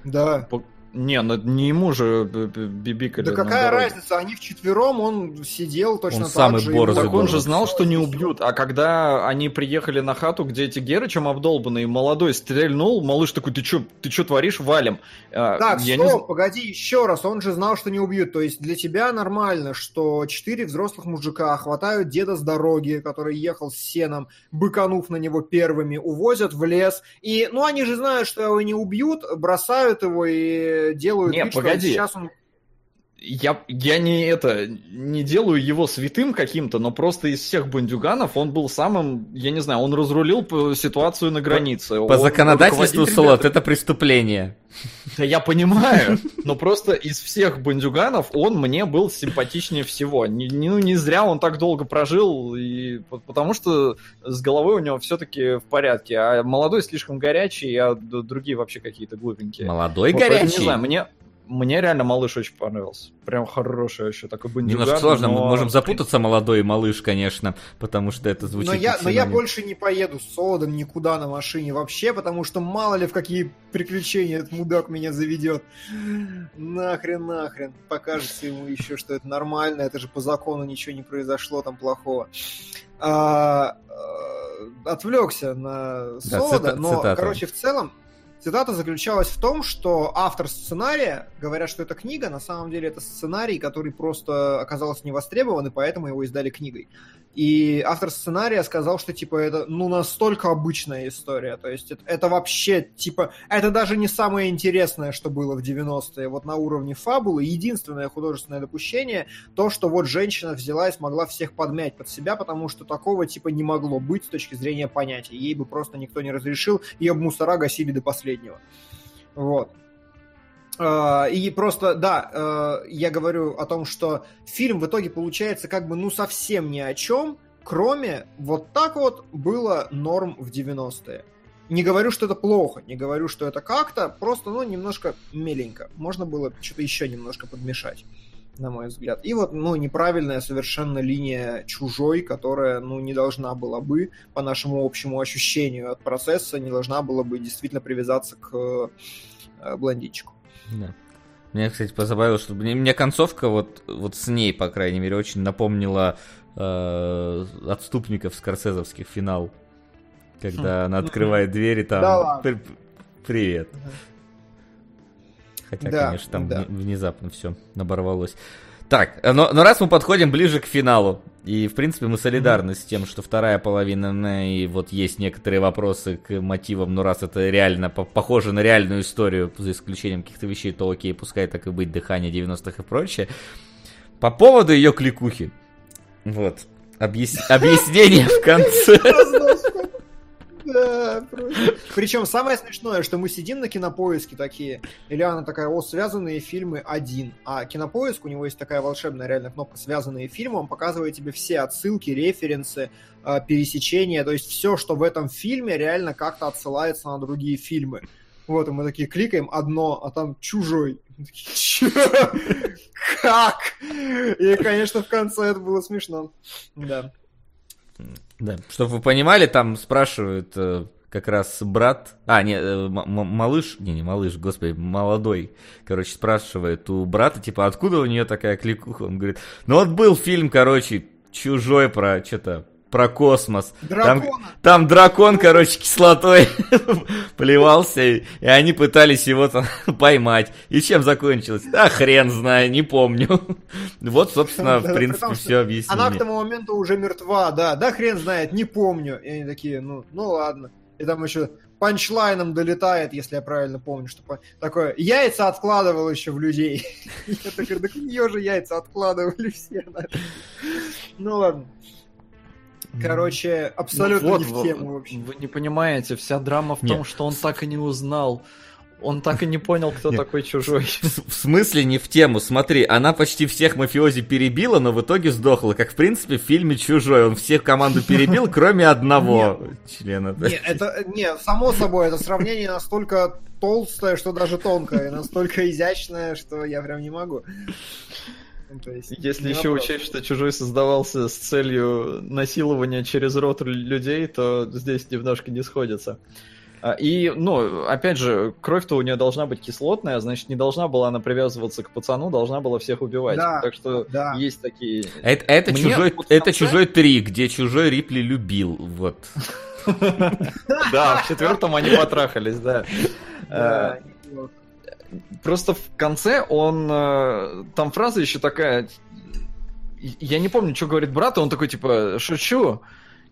Да. Не, ну не ему же б- бибикали Да на какая дороге. разница, они вчетвером, он сидел точно Он так самый же. борзый Так он же знал, что не убьют. А когда они приехали на хату, где эти Герычем обдолбанные, молодой стрельнул, малыш такой, ты чё, ты чё творишь, валим? А, Так, я стоп, не погоди, еще раз, он же знал, что не убьют. То есть для тебя нормально, что четыре взрослых мужика хватают деда с дороги, который ехал с сеном, быканув на него первыми, увозят в лес. И, ну, они же знают, что его не убьют, бросают его и делают Не, вид, что погоди. сейчас он... Я, я не это не делаю его святым каким-то, но просто из всех бандюганов он был самым, я не знаю, он разрулил по- ситуацию на границе. По Он законодательству, Солод, это преступление. Да я понимаю, но просто из всех бандюганов он мне был симпатичнее всего. Не, не- ну, не зря он так долго прожил, и, по- потому что с головой у него все-таки в порядке, а молодой слишком горячий, а другие вообще какие-то глупенькие. Молодой Вот поэтому, горячий. Не знаю, мне, мне реально малыш очень понравился. Прям хороший вообще такой бандюган. Немножко сложно, мы но- можем запутаться, молодой и малыш, конечно, потому что это звучит Но я, но я больше не поеду с Солодом никуда на машине вообще, потому что мало ли в какие приключения этот мудак меня заведет. Нахрен, нахрен. Покажется ему еще, что это нормально, это же по закону ничего не произошло там плохого. А, э, отвлекся на Да, Солода, цита- но, цитата. короче, в целом, Цитата заключалась в том, что автор сценария, говорят, что это книга, на самом деле это сценарий, который просто оказался не востребован, и поэтому его издали книгой. И автор сценария сказал, что типа это ну настолько обычная история, то есть это, это вообще типа это даже не самое интересное, что было в 90-е, вот на уровне фабулы. Единственное художественное допущение то, что вот женщина взяла и смогла всех подмять под себя, потому что такого типа не могло быть с точки зрения понятия. Ей бы просто никто не разрешил, ее бы мусора гасили до последнего. Вот. А, И просто, да, э, я говорю о том, что фильм в итоге получается как бы ну совсем ни о чем, кроме вот так вот было норм в 90-е. Не говорю, что это плохо, не говорю, что это как-то, просто, ну, немножко меленько. Можно было что-то еще немножко подмешать, на мой взгляд. И вот, ну, неправильная совершенно линия чужой, которая, ну, не должна была бы, по нашему общему ощущению от процесса, не должна была бы действительно привязаться к э, блондинчику. Да. Меня, кстати, позабавило, что мне, мне концовка вот, вот с ней, по крайней мере, очень напомнила э, отступников скорсезовских финал. Когда она открывает двери, там... Да. «При- Привет. Хотя, Да, конечно, там да. вне- внезапно все оборвалось. Так, э, но, но раз мы подходим ближе к финалу, и, в принципе, мы солидарны с тем, что вторая половина, ну, и вот есть некоторые вопросы к мотивам, но раз это реально по- похоже на реальную историю, за исключением каких-то вещей, то окей, пускай так и быть, дыхание 90-х и прочее. По поводу ее кликухи. Вот. Объяс- Объяснение в конце. Да, просто. Причем самое смешное, что мы сидим на кинопоиске такие, Ильяна такая, о, связанные фильмы один. А кинопоиск, у него есть такая волшебная реально кнопка связанные фильмы, он показывает тебе все отсылки, референсы, э, пересечения, то есть все, что в этом фильме, реально как-то отсылается на другие фильмы. Вот, и мы такие кликаем одно, а там чужой. Мы такие, «Чё? Как? И, конечно, в конце это было смешно. Да. Да. Чтобы вы понимали, там спрашивают э, как раз брат, а, не, э, малыш, не, не малыш, господи, молодой, короче, спрашивает у брата, типа, откуда у нее такая кликуха? Он говорит, ну вот был фильм, короче, чужой про что-то, про космос. Там, Дракона. там дракон, короче, кислотой плевался, и, и они пытались его там поймать. И чем закончилось? Да, хрен знаю, не помню. Вот, собственно, в принципе, все объяснение. Она к тому моменту уже мертва, да. Да хрен знает, не помню. И они такие, ну, ну ладно. И там еще панчлайном долетает, если я правильно помню, что такое яйца откладывал еще в людей. Я такой, да у нее же яйца откладывали все. да». Ну ладно. Короче, абсолютно вот, не в тему вообще. Вы не понимаете, вся драма в Нет. том, что он так и не узнал. Он так и не понял, кто Нет. такой чужой. В в смысле не в тему? Смотри, она почти всех мафиози перебила, но в итоге сдохла. Как, в принципе, в фильме «Чужой». Он всех команду перебил, кроме одного члена. да. Не, это, не, само собой, это сравнение настолько толстое, что даже тонкое, настолько изящное, что я прям не могу. Ну, то есть, Если еще вопрос. учесть, что чужой создавался с целью насилования через рот лю- людей, то здесь немножко не сходится. А, И, ну, опять же, кровь-то у нее должна быть кислотная, значит, не должна была она привязываться к пацану, должна была всех убивать. Да, так что да. есть такие... Это, это Мне чужой, в это конце- чужой 3, где чужой Рипли любил. Вот. Да, в четвертом они потрахались, да. Просто в конце он... э, Там фраза еще такая... Я не помню, что говорит брат, он такой, типа, шучу.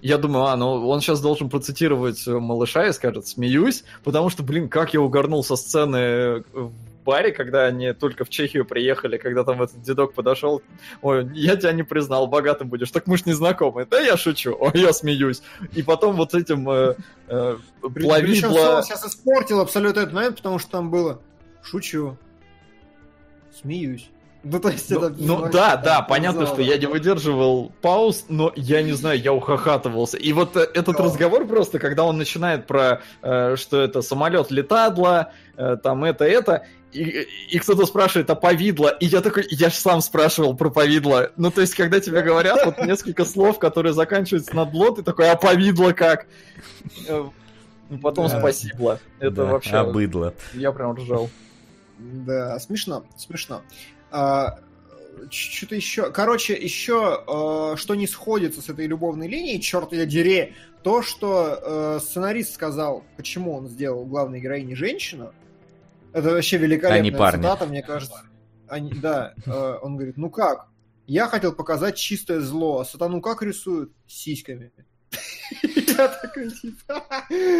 Я думаю, а, ну он сейчас должен процитировать э, малыша и скажет, смеюсь, потому что, блин, как я угорнул со сцены э, в баре, когда они только в Чехию приехали, когда там этот дедок подошел, ой, я тебя не признал, богатым будешь, так мы ж не знакомы. Да я шучу, ой, я смеюсь. И потом вот этим э, э, Причем плавидло- Соло сейчас испортил абсолютно этот момент, потому что там было «шучу», «смеюсь». Ну, то есть Ну, это... ну да, да, понятно, что я не выдерживал пауз, но я не знаю, я ухахатывался. И вот э, этот Да. разговор просто, когда он начинает про, э, что это самолет летадло, э, там это, это, и, и кто-то спрашивает, а повидло? И я такой, я же сам спрашивал про повидло. Ну, то есть, когда тебе говорят вот несколько слов, которые заканчиваются на дло, ты такой, а повидло как? Э, Потом Да. спасибо. Это Да, вообще, Обыдло. я прям ржал. Да, смешно, смешно. А, Что-то еще... Короче, еще э, что не сходится с этой любовной линией, черт я дери, то, что э, сценарист сказал, почему он сделал главной героиней женщину, это вообще великолепная А парня. цитата, мне кажется. Они, да, э, он говорит, ну как? Я хотел показать чистое зло, а сатану как рисуют? Сиськами. Типа...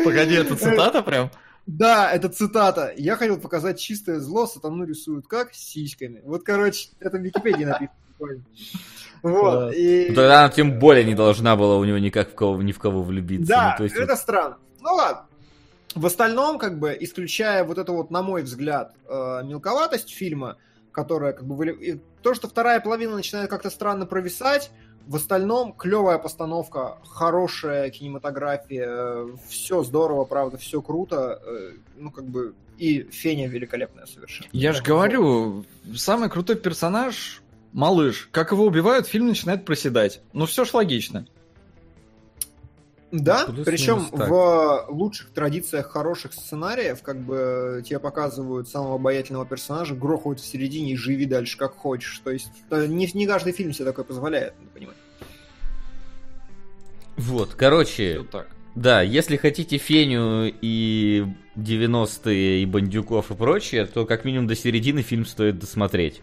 Погоди, это цитата прям? Да, это цитата. Я хотел показать чистое зло, сатану рисуют как? Сиськами. Вот, короче, это в Википедии написано. Вот. И... Ну, Тогда она тем более не должна была у него никак в кого, ни в кого влюбиться. Да, Ну, то есть это странно. Ну ладно. В остальном, как бы, исключая вот эту вот, на мой взгляд, э, мелковатость фильма, которая, как бы, и то, что вторая половина начинает как-то странно провисать, в остальном клевая постановка, хорошая кинематография, все здорово, правда, все круто, э, ну как бы и Феня великолепная совершенно. Я же говорю, самый крутой персонаж малыш. Как его убивают, фильм начинает проседать. Ну все ж логично. Да, Плюс-минус причем в лучших традициях хороших сценариев, как бы тебе показывают самого обаятельного персонажа, грохают в середине и живи дальше как хочешь. То есть э, не, не каждый фильм себе такое позволяет, надо понимать. Вот, короче, Вот так. да, если хотите Феню и 90-е, и Бандюков и прочее, то как минимум до середины фильм стоит досмотреть.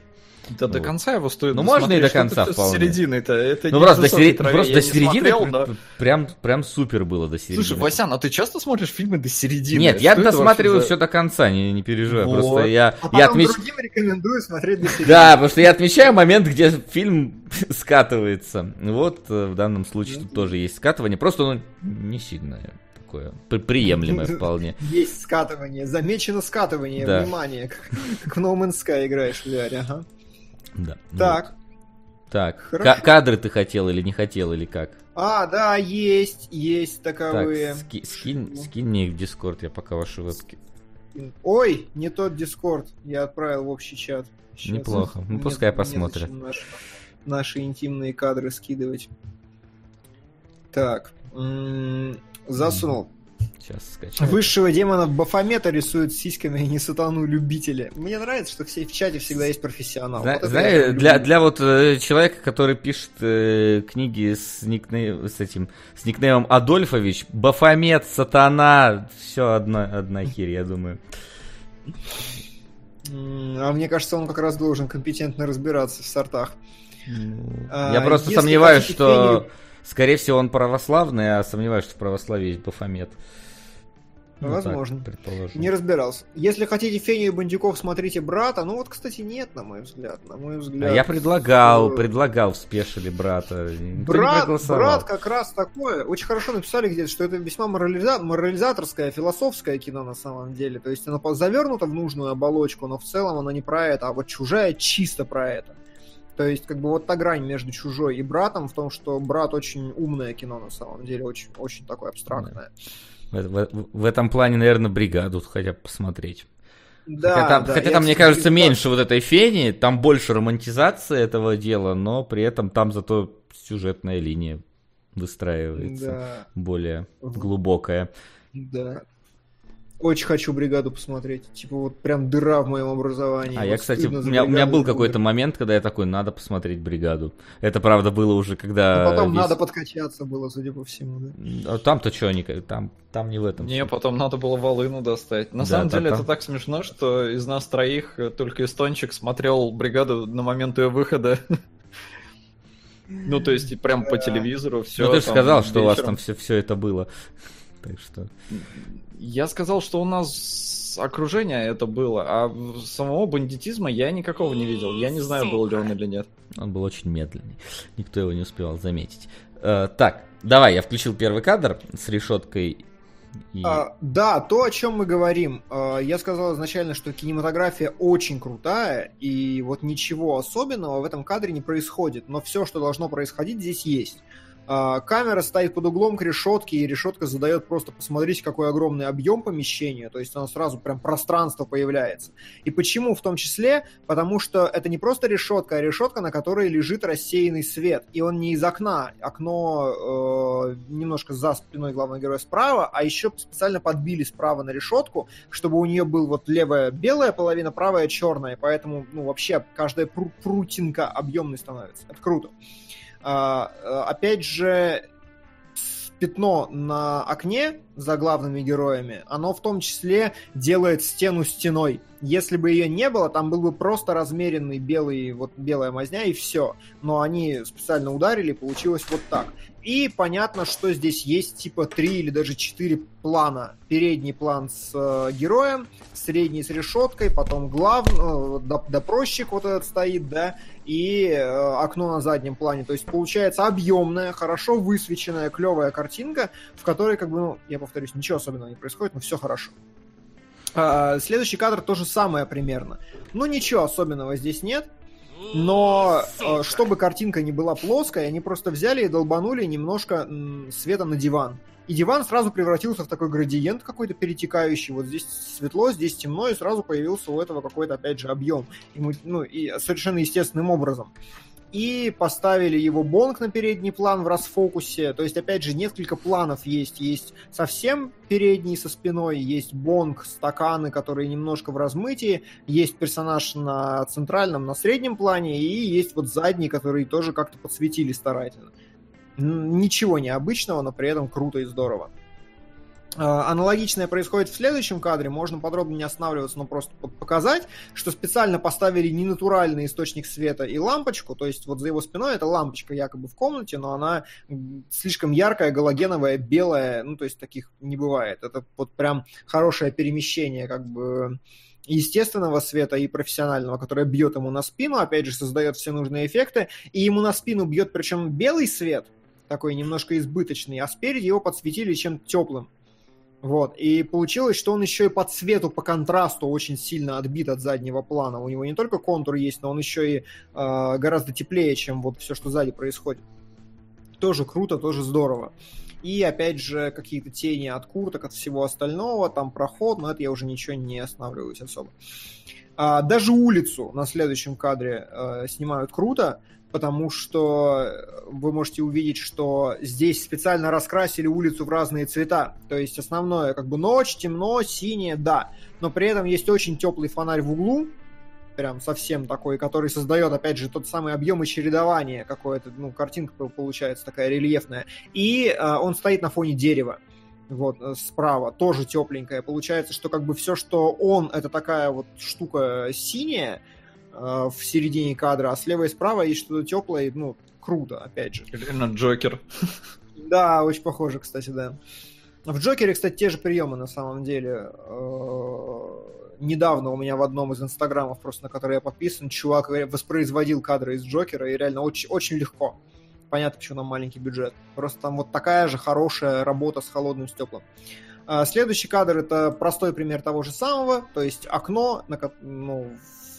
Да до Вот. конца его стоит Ну, можно и до конца вполне. С середины-то. Это Ну, просто до, сери- траве, просто до середины смотрел, пр- прям, прям супер было до середины. Слушай, Васян, а ты часто смотришь фильмы до середины? Нет, Что я досматриваю вообще все за- до конца, не, не переживай. Вот. Просто я, А потом я отмеч... другим рекомендую смотреть до середины. Да, потому что я отмечаю момент, где фильм скатывается. Вот э, в данном случае тут тоже есть скатывание. Просто ну, не сильно. такое при- приемлемое вполне. Есть скатывание, замечено скатывание, Да. внимание, как, как в No Man's Sky играешь в VR, ага. Да. Так, вот. Так, Хорошо. ка- кадры ты хотел или не хотел, или как? а, да, есть, есть Так, таковые. ски- скинь, скинь мне их в Дискорд, я пока ваши вебки. Ой, не тот Дискорд, я отправил в общий чат. Щас. Неплохо. Ну, пускай посмотрят. Наши, наши интимные кадры скидывать. Так, засунул. Сейчас скачаю. Высшего демона Бафомета рисуют сиськами и не сатану любители. Мне нравится, что все в чате всегда есть профессионал. Зна- Вот Знаешь, для, для вот э, человека, который пишет э, книги с, никней- с этим с никнеймом Адольфович, Бафомет, Сатана, все одна, одна херь, я думаю. А мне кажется, он как раз должен компетентно разбираться в сортах. А, я просто если сомневаюсь, что, фению- скорее всего, он православный, а сомневаюсь, что в православии есть Бафомет. Ну, так, Возможно. предположим. Не разбирался. Если хотите Феню и Бандюков, смотрите брата. Ну вот, кстати, нет, на мой взгляд. На мой А взгляд. я предлагал, Э, предлагал в спешиле брата. Никто Брат, брат как раз такое. Очень хорошо написали где-то, что это весьма морализа- морализаторское, философское кино на самом деле. То есть оно завернуто в нужную оболочку, но в целом оно не про это, а вот чужая чисто про это. То есть, как бы вот та грань между чужой и братом в том, что брат очень умное кино на самом деле, очень, очень такое абстрактное. В, в- в этом плане, наверное, бригаду хотя бы посмотреть. Да, хотя там, да, хотя там, мне кажется, меньше вот этой фени, там больше романтизации этого дела, но при этом там зато сюжетная линия выстраивается Да, более глубокая. да. Очень хочу бригаду посмотреть. Типа вот прям дыра в моем образовании. А Вот я, кстати, у меня, у меня был какой-то момент, когда я такой, надо посмотреть бригаду. Это, правда, было уже, когда... Но потом весь- надо подкачаться было, судя по всему, да. А Там-то что, они, там, там не в этом. Не, потом надо было волыну достать. На Да, самом да, деле там. это так смешно, что из нас троих только Эстончик смотрел бригаду на момент ее выхода. Ну, то есть, и прям по телевизору все. Ну ты же сказал, что у вас там все, все это было. Так что... Я сказал, что у нас окружение это было, а самого бандитизма я никакого не видел. Я не знаю, был ли он или нет. Он был очень медленный. Никто его не успевал заметить. Э, так, давай, я включил первый кадр с решеткой. И... А, да, то, о чем мы говорим. А, я сказал изначально, что кинематография очень крутая, и вот ничего особенного в этом кадре не происходит, но все, что должно происходить, здесь есть. А, камера стоит под углом к решетке, и решетка задает просто, посмотрите, какой огромный объем помещения, то есть оно сразу прям пространство появляется. И почему в том числе? Потому что это не просто решетка, а решетка, на которой лежит рассеянный свет, и он не из окна, окно э, немножко за спиной главного героя справа, а еще специально подбили справа на решетку, чтобы у нее был вот левая белая половина, правая черная, поэтому ну вообще каждая пру- прутинка объемной становится. Это круто. Э, опять же, пятно на окне за главными героями, оно в том числе делает стену стеной. Если бы ее не было, там был бы просто размеренный белый, вот белая мазня и все. Но они специально ударили, получилось вот так. И понятно, что здесь есть типа три или даже четыре плана. Передний план с э, героем, средний с решеткой, потом главный, э, доп- допросчик вот этот стоит, да, и э, окно на заднем плане. То есть получается объемная, хорошо высвеченная, клевая картинка, в которой, как бы, ну, я повторюсь, ничего особенного не происходит, но все хорошо. А, следующий кадр то же самое примерно. Ну, ничего особенного здесь нет. Но э, чтобы картинка не была плоской, они просто взяли и долбанули немножко света на диван. И диван сразу превратился в такой градиент какой-то перетекающий. Вот здесь светло, здесь темно, и сразу появился у этого какой-то, опять же, объем. И мы- ну, и совершенно естественным образом. И поставили его бонг на передний план в расфокусе. То есть, опять же, несколько планов есть. Есть совсем передний со спиной, есть бонг, стаканы, которые немножко в размытии, есть персонаж на центральном, на среднем плане, и есть вот задний, который тоже как-то подсветили старательно. Ничего необычного, но при этом круто и здорово. А, Аналогичное происходит в следующем кадре, можно подробно не останавливаться, но просто показать, что специально поставили ненатуральный источник света и лампочку, то есть вот за его спиной это лампочка якобы в комнате, но она слишком яркая, галогеновая, белая, ну то есть таких не бывает. Это вот прям хорошее перемещение как бы естественного света и профессионального, которое бьет ему на спину, опять же, создает все нужные эффекты, и ему на спину бьет причем белый свет, такой немножко избыточный, а спереди его подсветили чем-то теплым. Вот. И получилось, что он еще и по цвету, по контрасту очень сильно отбит от заднего плана. У него не только контур есть, но он еще и э, гораздо теплее, чем вот все, что сзади происходит. Тоже круто, тоже здорово. И опять же, какие-то тени от курток, от всего остального, там проход, но это я уже ничего не останавливаюсь особо. А, даже улицу на следующем кадре э, снимают круто, потому что вы можете увидеть, что здесь специально раскрасили улицу в разные цвета. То есть основное как бы ночь, темно, синее, да. Но при этом есть очень теплый фонарь в углу, прям совсем такой, который создает, опять же, тот самый объем и чередование какое-то, ну, картинка получается такая рельефная. И э, он стоит на фоне дерева вот, э, справа, тоже тепленькая. Получается, что как бы все, что он, это такая вот штука синяя э, в середине кадра, а слева и справа есть что-то теплое, ну, круто, опять же. Реально Джокер. Да, очень похоже, кстати, да. В Джокере, кстати, те же приемы на самом деле. Э, недавно у меня в одном из инстаграмов, просто на который я подписан, чувак воспроизводил кадры из Джокера, и реально очень, очень легко. Понятно, почему нам маленький бюджет. Просто там вот такая же хорошая работа с холодным стеклом. А, следующий кадр это простой пример того же самого, то есть окно, на, ну,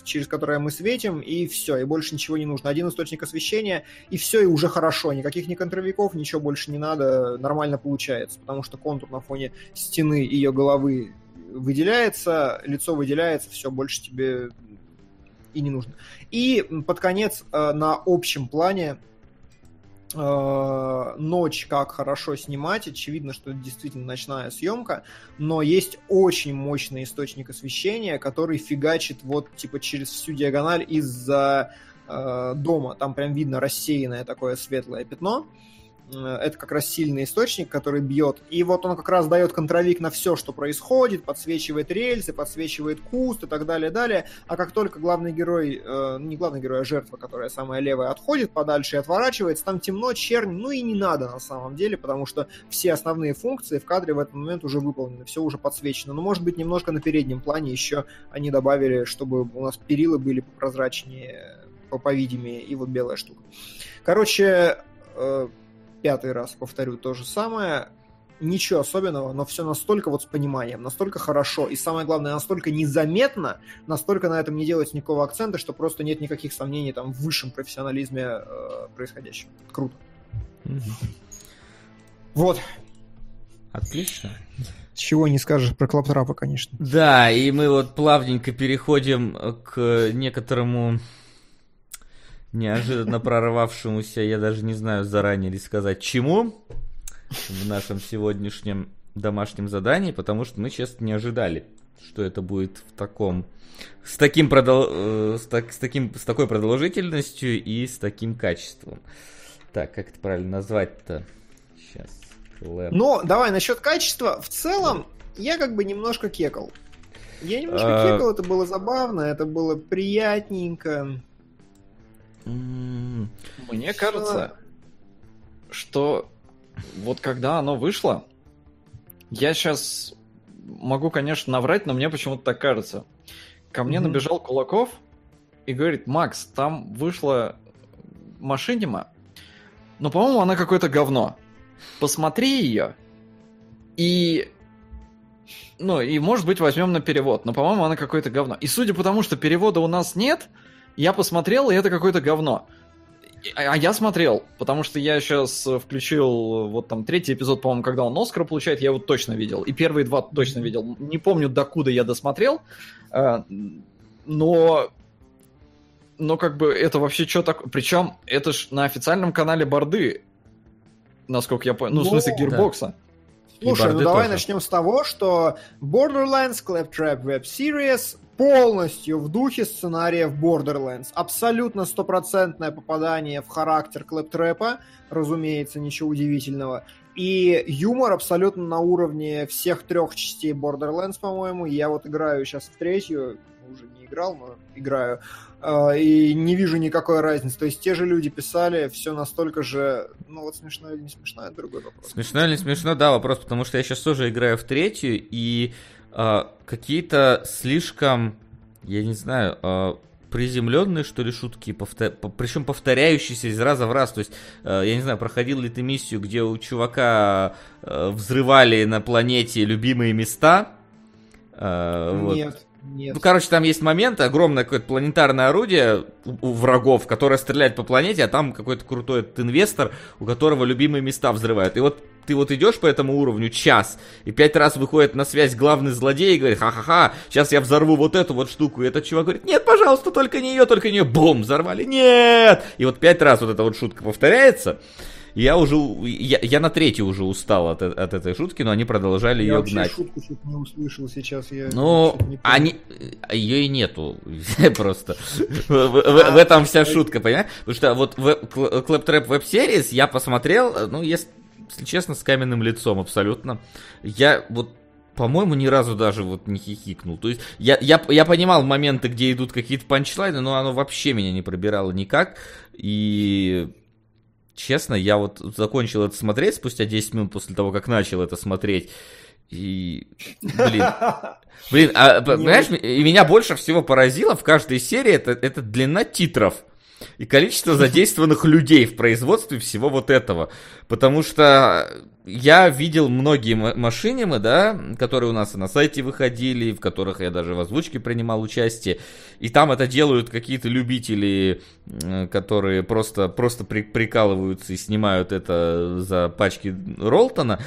через которое мы светим, и все, и больше ничего не нужно. Один источник освещения, и все, и уже хорошо. Никаких ни контровиков, ничего больше не надо, нормально получается, потому что контур на фоне стены ее головы выделяется, лицо выделяется, все, больше тебе и не нужно. И под конец э, на общем плане ночь как хорошо снимать. Очевидно, что это действительно ночная съемка, но есть очень мощный источник освещения, который фигачит вот типа через всю диагональ из-за э, дома. Там прям видно рассеянное такое светлое пятно. Э, это как раз сильный источник, который бьет. И вот он как раз дает контровик на все, что происходит, подсвечивает рельсы, подсвечивает куст и так далее, далее. А как только главный герой, э, не главный герой, а жертва, которая самая левая, отходит подальше и отворачивается, там темно, чернь, ну и не надо на самом деле, потому что все основные функции в кадре в этот момент уже выполнены, все уже подсвечено. Но может быть немножко на переднем плане еще они добавили, чтобы у нас перила были попрозрачнее, поповидимее, и вот белая штука. Короче, э, пятый раз повторю то же самое. Ничего особенного, но все настолько вот с пониманием, настолько хорошо и самое главное, настолько незаметно, настолько на этом не делать никакого акцента, что просто нет никаких сомнений там в высшем профессионализме э, происходящем. Круто. Вот. Отлично. Чего не скажешь про Клаптрапа, конечно. Да, и мы вот плавненько переходим к некоторому неожиданно прорвавшемуся, я даже не знаю заранее ли сказать чему, в нашем сегодняшнем домашнем задании, потому что мы, честно, не ожидали, что это будет в таком с таким продол... Э, с, так... с таким с такой продолжительностью и с таким качеством. Так, как это правильно назвать-то? Сейчас. Lab. Но давай насчет качества. В целом, я как бы немножко кекал. Я немножко а... кекал, это было забавно, это было приятненько. Мне кажется, что вот когда оно вышло, я сейчас могу, конечно, наврать, но мне почему-то так кажется. Ко мне mm-hmm. набежал Кулаков и говорит, Макс, там вышла машинима, но, по-моему, она какое-то говно. Посмотри ее, и... Ну, и, может быть, возьмем на перевод, но, по-моему, она какое-то говно. И судя по тому, что перевода у нас нет, я посмотрел, и это какое-то говно. А я смотрел, потому что я сейчас включил вот там третий эпизод, по-моему, когда он Оскар получает, я его точно видел. И первые два точно видел. Не помню, докуда я досмотрел, э, но но как бы это вообще что такое? Причем это ж на официальном канале Борды, насколько я понял. Ну, в смысле, Гирбокса. Да. Слушай, ну давай тоже. начнем с того, что Borderlands Claptrap Web Series полностью в духе сценариев Borderlands. Абсолютно стопроцентное попадание в характер клэптрэпа, разумеется, ничего удивительного. И юмор абсолютно на уровне всех трех частей Borderlands, по-моему. Я вот играю сейчас в третью, играл, но играю. А, и не вижу никакой разницы. То есть те же люди писали, все настолько же... Ну вот смешно или не смешно, это другой вопрос. Смешно или не смешно, да, вопрос, потому что я сейчас тоже играю в третью, и а, какие-то слишком, я не знаю, а, приземленные, что ли, шутки, повтор... причем повторяющиеся из раза в раз. То есть, э, я не знаю, проходил ли ты миссию, где у чувака э, взрывали на планете любимые места. Э, вот. Нет. Нет. Ну, короче, там есть момент, огромное какое-то планетарное орудие у, у врагов, которое стреляет по планете, а там какой-то крутой этот инвестор, у которого любимые места взрывают. И вот ты вот идешь по этому уровню час, и пять раз выходит на связь главный злодей и говорит, ха-ха-ха, сейчас я взорву вот эту вот штуку. И этот чувак говорит, нет, пожалуйста, только не ее, только не ее. Бум, взорвали, нет! И вот пять раз вот эта вот шутка повторяется. Я уже, я, я на третий уже устал от, от этой шутки, но они продолжали Я ее гнать. шутку чуть не услышал сейчас. Я Ну, они... Ее и нету просто. В, этом вся шутка, понимаешь? Потому что вот в Cl- Claptrap Web Series я посмотрел, ну, если честно, с каменным лицом абсолютно. Я вот по-моему, ни разу даже вот не хихикнул. То есть я, я, я понимал моменты, где идут какие-то панчлайны, но оно вообще меня не пробирало никак. И честно, я вот закончил это смотреть спустя 10 минут после того, как начал это смотреть. И, блин, блин, а, понимаешь, и меня больше всего поразило в каждой серии это, это длина титров и количество задействованных людей в производстве всего вот этого. Потому что я видел многие машинимы, да, которые у нас и на сайте выходили, в которых я даже в озвучке принимал участие. И там это делают какие-то любители, которые просто, просто при- прикалываются и снимают это за пачки Ролтона.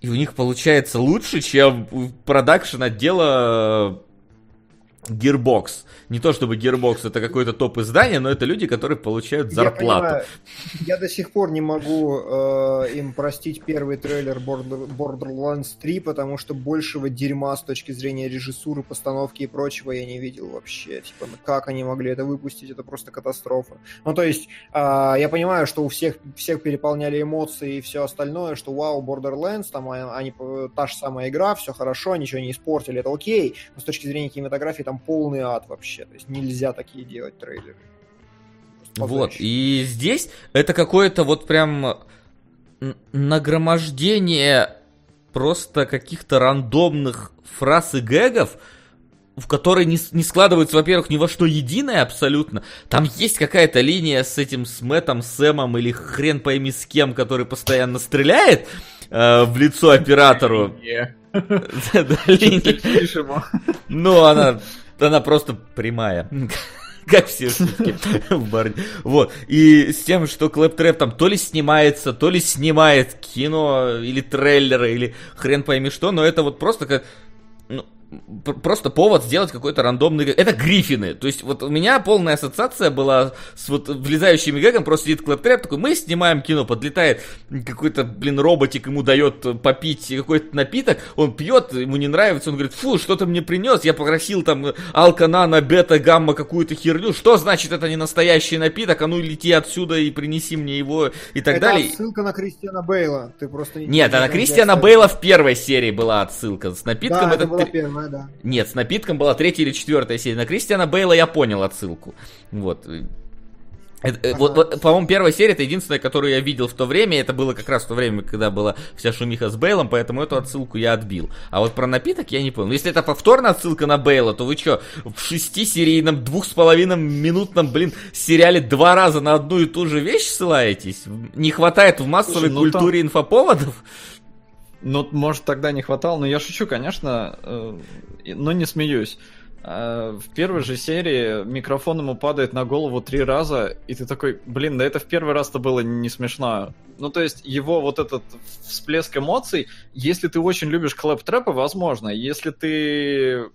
И у них получается лучше, чем продакшн отдела Gearbox. Не то чтобы Gearbox это какое-то топ издание, но это люди, которые получают Я зарплату. понимаю. Я до сих пор не могу э, им простить первый трейлер Border- Borderlands 3, потому что большего дерьма с точки зрения режиссуры, постановки и прочего я не видел вообще. Типа, ну как они могли это выпустить, это просто катастрофа. Ну, то есть, э, я понимаю, что у всех, всех переполняли эмоции и все остальное, что вау, Borderlands, там а- они, э, та же самая игра, все хорошо, ничего не испортили, это окей, но с точки зрения кинематографии там полный ад вообще. То есть нельзя такие делать трейлеры. Вот, и здесь это какое-то вот прям нагромождение просто каких-то рандомных фраз и гэгов, в которые не, не складываются, во-первых, ни во что единое абсолютно. Там есть какая-то линия с этим, с Мэттом, Сэмом или хрен пойми с кем, который постоянно стреляет э, в лицо оператору. Да, линия. Ну, она, она просто прямая. Как все шутки в баре. Вот. И с тем, что Клэптрэп там то ли снимается, то ли снимает кино, или трейлеры, или хрен пойми что, но это вот просто как... ну, просто повод сделать какой-то рандомный... Это Гриффины. То есть вот у меня полная ассоциация была с вот влезающими гэгом. Просто сидит Клэптрэп такой, мы снимаем кино, подлетает какой-то, блин, роботик, ему дает попить какой-то напиток, он пьет, ему не нравится, он говорит, фу, что ты мне принес, я попросил там алканана, бета, гамма, какую-то херню, что значит это не настоящий напиток, а ну лети отсюда и принеси мне его и так это далее. отсылка на Кристиана Бейла. Ты просто не- Нет, а на Кристиана. Бейла в первой серии была отсылка. С напитком Да, это... это была первая, да. Нет, с напитком была третья или четвертая серия. На Кристиана Бейла я понял отсылку. Вот. Это, э, вот, вот, по-моему, первая серия это единственная, которую я видел в то время. Это было как раз в то время, когда была вся шумиха с Бейлом, поэтому эту отсылку я отбил. А вот про напиток я не понял. Если это повторная отсылка на Бейла, то вы что, в шестисерийном, двух с половиной минутном, блин, сериале два раза на одну и ту же вещь ссылаетесь? Не хватает в массовой Слушай, ну там- культуре инфоповодов? Ну, может, тогда не хватало, но я шучу, конечно, э, но не смеюсь. Э, В первой же серии микрофон ему падает на голову три раза, и ты такой, блин, да это в первый раз-то было не смешно. Ну, то есть, его вот этот всплеск эмоций, если ты очень любишь клэп-трэпы, возможно. Если ты,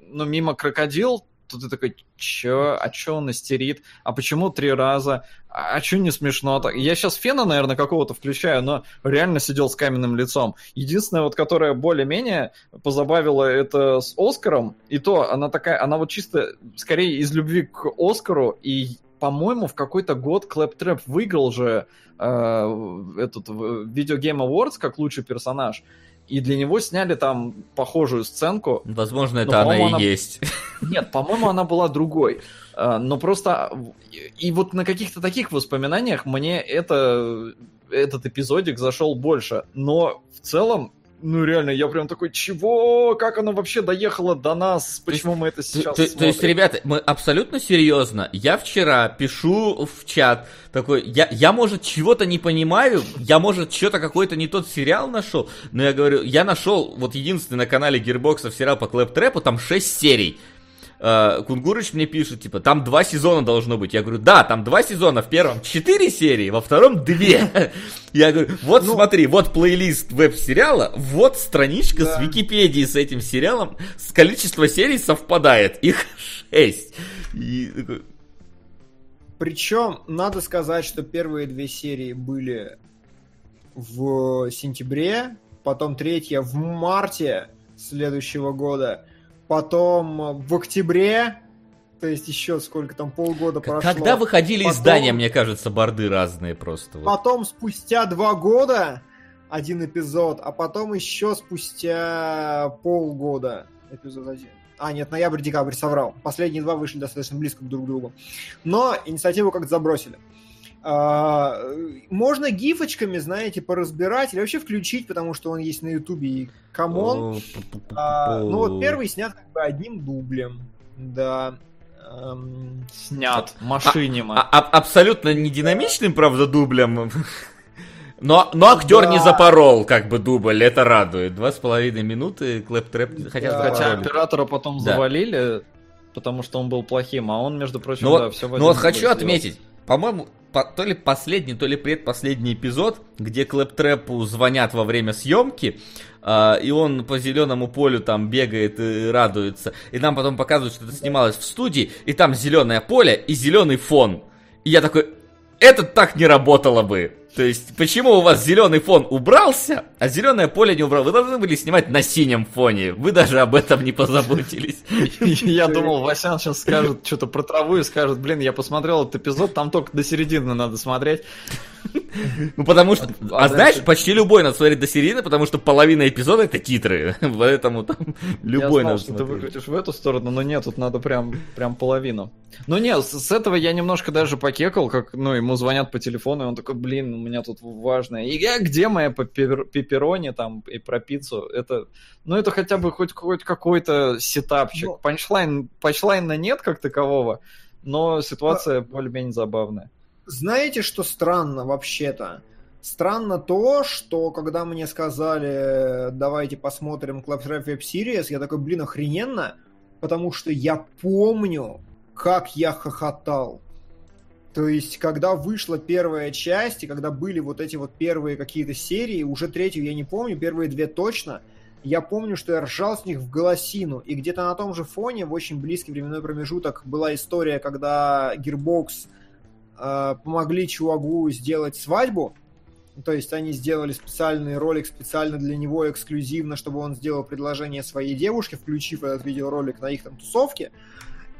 ну, мимо крокодил, то ты такой, чё, а чё он истерит, а почему три раза, а, а чё не смешно так? Я сейчас фена, наверное, какого-то включаю, но реально сидел с каменным лицом. Единственное, вот, которое более-менее позабавило, это с Оскаром, и то она такая, она вот чисто, скорее, из любви к Оскару, и по-моему, в какой-то год Клэптрэп выиграл же э, этот Video Game Awards как лучший персонаж, и для него сняли там похожую сценку, Возможно, это она и она- есть. нет, по-моему, она была другой. А, Но просто... И вот на каких-то таких воспоминаниях мне это, этот эпизодик зашел больше. Но в целом ну реально, я прям такой, чего? Как оно вообще доехало до нас? Почему мы это То, сейчас то- то есть, смотрим?» ребята, мы абсолютно серьезно. Я вчера пишу в чат такой, я, я может чего-то не понимаю, я может что-то какой-то не тот сериал нашел, но я говорю, я нашел вот единственный на канале Гирбоксов сериал по Клэп Трэпу, там 6 серий. Э, Кунгурыч мне пишет, типа, там два сезона должно быть. Я говорю, да, там два сезона, в первом 4 серии, во втором 2. Я говорю, вот Ну- смотри, вот плейлист веб-сериала, вот страничка с Да. Википедии с этим сериалом, с количество серий совпадает, их 6. И Причем, надо сказать, что первые две серии были в сентябре, потом третья в марте следующего года, потом в октябре, то есть еще сколько там, полгода к- прошло. когда выходили Потом- издания, мне кажется, борды разные просто. вот. Потом спустя два года один эпизод, а потом еще спустя полгода эпизод один. А, нет, ноябрь-декабрь, соврал. Последние два вышли достаточно близко друг к другу. Но инициативу как-то забросили. А, можно гифочками, знаете, поразбирать или вообще включить, потому что он есть на ютубе и come on. А, ну вот первый снят как бы одним дублем. Да. Эм, Снят, машинима. А- а- абсолютно не динамичным, правда, дублем. Но, но актер не Да. запорол, как бы, дубль, это радует. Два с половиной минуты Claptrap, хотя Да. Хотя оператора потом Да. завалили, потому что он был плохим, а он, между прочим, Ну да, вот, все ну вот хочу отметить, по-моему, то ли последний, то ли предпоследний эпизод, где Клэптрэпу звонят во время съемки, а, и он по зеленому полю там бегает и радуется. И нам потом показывают, что это снималось в студии, и там зеленое поле и зеленый фон. И я такой, это так не работало бы. То есть, почему у вас зеленый фон убрался, а зеленое поле не убрал? Вы должны были снимать на синем фоне. Вы даже об этом не позаботились. Я думал, Васян сейчас скажет что-то про траву и скажет, блин, я посмотрел этот эпизод, там только до середины надо смотреть. Ну, потому что, А а знаешь, дальше- почти любой надо смотреть до середины, потому что половина эпизода это титры, поэтому там любой я знал, надо что ты выкрутишь в эту сторону, но нет, тут надо прям, прям половину. Ну нет, с, с этого я немножко даже покекал, как, ну, ему звонят по телефону, и он такой, блин, у меня тут важное. И я, где моя пеппер- пепперони там и про пиццу? Это, ну это хотя бы хоть, хоть какой-то сетапчик. Ну- Панчлайн, панчлайна нет как такового, но ситуация более-менее забавная. Знаете, что странно вообще-то? Странно то, что когда мне сказали, давайте посмотрим Claptrap Web Series, я такой, блин, охрененно, потому что я помню, как я хохотал. То есть, когда вышла первая часть, и когда были вот эти вот первые какие-то серии, уже третью я не помню, первые две точно, я помню, что я ржал с них в голосину. И где-то на том же фоне, в очень близкий временной промежуток, была история, когда Gearbox э, помогли чувагу сделать свадьбу. То есть они сделали специальный ролик специально для него, эксклюзивно, чтобы он сделал предложение своей девушке, включив этот видеоролик на их там тусовке.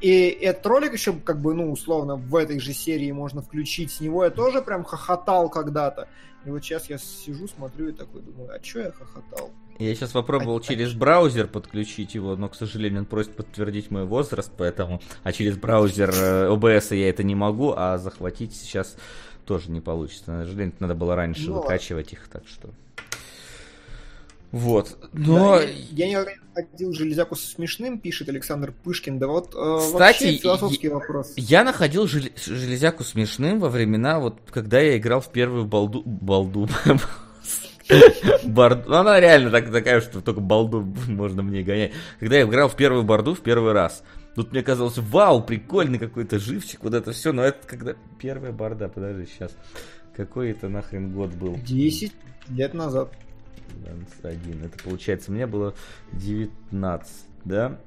И этот ролик еще, как бы, ну, условно, в этой же серии можно включить. С него я тоже прям хохотал когда-то. И вот сейчас я сижу, смотрю и такой думаю, а чё я хохотал? Я сейчас попробовал через браузер подключить его, но, к сожалению, он просит подтвердить мой возраст, поэтому... А через браузер э, OBS я это не могу, а захватить сейчас тоже не получится. На сожалению, надо было раньше Ну, выкачивать их, так что... Вот. Но... Да, я, я не находил железяку со смешным, пишет Александр Пышкин. Да вот э, Кстати, вообще философский я- вопрос. Я находил жел- железяку смешным во времена, вот когда я играл в первую балду... Балду... Барду. Ну, она реально так, такая, что только балду можно мне гонять. Когда я играл в первую борду в первый раз, тут мне казалось, вау, прикольный какой-то живчик, вот это все, но это когда первая борда, подожди, сейчас. Какой это нахрен год был? 10 лет назад. 21. Это получается, мне было 19, да?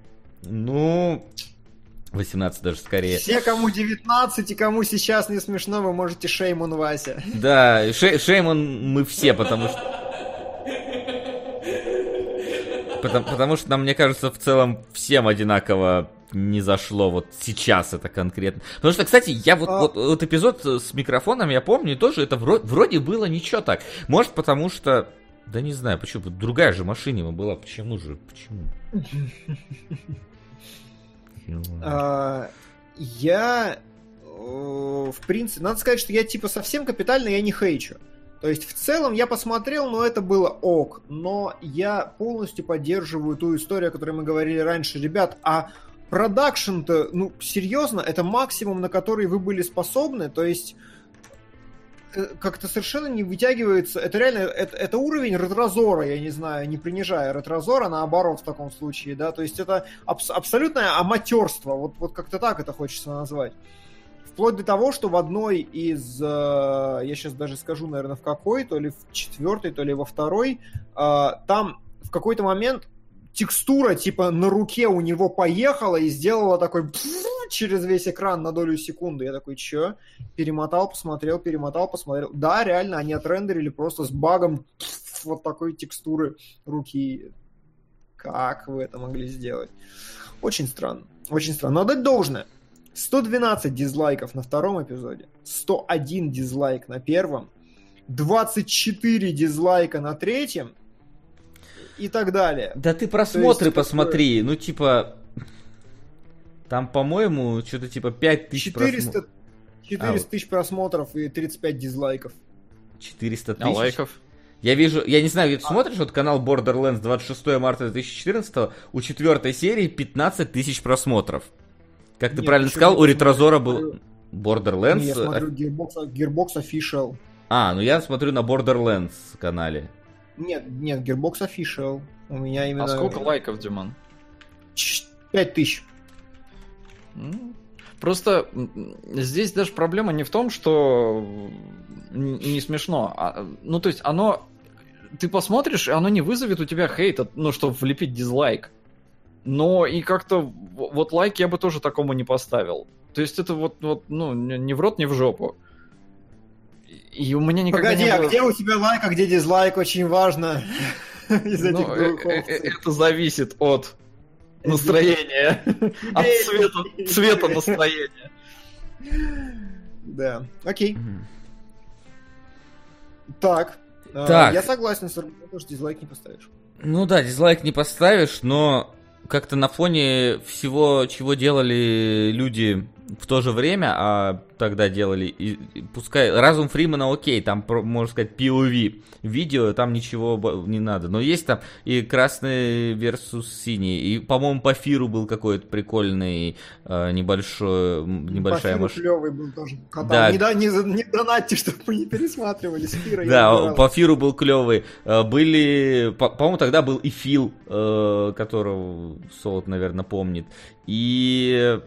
Ну, 18 даже скорее. Все, кому 19 и кому сейчас не смешно, вы можете шеймун Вася. Да, шей, шеймон мы все, потому что... Потому, потому что нам, мне кажется, в целом всем одинаково не зашло вот сейчас это конкретно. Потому что, кстати, я вот, А- вот, вот эпизод с микрофоном, я помню, тоже это вро- вроде было ничего так. Может, потому что... Да не знаю, почему. Другая же машина была. Почему же? Почему? А, Я, в принципе, надо сказать, что я типа совсем капитально я не хейчу. То есть в целом я посмотрел, но это было ок. Но я полностью поддерживаю ту историю, о которой мы говорили раньше. Ребят, а продакшн-то, ну, серьезно, это максимум, на который вы были способны. То есть как-то совершенно не вытягивается. Это реально, это, это уровень ретрозора, я не знаю, не принижая ретрозора, наоборот, в таком случае, да, то есть это абс- абсолютное аматерство, вот, вот как-то так это хочется назвать. Вплоть до того, что в одной из, э, я сейчас даже скажу, наверное, в какой, то ли в четвертой, то ли во второй, э, там в какой-то момент текстура типа на руке у него поехала и сделала такой через весь экран на долю секунды. Я такой, чё? Перемотал, посмотрел, перемотал, посмотрел. Да, реально, они отрендерили просто с багом вот такой текстуры руки. Как вы это могли сделать? Очень странно. Очень странно. Но дать должное. 112 дизлайков на втором эпизоде, 101 дизлайк на первом, 24 дизлайка на третьем и так далее. Да ты просмотры есть, посмотри, ну типа... Там, по-моему, что-то типа 5000 400, просмотров. 400 А, тысяч просмотров и 35 дизлайков. 400 А тысяч. лайков? Я вижу, я не знаю, ты смотришь вот канал Borderlands 26 марта 2014, у четвертой серии 15 тысяч просмотров. Как ты Нет, правильно сказал, у Ретрозора был Borderlands. Не, я смотрю Gearbox, Gearbox Official. А, ну я смотрю на Borderlands канале. Нет, нет, Gearbox Official. У меня именно... А сколько лайков, Диман? 5 тысяч. Ну, Просто здесь даже проблема не в том, что не смешно. а, ну, то есть оно... Ты посмотришь, и оно не вызовет у тебя хейта, ну, чтобы влепить дизлайк. Но и как-то вот лайк я бы тоже такому не поставил. То есть это вот, вот ну, не в рот, не в жопу. И у меня никогда Погоди, не а было... где у тебя лайк, а где дизлайк? Очень важно. Из Ну, этих э- э- э- это зависит от настроения, от цвета, цвета настроения. Да, окей. Так. э, Так. Я согласен с аргументом, что дизлайк не поставишь. Ну да, дизлайк не поставишь, но как-то на фоне всего, чего делали люди в то же время, а тогда делали, и, и пускай разум Фримена окей, там, про- можно сказать, POV видео, там ничего не надо, но есть там и красный versus синий, и, по-моему, по Фиру был какой-то прикольный э, небольшой, м, небольшая машина. клевый был тоже. Кота. Да. Не, да, не, не донатьте, чтобы мы не пересматривали с Фирой. Да, по Фиру был клевый. Э, Были, по- по-моему, тогда был и Фил, э, которого Солод, наверное, помнит. И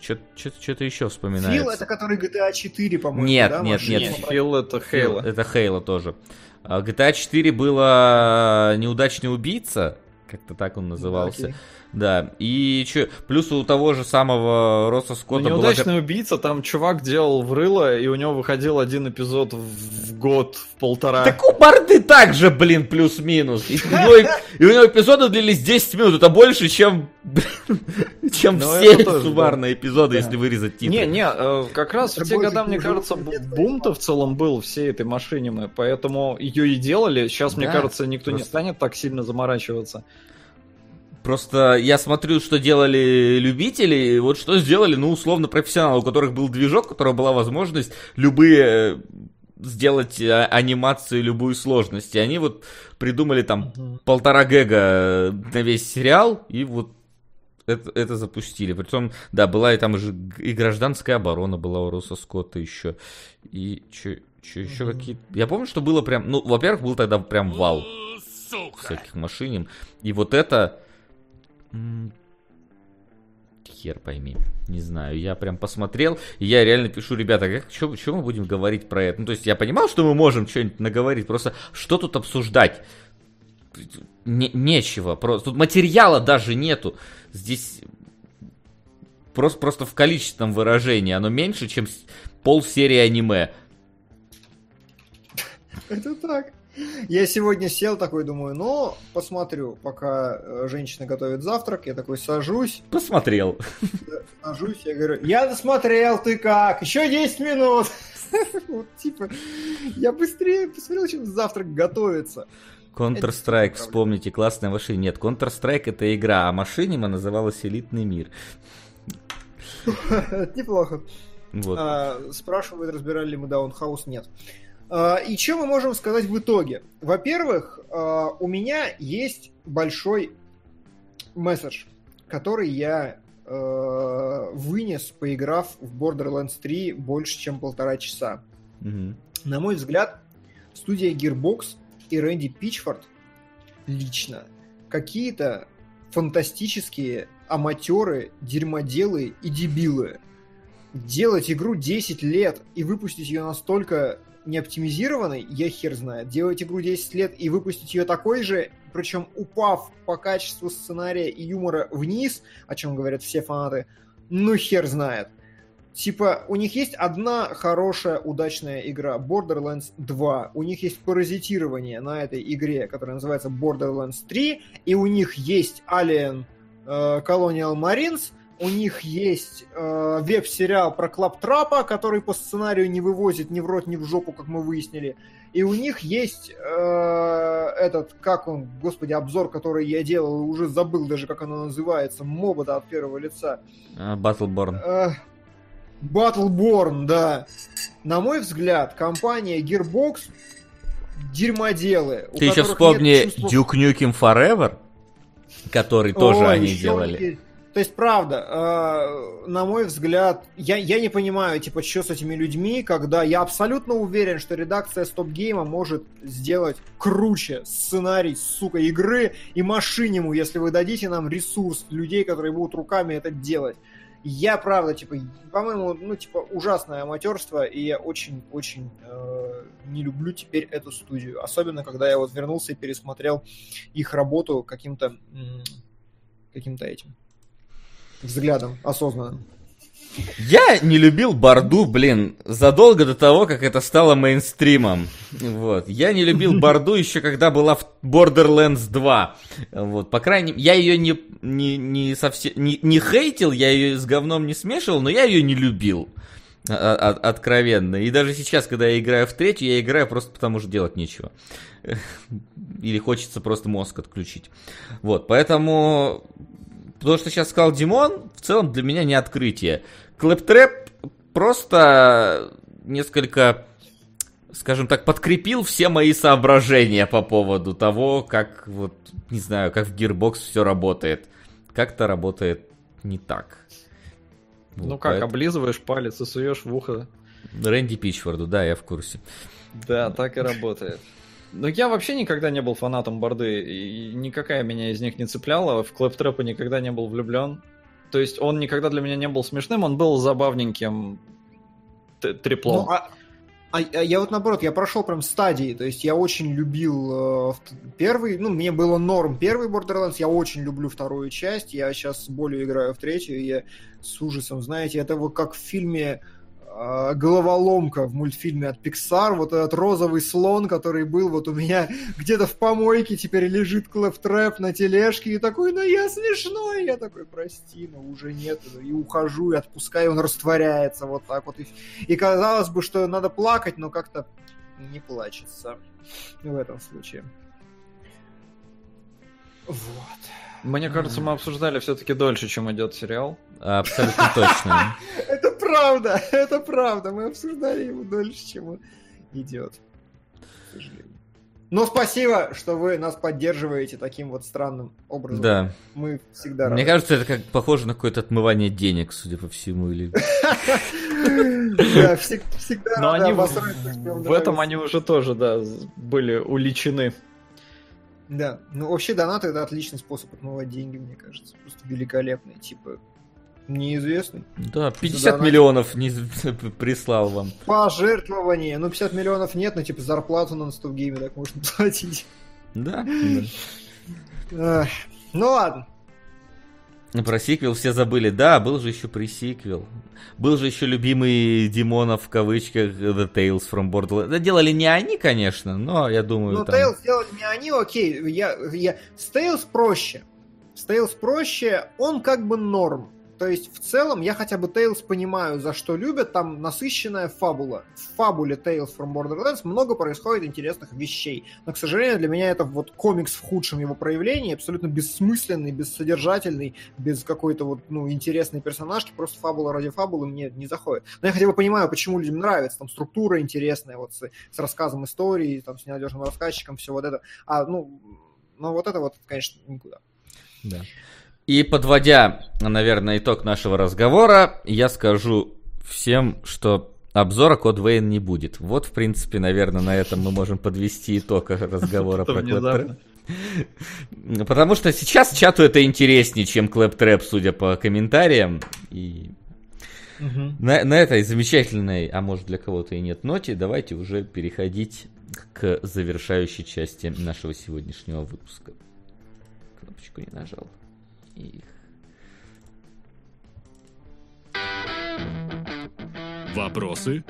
что-то еще вспоминается. Фил это который GTA 4, по-моему. Нет, да, нет, нет. Фил это Хейла. Это Хейла тоже. А GTA 4 было неудачный убийца, как-то так он назывался. окей. Да, и что, плюс у того же самого Росса Ну, Скотта была... неудачный убийца, там чувак делал в рыло, и у него выходил один эпизод в год, в полтора. Так у Барды также, блин, плюс-минус. И, у него, и у него эпизоды длились 10 минут. Это больше, чем, блин, чем Ну, все суммарные эпизоды, Да. если вырезать титры. Не, не, э, как раз в те года, мне кажется, бум-то в целом был всей этой машине, поэтому ее и делали. Сейчас, мне кажется, никто не станет так сильно заморачиваться. Просто я смотрю, что делали любители, и вот что сделали, ну, условно, профессионалы, у которых был движок, у которого была возможность любые э, сделать э, анимацию, любую сложность. И они вот придумали там полтора гэга на весь сериал, и вот это, это запустили. Притом, да, была и там же и гражданская оборона была у Росса Скотта еще. И что еще какие-то... Я помню, что было прям... Ну, во-первых, был тогда прям вал Сука. всяких машин. И вот это... Хер пойми. Не знаю, я прям посмотрел, и я реально пишу, ребята, как, что, мы будем говорить про это? Ну, то есть я понимал, что мы можем что-нибудь наговорить, просто что тут обсуждать? Не- нечего, просто тут материала даже нету. Здесь просто, просто в количественном выражении оно меньше, чем пол серии аниме. Это так. Я сегодня сел такой, думаю, ну, посмотрю, пока э, женщина готовит завтрак, я такой сажусь, Посмотрел. сажусь, я говорю, я досмотрел, ты как? Еще 10 минут. Вот, типа, я быстрее посмотрел, чем завтрак готовится. Counter-Strike, вспомните, классная машина. Нет, Counter-Strike это игра, а машинима называлась Элитный мир. Неплохо. Вот. А, Спрашивают, разбирали ли мы Даунхаус? Нет. А, И что мы можем сказать в итоге? Во-первых, а, у меня есть большой месседж, который я э, вынес, поиграв в Borderlands 3 больше, чем полтора часа. Мгм. На мой взгляд, студия Gearbox и Рэнди Пичфорд лично какие-то фантастические аматеры, дерьмоделы и дебилы. Делать игру 10 лет и выпустить ее настолько неоптимизированной, я хер знает. Делать игру 10 лет и выпустить ее такой же, причем упав по качеству сценария и юмора вниз, о чем говорят все фанаты, ну хер знает. Типа, у них есть одна хорошая, удачная игра, Borderlands 2. У них есть паразитирование на этой игре, которая называется Borderlands 3. И у них есть Alien э, Colonial Marines. У них есть э, веб-сериал про Клаптрапа, который по сценарию не вывозит ни в рот, ни в жопу, как мы выяснили. И у них есть э, этот, как он, господи, обзор, который я делал, уже забыл даже, как оно называется, моба от первого лица. А, Battleborn. Э, Battleborn, да. На мой взгляд, компания Gearbox дерьмоделы. Ты еще вспомни чувства- Duke Nukem Forever, который тоже Ой, они делали. и- То есть, правда, э, на мой взгляд, я, я не понимаю, типа, что с этими людьми, когда я абсолютно уверен, что редакция Стоп Гейма может сделать круче сценарий, сука, игры и машиниму, если вы дадите нам ресурс людей, которые будут руками это делать. Я, правда, типа, по-моему, ну, типа, ужасное аматерство, и я очень-очень э, не люблю теперь эту студию. Особенно, когда я вот вернулся и пересмотрел их работу каким-то каким-то этим взглядом осознанным. Я не любил Борду, блин, задолго до того, как это стало мейнстримом. Вот. Я не любил Борду еще когда была в Borderlands 2. Вот. По крайней мере, я ее не, не, не совсем не, не хейтил, я ее с говном не смешивал, но я ее не любил. А- а- откровенно. И даже сейчас, когда я играю в третью, я играю просто потому, что делать нечего. Или хочется просто мозг отключить. Вот, поэтому то, что сейчас сказал Димон, в целом для меня не открытие. Клэптрэп просто несколько, скажем так, подкрепил все мои соображения по поводу того, как вот, не знаю, как в Gearbox все работает. Как-то работает не так. Ну Вот, как, поэт- облизываешь палец и суешь в ухо. Рэнди Пичфорду, да, я в курсе. Да, так и работает. Но я вообще никогда не был фанатом борды, и никакая меня из них не цепляла. В Клэптрэпа никогда не был влюблен. То есть он никогда для меня не был смешным, он был забавненьким треплом. Ну, а, а- а я вот наоборот, я прошел прям стадии, то есть я очень любил э, первый, ну, мне было норм первый Borderlands, я очень люблю вторую часть, я сейчас с болью играю в третью, и я с ужасом, знаете, это вот как в фильме э, головоломка в мультфильме от Pixar, вот этот розовый слон, который был вот у меня где-то в помойке, теперь лежит клэптрэп на тележке, и такой, ну я смешной, я такой, прости, но уже нет, и ухожу, и отпускаю, он растворяется вот так вот, и, и казалось бы, что надо плакать, но как-то не плачется в этом случае. Вот. Мне кажется, мы обсуждали все-таки дольше, чем идет сериал. Абсолютно точно. Это правда, это правда. Мы обсуждали его дольше, чем он идет. К сожалению. Но спасибо, что вы нас поддерживаете таким вот странным образом. Да. Мы всегда Мне рады. кажется, это как похоже на какое-то отмывание денег, судя по всему, или... Да, всег- всегда Но они в, этом они уже тоже, да, были уличены. Да, ну вообще донаты это отличный способ отмывать деньги, мне кажется. Просто великолепный, типа неизвестный. Да, 50 Задонатил. миллионов не прислал вам. Пожертвование. Ну, 50 миллионов нет, но типа зарплату на гейме так можно платить. Да? Ну ладно. Да. Про сиквел все забыли. Да, был же еще пресиквел. Был же еще любимый Димонов в кавычках The Tales from Borderlands. Да, делали не они, конечно, но я думаю, Ну, там... Tails сделали не они, окей. Я, я... С Tails проще. С Tails проще, он как бы норм. То есть, в целом, я хотя бы Tales понимаю, за что любят. Там насыщенная фабула. В фабуле Tales from Borderlands много происходит интересных вещей. Но, к сожалению, для меня это вот комикс в худшем его проявлении, абсолютно бессмысленный, бессодержательный, без какой-то вот, ну, интересной персонажки. Просто фабула ради фабулы мне не заходит. Но я хотя бы понимаю, почему людям нравится. Там структура интересная, вот с, с рассказом истории, там, с ненадежным рассказчиком, все вот это. А, ну, ну вот это вот, конечно, никуда. Да. И подводя, наверное, итог нашего разговора, я скажу всем, что обзора Код Вейн не будет. Вот, в принципе, наверное, на этом мы можем подвести итог разговора про Клэп Потому что сейчас чату это интереснее, чем Клэп Трэп, судя по комментариям. И угу. на, на этой замечательной, а может для кого-то и нет, ноте давайте уже переходить к завершающей части нашего сегодняшнего выпуска. Кнопочку не нажал их. Вопросы?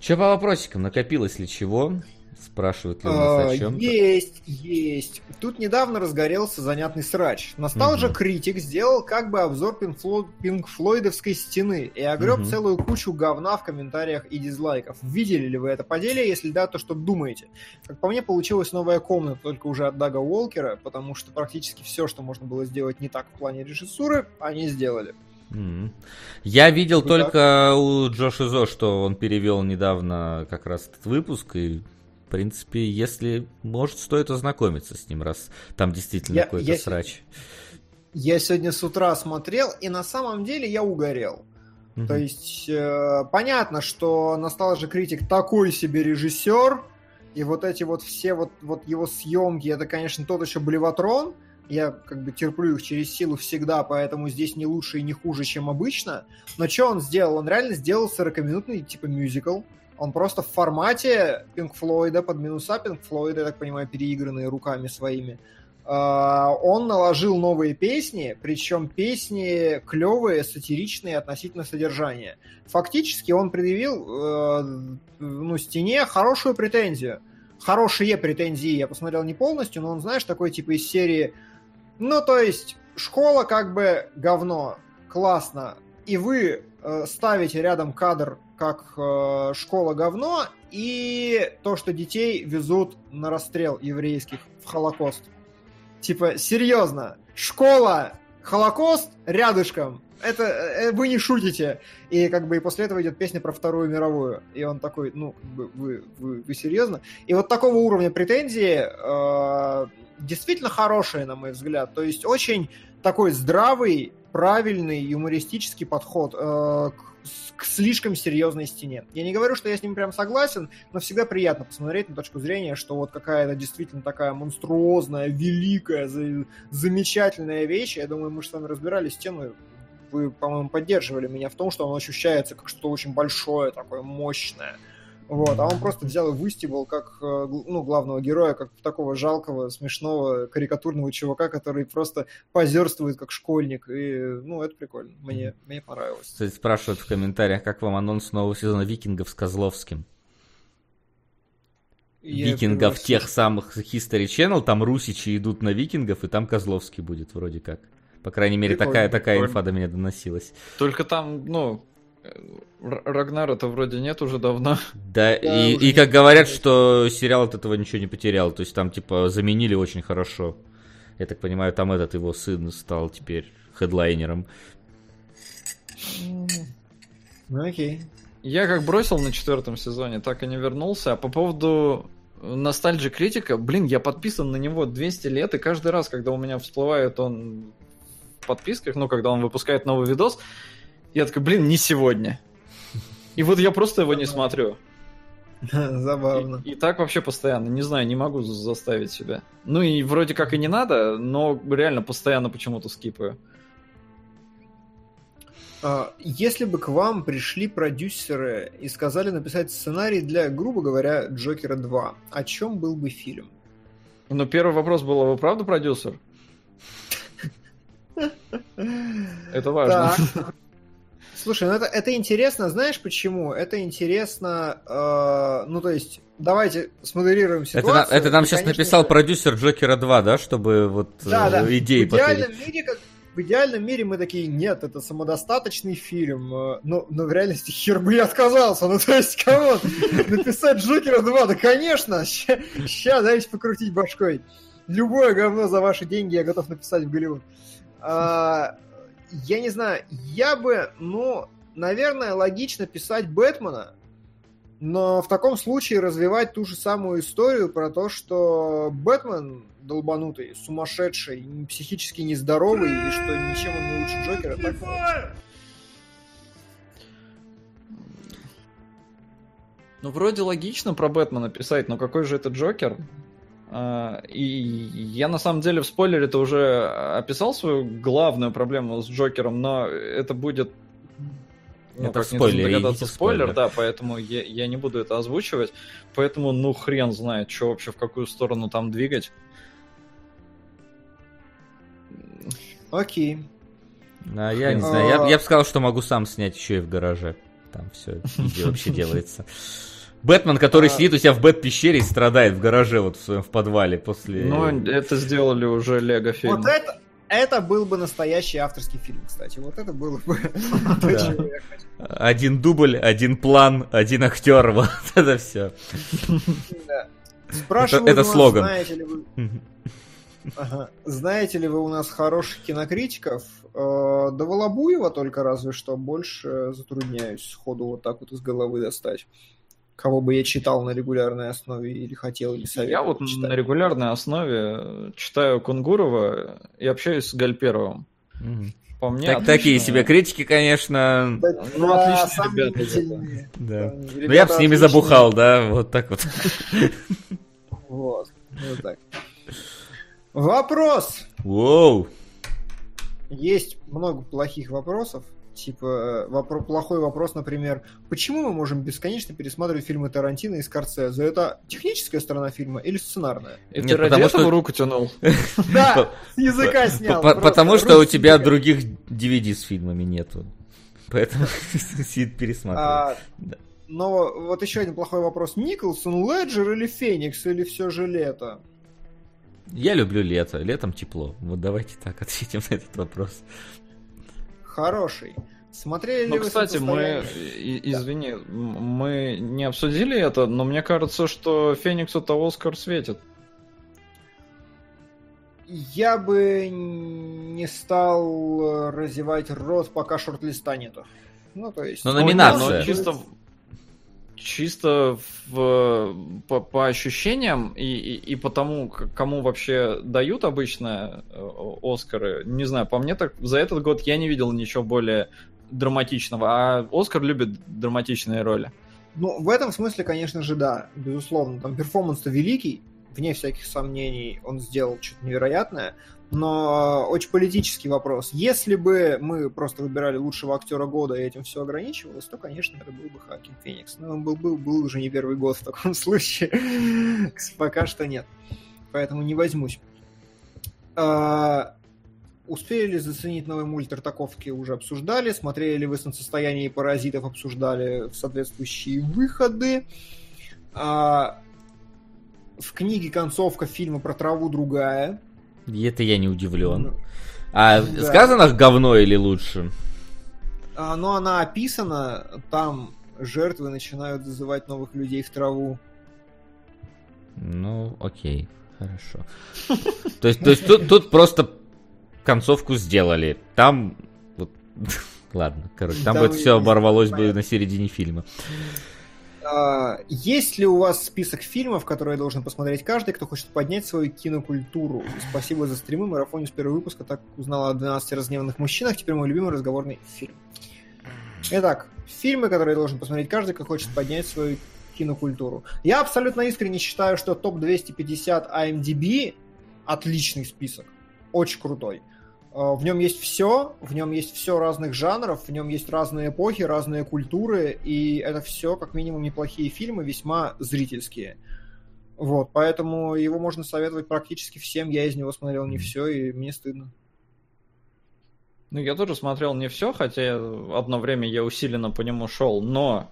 Че по вопросикам? Накопилось ли чего? Спрашивают ли у нас о а, чем Есть, есть. Тут недавно разгорелся занятный срач. Nostalgia угу. Critic сделал как бы обзор Пинк Флойдовской стены и огреб угу. целую кучу говна в комментариях и дизлайков. Видели ли вы это по деле? Если да, то что думаете? Как по мне, получилась новая комната, только уже от Дага Уолкера, потому что практически все, что можно было сделать не так в плане режиссуры, они сделали. Я видел Вы только так? у Джоша Зо, что он перевел недавно как раз этот выпуск, и принципе, если может, стоит ознакомиться с ним, раз там действительно я, какой-то я, срач. Я сегодня с утра смотрел, и на самом деле я угорел. Угу. То есть, э, понятно, что настал же критик такой себе режиссер, и вот эти вот все вот, вот его съемки, это, конечно, тот еще блеватрон. Я как бы терплю их через силу всегда, поэтому здесь не лучше и не хуже, чем обычно. Но что он сделал? Он реально сделал 40-минутный типа мюзикл. Он просто в формате Пинк Флойда, под минуса Пинк Флойда, я так понимаю, переигранные руками своими. Uh, он наложил новые песни, причем песни клевые, сатиричные относительно содержания. Фактически он предъявил uh, ну, стене хорошую претензию. Хорошие претензии, я посмотрел не полностью, но он, знаешь, такой типа из серии... Ну, то есть, школа как бы говно, классно, и вы uh, ставите рядом кадр как э, школа говно, и то, что детей везут на расстрел еврейских в Холокост. Типа, серьезно, школа, Холокост рядышком. Это э, вы не шутите. И как бы и после этого идет песня про Вторую мировую. И он такой, ну, бы, вы, вы, вы серьезно? И вот такого уровня претензии э, действительно хорошие, на мой взгляд. То есть очень такой здравый, правильный юмористический подход э, к к слишком серьезной стене. Я не говорю, что я с ним прям согласен, но всегда приятно посмотреть на точку зрения, что вот какая-то действительно такая монструозная, великая, замечательная вещь. Я думаю, мы же с вами разбирали стену вы, по-моему, поддерживали меня в том, что он ощущается как что-то очень большое, такое мощное. Вот, а он просто взял и выстебал как, э, ну, главного героя, как такого жалкого, смешного, карикатурного чувака, который просто позерствует как школьник. И, ну, это прикольно. Мне, мне понравилось. Кстати, спрашивают в комментариях, как вам анонс нового сезона Викингов с Козловским. Я викингов тех самых History Channel, там русичи идут на викингов, и там Козловский будет вроде как. По крайней мере, прикольно, такая, такая прикольно. инфа до меня доносилась. Только там, ну, Рагнара-то вроде нет уже давно. Да, и, и как говорят, что сериал от этого ничего не потерял. То есть там, типа, заменили очень хорошо. Я так понимаю, там этот его сын стал теперь хедлайнером. Ну окей. Я как бросил на четвертом сезоне, так и не вернулся. А по поводу ностальджи критика, блин, я подписан на него 200 лет, и каждый раз, когда у меня всплывает он в подписках, ну, когда он выпускает новый видос, я такой, блин, не сегодня. И вот я просто его не смотрю. Забавно. И, и так вообще постоянно. Не знаю, не могу заставить себя. Ну и вроде как и не надо, но реально постоянно почему-то скипаю. А, если бы к вам пришли продюсеры и сказали написать сценарий для, грубо говоря, Джокера 2, о чем был бы фильм? Ну, первый вопрос был, а вы правда продюсер? Это важно. Слушай, ну это, это интересно, знаешь почему? Это интересно, э, ну то есть, давайте смоделируем Это, ситуацию. это нам И, сейчас конечно написал продюсер Джокера 2, да, чтобы вот Да, э, да. идеи в идеальном мире, как в идеальном мире мы такие, нет, это самодостаточный фильм. э, Но, но в реальности хер бы я отказался. Ну, то есть, кого? Написать Джокера 2, да, конечно. Сейчас дайте покрутить башкой. Любое говно за ваши деньги я готов написать в Голливуд. А, я не знаю, я бы, ну, наверное, логично писать Бэтмена, но в таком случае развивать ту же самую историю про то, что Бэтмен долбанутый, сумасшедший, психически нездоровый, и что ничем он не лучше Джокера. Так. Ну, вроде логично про Бэтмена писать, но какой же это Джокер? А, И я на самом деле в спойлере-то уже описал свою главную проблему с Джокером, но это будет... ну, Это как спойлере, догадаться, спойлер, спойлер. да, поэтому я, я не буду это озвучивать. Поэтому, ну, хрен знает, что вообще, в какую сторону там двигать. Окей. А, я не А. знаю, я, я бы сказал, что могу сам снять еще и в гараже. Там все вообще делается. Бэтмен, который А. сидит у себя в бэт-пещере и страдает в гараже, вот в своем в подвале после... Но это сделали уже Лего фильм. Вот это, это был бы настоящий авторский фильм, кстати. Вот это было бы. Один дубль, один план, один актер, вот это все. Да. Спрашивают это слоган. Знаете ли, вы... Ага. знаете ли вы у нас хороших кинокритиков? Э, Да Волобуева только разве что. Больше затрудняюсь сходу вот так вот из головы достать. Кого бы я читал на регулярной основе или хотел, или советовал Я вот читать. на регулярной основе э, читаю Кунгурова и общаюсь с Гальперовым. Мгм. По мне, Так- отличные- Такие себе критики, конечно. Да, Ну, да, отличные ребята, сомнительные. Да. Там Ну ребята я бы с ними отличные. забухал, да, вот так вот. Вот. Вот так. Вопрос. Воу. Есть много плохих вопросов. Типа, э, вопро- плохой вопрос, например, почему мы можем бесконечно пересматривать фильмы Тарантино и Скорсезе? Это техническая сторона фильма или сценарная? И Нет, потому что- руку тянул. Да, с языка снял. Потому что у тебя других DVD с фильмами нету. Поэтому сидит пересматривает. А. Но вот еще один плохой вопрос. Николсон, Леджер или Феникс, или все же лето? Я люблю лето. Летом тепло. Вот давайте так ответим на этот вопрос. Хороший. Смотрели ли Ну, вы кстати, мы, «Солнцестояние»? и- извини, м- мы не обсудили это, но мне кажется, что Фениксу-то Оскар светит. Я бы не стал э, разевать рот, пока шорт-листа нету. Ну, то есть... Но Ну, номинация. не, ну, чисто, чисто в, по, по ощущениям и, и, и по тому, кому вообще дают обычно э, Оскары, не знаю, по мне так за этот год я не видел ничего более драматичного, а Оскар любит драматичные роли. Ну, в этом смысле, конечно же, да, безусловно. Там перформанс-то великий, вне всяких сомнений, он сделал что-то невероятное. Но очень политический вопрос. Если бы мы просто выбирали лучшего актера года и этим все ограничивалось, то, конечно, это был бы Хакин Феникс. Но он был, был, был уже не первый год в таком случае. Пока что нет. Поэтому не возьмусь. А, Успели ли заценить новый мульт Тартаковки, уже обсуждали. Смотрели ли вы «Солнцестояние и паразитов», обсуждали соответствующие выходы. А, В книге концовка фильма про траву другая. И это я не удивлен. Ну, А да. сказано говно или лучше? а, Но она описана, там жертвы начинают зазывать новых людей в траву. Ну, окей, хорошо. То есть, то есть тут, тут просто концовку сделали. Там вот, ладно, короче, там Там бы все и- оборвалось бы на середине фильма. А, Есть ли у вас список фильмов, которые должен посмотреть каждый, кто хочет поднять свою кинокультуру? Спасибо за стримы, марафоне с первого выпуска, так узнала о 12 разгневанных мужчинах, теперь мой любимый разговорный фильм. Итак, фильмы, которые должен посмотреть каждый, кто хочет поднять свою кинокультуру. Я абсолютно искренне считаю, что топ-250 IMDb отличный список, очень крутой. Э, В нем есть все, в нем есть все разных жанров, в нем есть разные эпохи, разные культуры, и это все как минимум неплохие фильмы, весьма зрительские. Вот, поэтому его можно советовать практически всем. Я из него смотрел не все, и мне стыдно. Ну, я тоже смотрел не все, хотя одно время я усиленно по нему шел, но,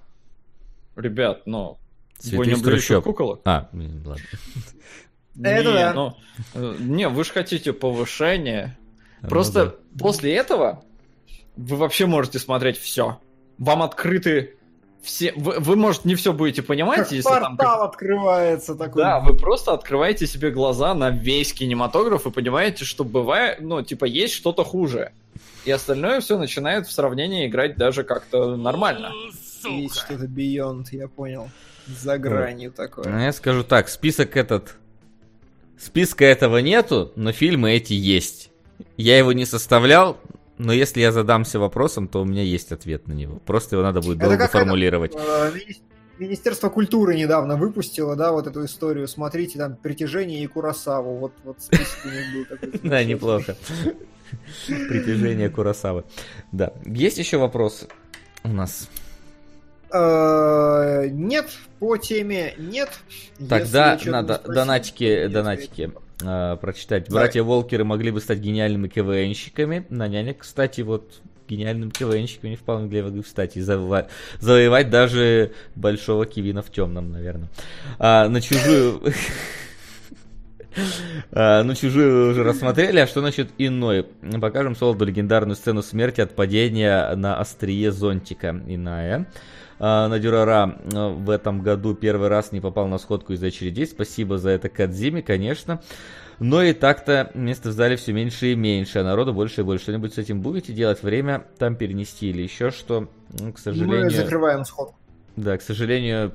ребят, но... Цветы из трущоб. куколок? А, блин, ладно. Это не, да. ну, не, вы же хотите повышения. Ну Просто да. после этого вы вообще можете смотреть все. Вам открыты все... Вы, вы, может, не все будете понимать, Как если там... портал открывается такой. Да, вы просто открываете себе глаза на весь кинематограф и понимаете, что бывает, ну, типа, есть что-то хуже. И остальное все начинает в сравнении играть даже как-то нормально. Есть что-то beyond, я понял. За гранью Ну, такое. я скажу так, список этот... Списка этого нету, но фильмы эти есть. Я его не составлял, но если я задамся вопросом, то у меня есть ответ на него. Просто его надо будет Это долго это- формулировать. Э, мини- Министерство культуры недавно выпустило, да, вот эту историю. Смотрите, там притяжение и Курасаву. Вот, вот был такой. Да, неплохо. Притяжение Курасавы. Да. Есть еще вопросы у нас? Э, Нет, по теме нет. Тогда надо донатики, донатики э, прочитать. Братья Волкеры могли бы стать гениальными КВНщиками. На няне, кстати, вот гениальным КВНщиками вполне могли бы стать и завоевать, завоевать даже большого Кивина в темном, наверное. А, на чужую... Ну, чужую уже рассмотрели, а что насчет иной? Покажем Солоду легендарную сцену смерти от падения на острие зонтика. Иная. А, на Дюрара а, в этом году первый раз не попал на сходку из-за очередей. Спасибо за это Кадзиме, конечно. Но и так-то места в зале все меньше и меньше, а народу больше и больше. Что-нибудь с этим будете делать? Время там перенести или еще что? Ну, к Мы сожалению... закрываем сход. Да, к сожалению,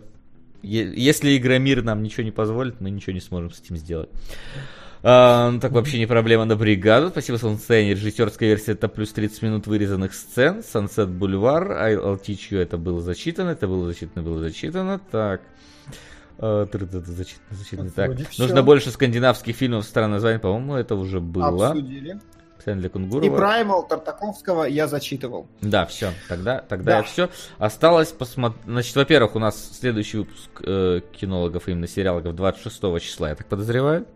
если Игромир нам ничего не позволит, мы ничего не сможем с этим сделать. А, ну, так вообще не проблема на бригаду. Спасибо, Солнцене. Режиссерская версия это плюс 30 минут вырезанных сцен. Sunset Boulevard. I'll teach you. Это было зачитано. Это было зачитано, было зачитано. Так. А, Зачитано, зачитано. Так. Нужно больше скандинавских фильмов. Странное название. По-моему, это уже было. Обсудили. Для И Кунгурова. Праймал Тартаковского я зачитывал. Да, все, тогда, тогда Да. я все. Осталось посмотреть. Значит, во-первых, у нас следующий выпуск э, кинологов, именно сериалогов 26 числа, я так подозреваю.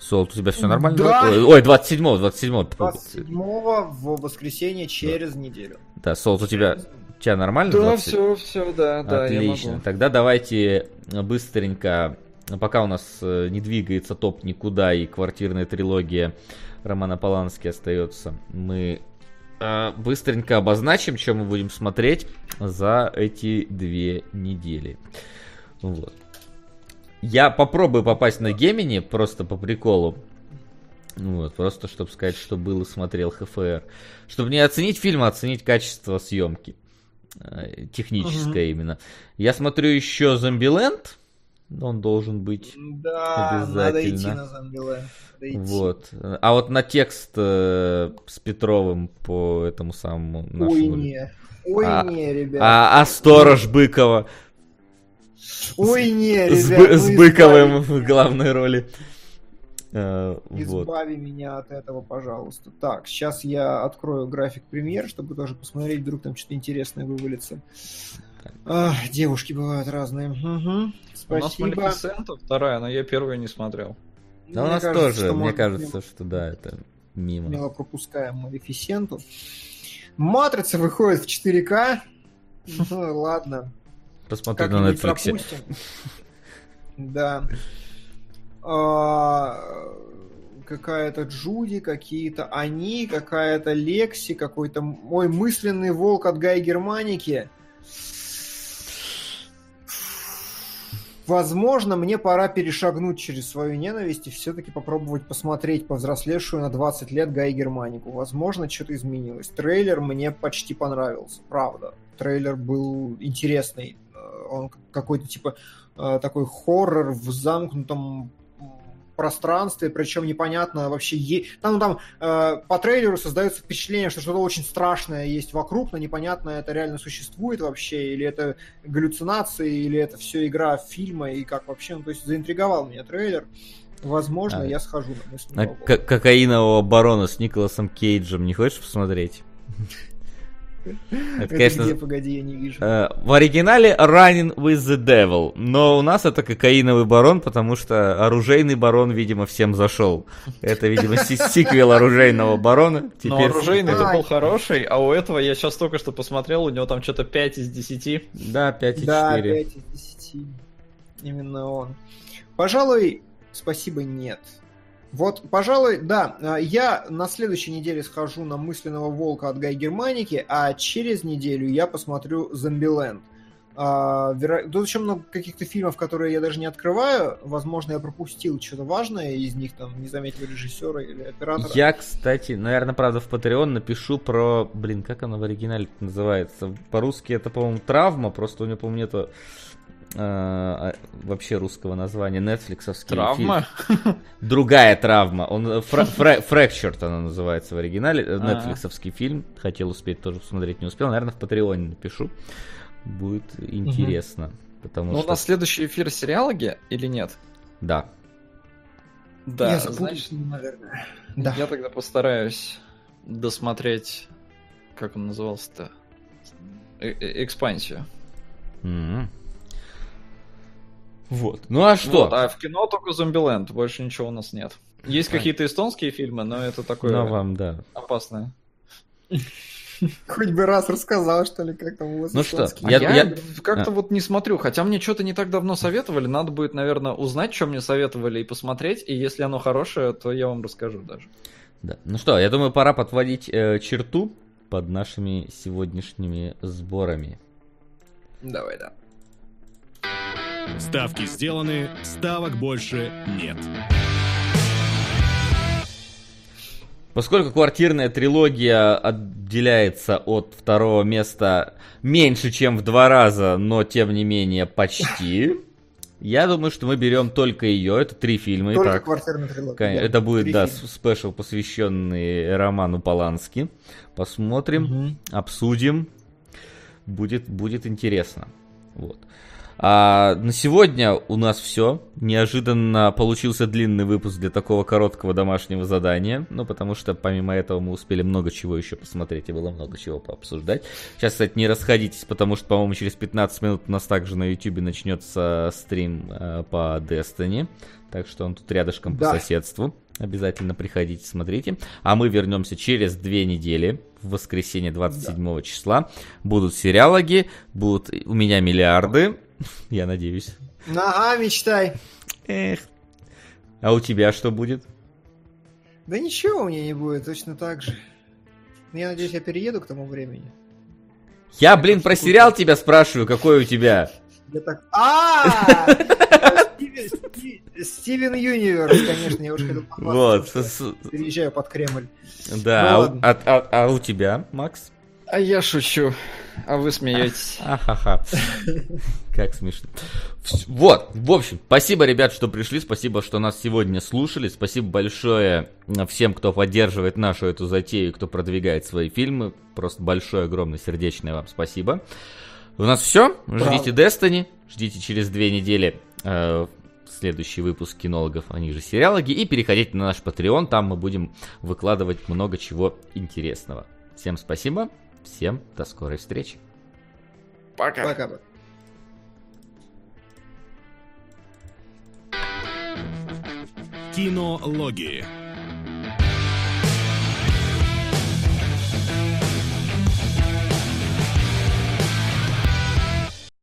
Солт, у тебя все нормально? Да. Ой, ой, 27 27 27 в воскресенье через неделю. Да, Солт, у тебя, у тебя нормально? Да, 20? все, все, да, да, я Отлично. могу. Тогда давайте быстренько, пока у нас э, не двигается топ никуда и квартирная трилогия Романа Полански остается, мы э, быстренько обозначим, что мы будем смотреть за эти две недели. Вот. Я попробую попасть на Гемини, просто по приколу. Вот, просто чтобы сказать, что был и смотрел ХФР. Чтобы не оценить фильм, а оценить качество съемки. Э, Техническое именно. Я смотрю еще Зомбиленд. Он должен быть. Да, надо Обязательно. идти на Зомбиленд. Надо. Вот. А вот на текст э, с Петровым по этому самому Ой, нашему... не. Ой, А- не, ребят. А, а сторож Быкова Ой, не, с, ребят. Ну с избави- Быковым в главной роли. Э, вот. Избави меня от этого, пожалуйста. Так, сейчас я открою график премьер, чтобы тоже посмотреть, вдруг там что-то интересное вывалится. Ах, девушки бывают разные. Мгм. У нас Спасибо. Малефисента вторая, но я первую не смотрел. Да у нас кажется, тоже, что мне можно кажется, что да, это мимо. Смело пропускаем Малефисенту. Матрица выходит в 4К. Ну, ладно. Посмотри на Netflix. Да. А, Какая-то Джуди, какие-то они, какая-то Лекси, какой-то мой мысленный волк от Гай Германики. Возможно, мне пора перешагнуть через свою ненависть и все-таки попробовать посмотреть повзрослевшую на 20 лет Гай Германику. Возможно, что-то изменилось. Трейлер мне почти понравился, правда. Трейлер был интересный. Он какой-то типа э, такой хоррор в замкнутом пространстве, причем непонятно вообще... е- Там, там э, по трейлеру создается впечатление, что что-то очень страшное есть вокруг, но непонятно, это реально существует вообще, или это галлюцинации, или это все игра фильма, и как вообще... Ну, то есть заинтриговал меня трейлер. Возможно, А, я схожу на А мысленного ко- кокаинового барона с Николасом Кейджем не хочешь посмотреть? Это, Это конечно, где, погоди, я не вижу. Э, В оригинале Running with the Devil, но у нас это кокаиновый барон, потому что оружейный барон, видимо, всем зашел. Это, видимо, си- сиквел оружейного барона. Но Теперь... оружейный это был хороший, а у этого я сейчас только что посмотрел, у него там что-то 5 из 10. Да, 5,4. Да, 5 из 10. Именно он. Пожалуй, спасибо, нет. Вот, пожалуй, да, а, я на следующей неделе схожу на мысленного волка от Гай Германики, а через неделю я посмотрю Зомбиленд. А, веро- Тут еще много каких-то фильмов, которые я даже не открываю. Возможно, я пропустил что-то важное из них, там, не заметил режиссера или оператора. Я, кстати, наверное, правда, в Patreon напишу про... Блин, как оно в оригинале называется? По-русски это, по-моему, травма, просто у него, по-моему, нету э, а, вообще русского названия. Нетфликсовский Травма? фильм. Другая травма. Он э, фра- фра- Fractured она называется в оригинале. Э, А. Нетфликсовский фильм. Хотел успеть тоже посмотреть, не успел. Наверное, в Патреоне напишу. Будет интересно. Потому Ну, у что... нас следующий эфир сериалоги или нет? Да. Да, я значит, наверное. Да. я тогда постараюсь досмотреть, как он назывался-то? Э- э- Экспансию. М. Вот. Ну а что? Вот, а в кино только Зомбиленд, больше ничего у нас нет. Есть А. какие-то эстонские фильмы, но это такое Ну, вам, да. опасное. Хоть бы раз рассказал, что ли, как там у вас Ну что, Я- я, я- как-то а. вот не смотрю, хотя мне что-то не так давно советовали, надо будет, наверное, узнать, что мне советовали и посмотреть, и если оно хорошее, то я вам расскажу даже. Да. Ну что, я думаю, пора подводить э, черту под нашими сегодняшними сборами. Давай, да. Ставки сделаны, ставок больше нет. Поскольку квартирная трилогия отделяется от второго места меньше, чем в два раза, но тем не менее почти, я думаю, что мы берем только ее. Это три фильма. Только Итак, квартирная трилогия. Конечно, да. Это будет, Три да, фильма. спешл, посвященный роману Полански. Посмотрим, Мгм. обсудим. Будет, будет интересно. Вот. А на сегодня у нас все. Неожиданно получился длинный выпуск для такого короткого домашнего задания. Ну, потому что помимо этого мы успели много чего еще посмотреть и было много чего пообсуждать. Сейчас, кстати, не расходитесь, потому что, по-моему, через 15 минут у нас также на YouTube начнется стрим э, по Destiny. Так что он тут рядышком по Да. соседству. Обязательно приходите, смотрите. А мы вернемся через две недели, в воскресенье 27 числа. Будут сериалоги, будут у меня миллиарды. Я надеюсь. Ага, мечтай. Эх. А у тебя что будет? Да ничего у меня не будет, точно так же. Ну, Я надеюсь, я перееду к тому времени. Я, блин, про сериал тебя спрашиваю, какой у тебя? Я так... А! Стивен- Юниверс, конечно, я уж хотел Вот. переезжаю под Кремль. Да, Ну а а, а- а у тебя, Макс? А я шучу, а вы смеетесь. Ахаха. Как смешно. Вот, в общем, спасибо, ребят, что пришли, спасибо, что нас сегодня слушали, спасибо большое м, всем, кто поддерживает нашу эту затею, кто продвигает свои фильмы, просто большое, огромное, сердечное вам спасибо. У нас все, ждите Destiny, ждите через две недели э, следующий выпуск кинологов, они же сериалоги, и переходите на наш Patreon, там мы будем выкладывать много чего интересного. Всем спасибо, всем до скорой встречи. Пока. Пока. Кинологии.